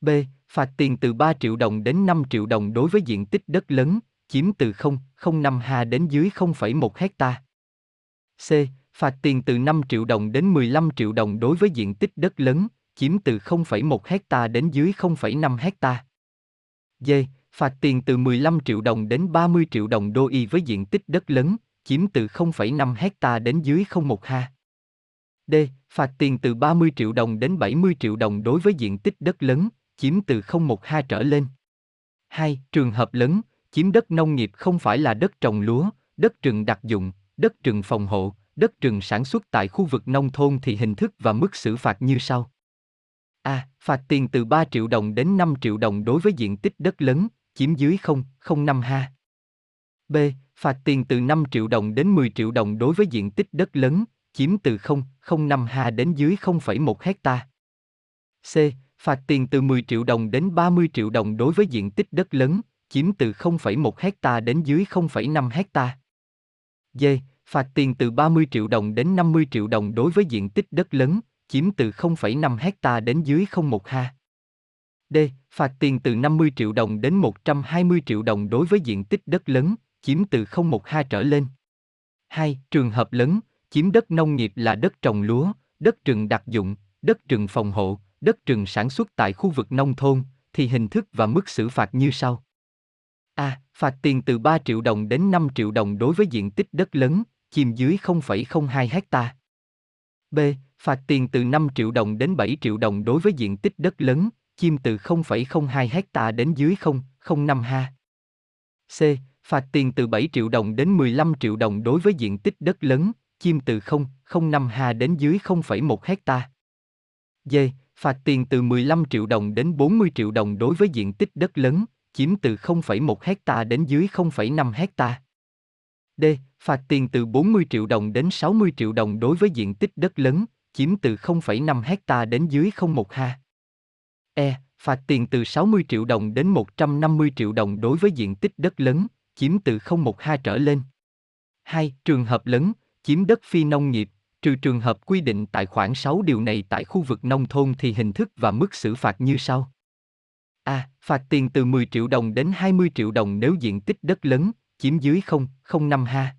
B. Phạt tiền từ 3 triệu đồng đến 5 triệu đồng đối với diện tích đất lớn, chiếm từ 0,05 ha đến dưới 0,1 hecta. C. Phạt tiền từ 5 triệu đồng đến 15 triệu đồng đối với diện tích đất lớn, chiếm từ 0,1 hecta đến dưới 0,5 hecta. D. Phạt tiền từ 15 triệu đồng đến 30 triệu đồng đô y với diện tích đất lớn, chiếm từ 0,5 hecta đến dưới 0,1 ha. D. Phạt tiền từ 30 triệu đồng đến 70 triệu đồng đối với diện tích đất lớn, chiếm từ 0,1 ha trở lên. 2. Trường hợp lớn, chiếm đất nông nghiệp không phải là đất trồng lúa, đất rừng đặc dụng, đất rừng phòng hộ, đất rừng sản xuất tại khu vực nông thôn thì hình thức và mức xử phạt như sau. A. Phạt tiền từ 3 triệu đồng đến 5 triệu đồng đối với diện tích đất lớn, chiếm dưới 0,05 ha. B. Phạt tiền từ 5 triệu đồng đến 10 triệu đồng đối với diện tích đất lớn, chiếm từ 0,05 ha đến dưới 0,1 hecta. C. Phạt tiền từ 10 triệu đồng đến 30 triệu đồng đối với diện tích đất lớn, chiếm từ 0,1 hecta đến dưới 0,5 hecta. D. Phạt tiền từ 30 triệu đồng đến 50 triệu đồng đối với diện tích đất lớn, chiếm từ 0,5 hecta đến dưới 0,1 ha. D. Phạt tiền từ 50 triệu đồng đến 120 triệu đồng đối với diện tích đất lớn, chiếm từ 0,1 ha trở lên. 2. Trường hợp lớn, chiếm đất nông nghiệp là đất trồng lúa, đất rừng đặc dụng, đất rừng phòng hộ, đất rừng sản xuất tại khu vực nông thôn, thì hình thức và mức xử phạt như sau. A. Phạt tiền từ 3 triệu đồng đến 5 triệu đồng đối với diện tích đất lớn, chiếm dưới 0,02 hecta. B. Phạt tiền từ 5 triệu đồng đến 7 triệu đồng đối với diện tích đất lớn, chim từ 0,02 hecta đến dưới 0,05 ha. C. Phạt tiền từ 7 triệu đồng đến 15 triệu đồng đối với diện tích đất lớn, chim từ 0,05 ha đến dưới 0,1 hecta. D. Phạt tiền từ 15 triệu đồng đến 40 triệu đồng đối với diện tích đất lớn, chiếm từ 0,1 hecta đến dưới 0,5 hecta. D. Phạt tiền từ 40 triệu đồng đến 60 triệu đồng đối với diện tích đất lớn, chiếm từ 0,5 hecta đến dưới 0,1 ha. E. Phạt tiền từ 60 triệu đồng đến 150 triệu đồng đối với diện tích đất lớn, chiếm từ 0,1 ha trở lên. 2. Trường hợp lớn, chiếm đất phi nông nghiệp, trừ trường hợp quy định tại khoản 6 điều này tại khu vực nông thôn thì hình thức và mức xử phạt như sau. A. Phạt tiền từ 10 triệu đồng đến 20 triệu đồng nếu diện tích đất lớn, chiếm dưới 0,05 ha.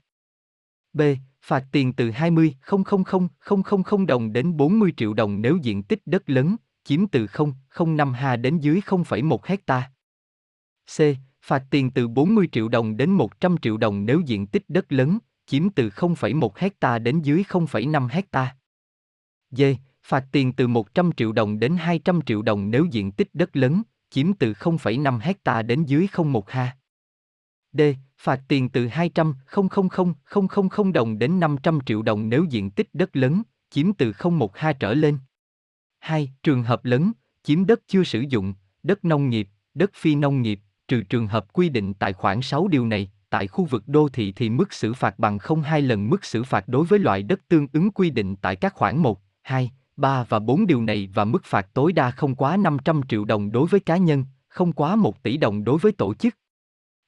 B. Phạt tiền từ 20,000,000 đồng đến 40 triệu đồng nếu diện tích đất lớn, chiếm từ 0,05 ha đến dưới 0,1 hecta. C. Phạt tiền từ 40 triệu đồng đến 100 triệu đồng nếu diện tích đất lớn, chiếm từ 0,1 hecta đến dưới 0,5 hecta. D. Phạt tiền từ 100 triệu đồng đến 200 triệu đồng nếu diện tích đất lớn, chiếm từ 0,5 hecta đến dưới 0,1 ha. D. Phạt tiền từ 200.000.000 đồng đến 500 triệu đồng nếu diện tích đất lớn, chiếm từ 0,1 ha trở lên. 2. Trường hợp lớn, chiếm đất chưa sử dụng, đất nông nghiệp, đất phi nông nghiệp, trừ trường hợp quy định tại khoản 6 điều này, tại khu vực đô thị thì mức xử phạt bằng không hai lần mức xử phạt đối với loại đất tương ứng quy định tại các khoản 1, 2, 3 và 4 điều này và mức phạt tối đa không quá 500 triệu đồng đối với cá nhân, không quá 1 tỷ đồng đối với tổ chức.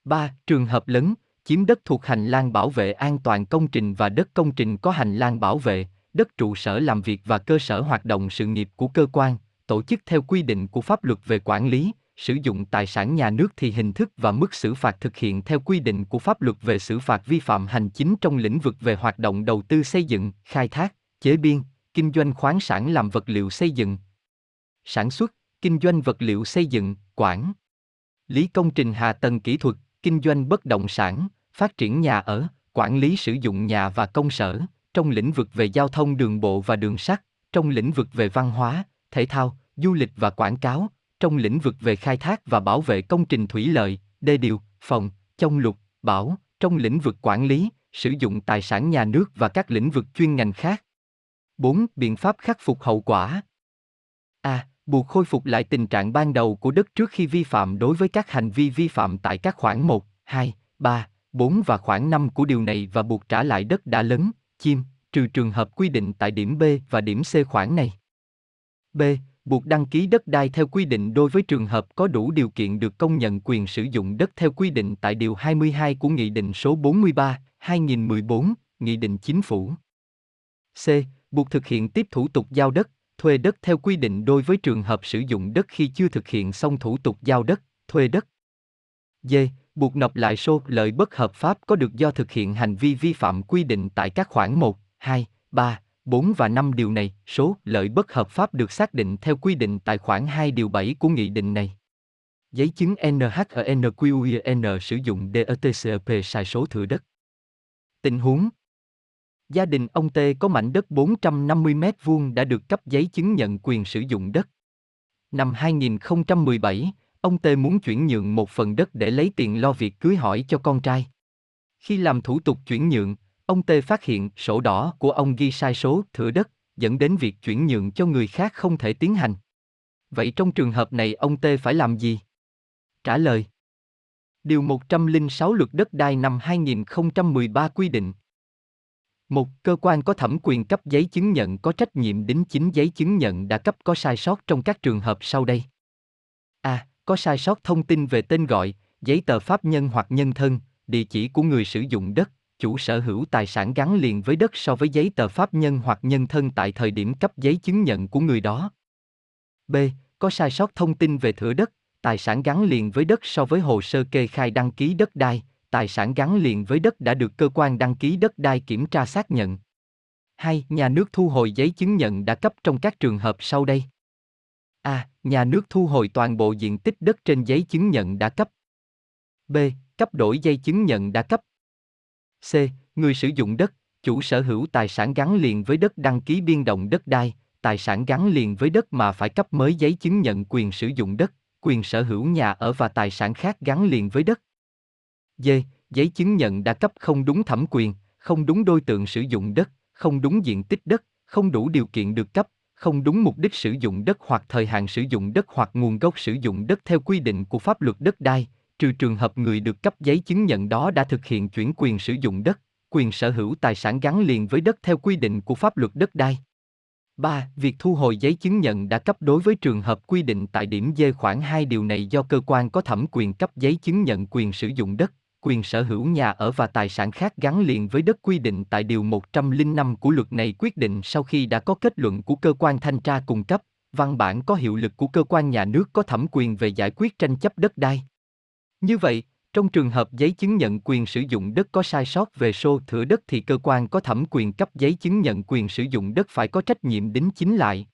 3. Trường hợp lớn, chiếm đất thuộc hành lang bảo vệ an toàn công trình và đất công trình có hành lang bảo vệ, đất trụ sở làm việc và cơ sở hoạt động sự nghiệp của cơ quan, tổ chức theo quy định của pháp luật về quản lý, sử dụng tài sản nhà nước thì hình thức và mức xử phạt thực hiện theo quy định của pháp luật về xử phạt vi phạm hành chính trong lĩnh vực về hoạt động đầu tư xây dựng, khai thác, chế biên, kinh doanh khoáng sản làm vật liệu xây dựng. Sản xuất, kinh doanh vật liệu xây dựng, quản lý công trình hạ tầng kỹ thuật, kinh doanh bất động sản, phát triển nhà ở, quản lý sử dụng nhà và công sở, trong lĩnh vực về giao thông đường bộ và đường sắt, trong lĩnh vực về văn hóa, thể thao, du lịch và quảng cáo, trong lĩnh vực về khai thác và bảo vệ công trình thủy lợi, đê điều, phòng, trong lục, bảo, trong lĩnh vực quản lý, sử dụng tài sản nhà nước và các lĩnh vực chuyên ngành khác. 4. Biện pháp khắc phục hậu quả. A. buộc khôi phục lại tình trạng ban đầu của đất trước khi vi phạm đối với các hành vi vi phạm tại các khoản 1, 2, 3, 4 và khoản 5 của điều này và buộc trả lại đất đã lấn, chim, trừ trường hợp quy định tại điểm B và điểm C khoản này. B. Buộc đăng ký đất đai theo quy định đối với trường hợp có đủ điều kiện được công nhận quyền sử dụng đất theo quy định tại Điều 22 của Nghị định số 43, 2014, Nghị định Chính phủ. C. Buộc thực hiện tiếp thủ tục giao đất, thuê đất theo quy định đối với trường hợp sử dụng đất khi chưa thực hiện xong thủ tục giao đất, thuê đất. D. Buộc nộp lại số lợi bất hợp pháp có được do thực hiện hành vi vi phạm quy định tại các khoản 1, 2, 3, 4 và 5 điều này, số lợi bất hợp pháp được xác định theo quy định tại khoản 2 điều 7 của nghị định này. Giấy chứng NHNQN sử dụng DETCP sai số thửa đất. Tình huống Gia đình ông T có mảnh đất 450 m vuông đã được cấp giấy chứng nhận quyền sử dụng đất. Năm 2017, ông tê muốn chuyển nhượng một phần đất để lấy tiền lo việc cưới hỏi cho con trai. Khi làm thủ tục chuyển nhượng, Ông tê phát hiện sổ đỏ của ông ghi sai số thửa đất, dẫn đến việc chuyển nhượng cho người khác không thể tiến hành. Vậy trong trường hợp này ông tê phải làm gì? Trả lời. Điều 106 Luật Đất đai năm 2013 quy định. Một cơ quan có thẩm quyền cấp giấy chứng nhận có trách nhiệm đính chính giấy chứng nhận đã cấp có sai sót trong các trường hợp sau đây. A. Có sai sót thông tin về tên gọi, giấy tờ pháp nhân hoặc nhân thân, địa chỉ của người sử dụng đất, chủ sở hữu tài sản gắn liền với đất so với giấy tờ pháp nhân hoặc nhân thân tại thời điểm cấp giấy chứng nhận của người đó. B. Có sai sót thông tin về thửa đất, tài sản gắn liền với đất so với hồ sơ kê khai đăng ký đất đai, tài sản gắn liền với đất đã được cơ quan đăng ký đất đai kiểm tra xác nhận. 2. Nhà nước thu hồi giấy chứng nhận đã cấp trong các trường hợp sau đây. A. Nhà nước thu hồi toàn bộ diện tích đất trên giấy chứng nhận đã cấp. B. Cấp đổi giấy chứng nhận đã cấp. C. Người sử dụng đất, chủ sở hữu tài sản gắn liền với đất đăng ký biên động đất đai, tài sản gắn liền với đất mà phải cấp mới giấy chứng nhận quyền sử dụng đất, quyền sở hữu nhà ở và tài sản khác gắn liền với đất. D. Giấy chứng nhận đã cấp không đúng thẩm quyền, không đúng đối tượng sử dụng đất, không đúng diện tích đất, không đủ điều kiện được cấp, không đúng mục đích sử dụng đất hoặc thời hạn sử dụng đất hoặc nguồn gốc sử dụng đất theo quy định của pháp luật đất đai, trừ trường hợp người được cấp giấy chứng nhận đó đã thực hiện chuyển quyền sử dụng đất, quyền sở hữu tài sản gắn liền với đất theo quy định của pháp luật đất đai. 3. Việc thu hồi giấy chứng nhận đã cấp đối với trường hợp quy định tại điểm D khoản 2 điều này do cơ quan có thẩm quyền cấp giấy chứng nhận quyền sử dụng đất, quyền sở hữu nhà ở và tài sản khác gắn liền với đất quy định tại điều 105 của luật này quyết định sau khi đã có kết luận của cơ quan thanh tra cung cấp, văn bản có hiệu lực của cơ quan nhà nước có thẩm quyền về giải quyết tranh chấp đất đai. Như vậy, trong trường hợp giấy chứng nhận quyền sử dụng đất có sai sót về số thửa đất thì cơ quan có thẩm quyền cấp giấy chứng nhận quyền sử dụng đất phải có trách nhiệm đính chính lại.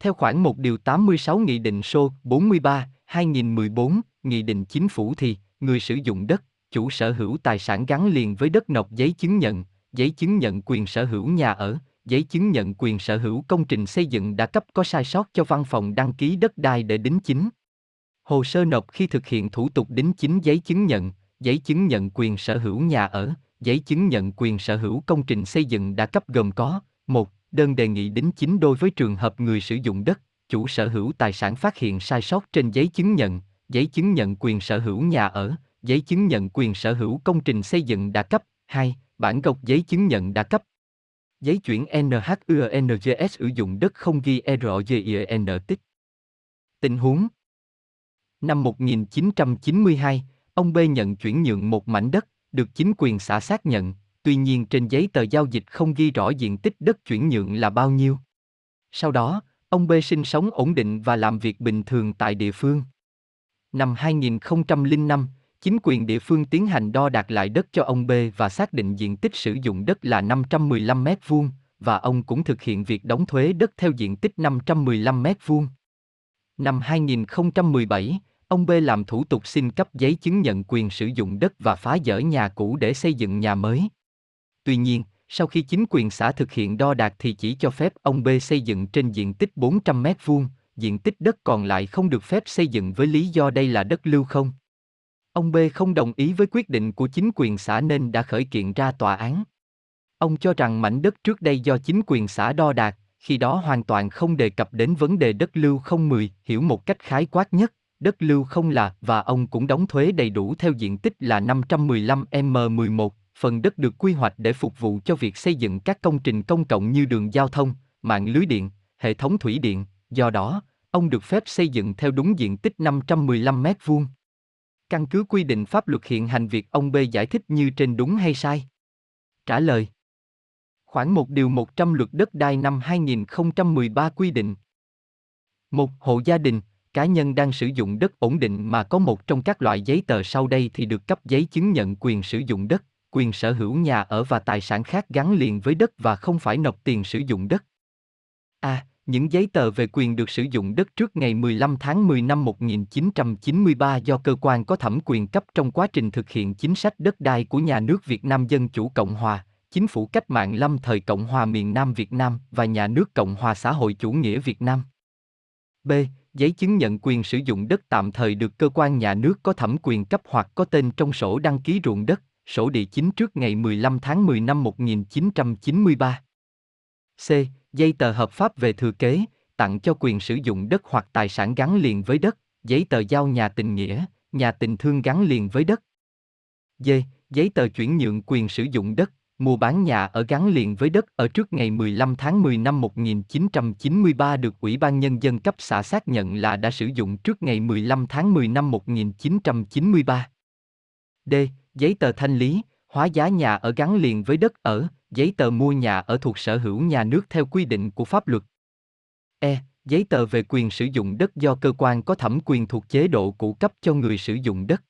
Theo khoản 1 điều 86 Nghị định số 43, 2014, Nghị định Chính phủ thì, người sử dụng đất, chủ sở hữu tài sản gắn liền với đất nộp giấy chứng nhận, giấy chứng nhận quyền sở hữu nhà ở, giấy chứng nhận quyền sở hữu công trình xây dựng đã cấp có sai sót cho văn phòng đăng ký đất đai để đính chính. Hồ sơ nộp khi thực hiện thủ tục đính chính giấy chứng nhận, giấy chứng nhận quyền sở hữu nhà ở, giấy chứng nhận quyền sở hữu công trình xây dựng đã cấp gồm có một Đơn đề nghị đính chính đối với trường hợp người sử dụng đất, chủ sở hữu tài sản phát hiện sai sót trên giấy chứng nhận, giấy chứng nhận quyền sở hữu nhà ở, giấy chứng nhận quyền sở hữu công trình xây dựng đã cấp. 2. Bản gốc giấy chứng nhận đã cấp. Giấy chuyển NHUNGS sử dụng đất không ghi ROGIN tích. Tình huống Năm 1992, ông B nhận chuyển nhượng một mảnh đất, được chính quyền xã xác nhận, tuy nhiên trên giấy tờ giao dịch không ghi rõ diện tích đất chuyển nhượng là bao nhiêu. Sau đó, ông B sinh sống ổn định và làm việc bình thường tại địa phương. Năm 2005, chính quyền địa phương tiến hành đo đạc lại đất cho ông B và xác định diện tích sử dụng đất là 515 m vuông và ông cũng thực hiện việc đóng thuế đất theo diện tích 515 m vuông. Năm 2017, ông B làm thủ tục xin cấp giấy chứng nhận quyền sử dụng đất và phá dỡ nhà cũ để xây dựng nhà mới. Tuy nhiên, sau khi chính quyền xã thực hiện đo đạc thì chỉ cho phép ông B xây dựng trên diện tích 400 m vuông, diện tích đất còn lại không được phép xây dựng với lý do đây là đất lưu không. Ông B không đồng ý với quyết định của chính quyền xã nên đã khởi kiện ra tòa án. Ông cho rằng mảnh đất trước đây do chính quyền xã đo đạc, khi đó hoàn toàn không đề cập đến vấn đề đất lưu không 10, hiểu một cách khái quát nhất, đất lưu không là và ông cũng đóng thuế đầy đủ theo diện tích là 515 m11, phần đất được quy hoạch để phục vụ cho việc xây dựng các công trình công cộng như đường giao thông, mạng lưới điện, hệ thống thủy điện, do đó, ông được phép xây dựng theo đúng diện tích 515 m vuông. Căn cứ quy định pháp luật hiện hành việc ông B giải thích như trên đúng hay sai? Trả lời Khoảng một điều 100 luật đất đai năm 2013 quy định một Hộ gia đình, cá nhân đang sử dụng đất ổn định mà có một trong các loại giấy tờ sau đây thì được cấp giấy chứng nhận quyền sử dụng đất, quyền sở hữu nhà ở và tài sản khác gắn liền với đất và không phải nộp tiền sử dụng đất. A những giấy tờ về quyền được sử dụng đất trước ngày 15 tháng 10 năm 1993 do cơ quan có thẩm quyền cấp trong quá trình thực hiện chính sách đất đai của nhà nước Việt Nam Dân Chủ Cộng Hòa, Chính phủ cách mạng lâm thời Cộng hòa miền Nam Việt Nam và nhà nước Cộng hòa xã hội chủ nghĩa Việt Nam. B. Giấy chứng nhận quyền sử dụng đất tạm thời được cơ quan nhà nước có thẩm quyền cấp hoặc có tên trong sổ đăng ký ruộng đất, sổ địa chính trước ngày 15 tháng 10 năm 1993. C. Giấy tờ hợp pháp về thừa kế, tặng cho quyền sử dụng đất hoặc tài sản gắn liền với đất, giấy tờ giao nhà tình nghĩa, nhà tình thương gắn liền với đất. D. Giấy tờ chuyển nhượng quyền sử dụng đất, mua bán nhà ở gắn liền với đất ở trước ngày 15 tháng 10 năm 1993 được Ủy ban Nhân dân cấp xã xác nhận là đã sử dụng trước ngày 15 tháng 10 năm 1993. D. Giấy tờ thanh lý, hóa giá nhà ở gắn liền với đất ở, giấy tờ mua nhà ở thuộc sở hữu nhà nước theo quy định của pháp luật. E. Giấy tờ về quyền sử dụng đất do cơ quan có thẩm quyền thuộc chế độ cũ cấp cho người sử dụng đất.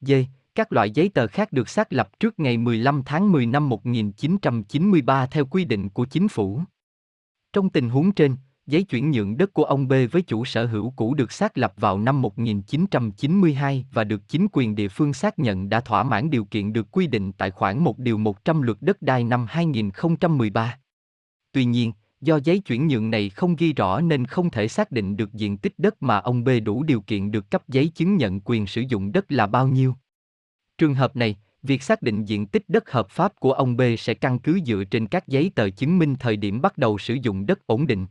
D các loại giấy tờ khác được xác lập trước ngày 15 tháng 10 năm 1993 theo quy định của chính phủ. Trong tình huống trên, giấy chuyển nhượng đất của ông B với chủ sở hữu cũ được xác lập vào năm 1992 và được chính quyền địa phương xác nhận đã thỏa mãn điều kiện được quy định tại khoản 1 điều 100 luật đất đai năm 2013. Tuy nhiên, do giấy chuyển nhượng này không ghi rõ nên không thể xác định được diện tích đất mà ông B đủ điều kiện được cấp giấy chứng nhận quyền sử dụng đất là bao nhiêu. Trường hợp này, việc xác định diện tích đất hợp pháp của ông B sẽ căn cứ dựa trên các giấy tờ chứng minh thời điểm bắt đầu sử dụng đất ổn định.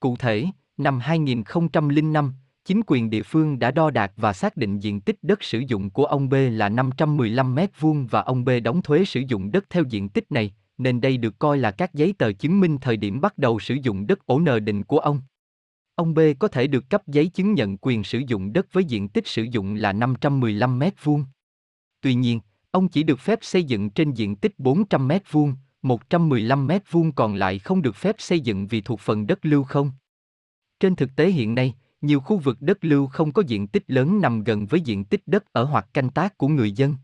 Cụ thể, năm 2005, chính quyền địa phương đã đo đạc và xác định diện tích đất sử dụng của ông B là 515 m2 và ông B đóng thuế sử dụng đất theo diện tích này, nên đây được coi là các giấy tờ chứng minh thời điểm bắt đầu sử dụng đất ổn định của ông. Ông B có thể được cấp giấy chứng nhận quyền sử dụng đất với diện tích sử dụng là 515 m2. Tuy nhiên, ông chỉ được phép xây dựng trên diện tích 400 m2, 115 mét vuông còn lại không được phép xây dựng vì thuộc phần đất lưu không. Trên thực tế hiện nay, nhiều khu vực đất lưu không có diện tích lớn nằm gần với diện tích đất ở hoặc canh tác của người dân.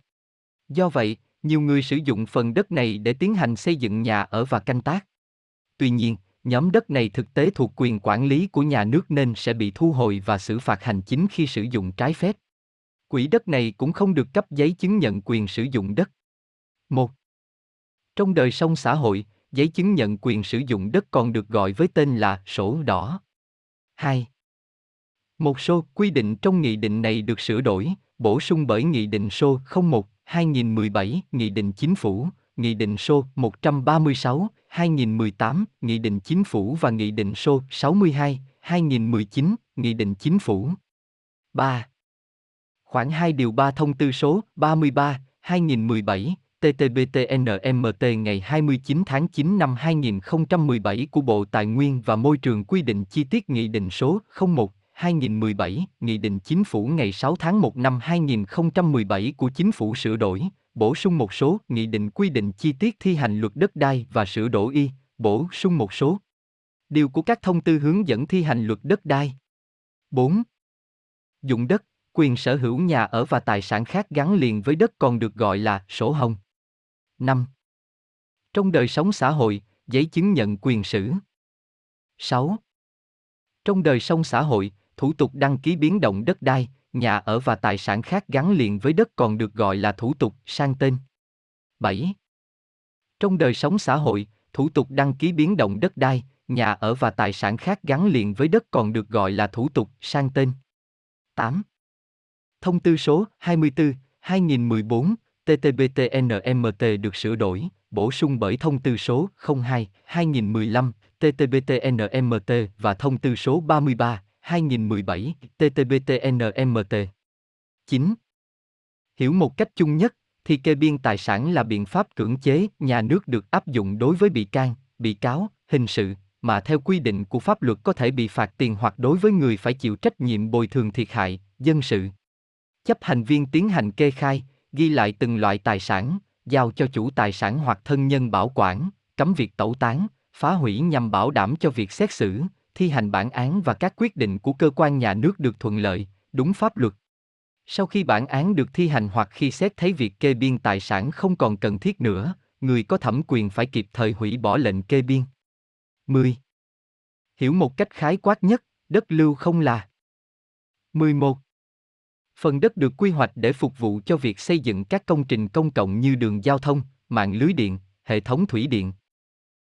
Do vậy, nhiều người sử dụng phần đất này để tiến hành xây dựng nhà ở và canh tác. Tuy nhiên, nhóm đất này thực tế thuộc quyền quản lý của nhà nước nên sẽ bị thu hồi và xử phạt hành chính khi sử dụng trái phép. Quỹ đất này cũng không được cấp giấy chứng nhận quyền sử dụng đất. 1. Trong đời sống xã hội, giấy chứng nhận quyền sử dụng đất còn được gọi với tên là sổ đỏ. 2. Một số quy định trong nghị định này được sửa đổi, bổ sung bởi Nghị định số 01 2017, Nghị định Chính phủ, Nghị định số 136, 2018, Nghị định Chính phủ và Nghị định số 62, 2019, Nghị định Chính phủ. 3. Khoảng 2 điều 3 thông tư số 33, 2017, TTBTNMT ngày 29 tháng 9 năm 2017 của Bộ Tài nguyên và Môi trường quy định chi tiết Nghị định số 01 2017, Nghị định Chính phủ ngày 6 tháng 1 năm 2017 của Chính phủ sửa đổi, bổ sung một số nghị định quy định chi tiết thi hành luật đất đai và sửa đổi y, bổ sung một số điều của các thông tư hướng dẫn thi hành luật đất đai. 4. Dụng đất, quyền sở hữu nhà ở và tài sản khác gắn liền với đất còn được gọi là sổ hồng. 5. Trong đời sống xã hội, giấy chứng nhận quyền sử. 6. Trong đời sống xã hội, thủ tục đăng ký biến động đất đai, nhà ở và tài sản khác gắn liền với đất còn được gọi là thủ tục sang tên. 7. Trong đời sống xã hội, thủ tục đăng ký biến động đất đai, nhà ở và tài sản khác gắn liền với đất còn được gọi là thủ tục sang tên. 8. Thông tư số 24 2014 TTBTNMT được sửa đổi, bổ sung bởi thông tư số 02 2015 TTBTNMT và thông tư số 33 2017 TTBTNMT. 9. Hiểu một cách chung nhất, thì kê biên tài sản là biện pháp cưỡng chế nhà nước được áp dụng đối với bị can, bị cáo, hình sự, mà theo quy định của pháp luật có thể bị phạt tiền hoặc đối với người phải chịu trách nhiệm bồi thường thiệt hại, dân sự. Chấp hành viên tiến hành kê khai, ghi lại từng loại tài sản, giao cho chủ tài sản hoặc thân nhân bảo quản, cấm việc tẩu tán, phá hủy nhằm bảo đảm cho việc xét xử, thi hành bản án và các quyết định của cơ quan nhà nước được thuận lợi, đúng pháp luật. Sau khi bản án được thi hành hoặc khi xét thấy việc kê biên tài sản không còn cần thiết nữa, người có thẩm quyền phải kịp thời hủy bỏ lệnh kê biên. 10. Hiểu một cách khái quát nhất, đất lưu không là 11. Phần đất được quy hoạch để phục vụ cho việc xây dựng các công trình công cộng như đường giao thông, mạng lưới điện, hệ thống thủy điện.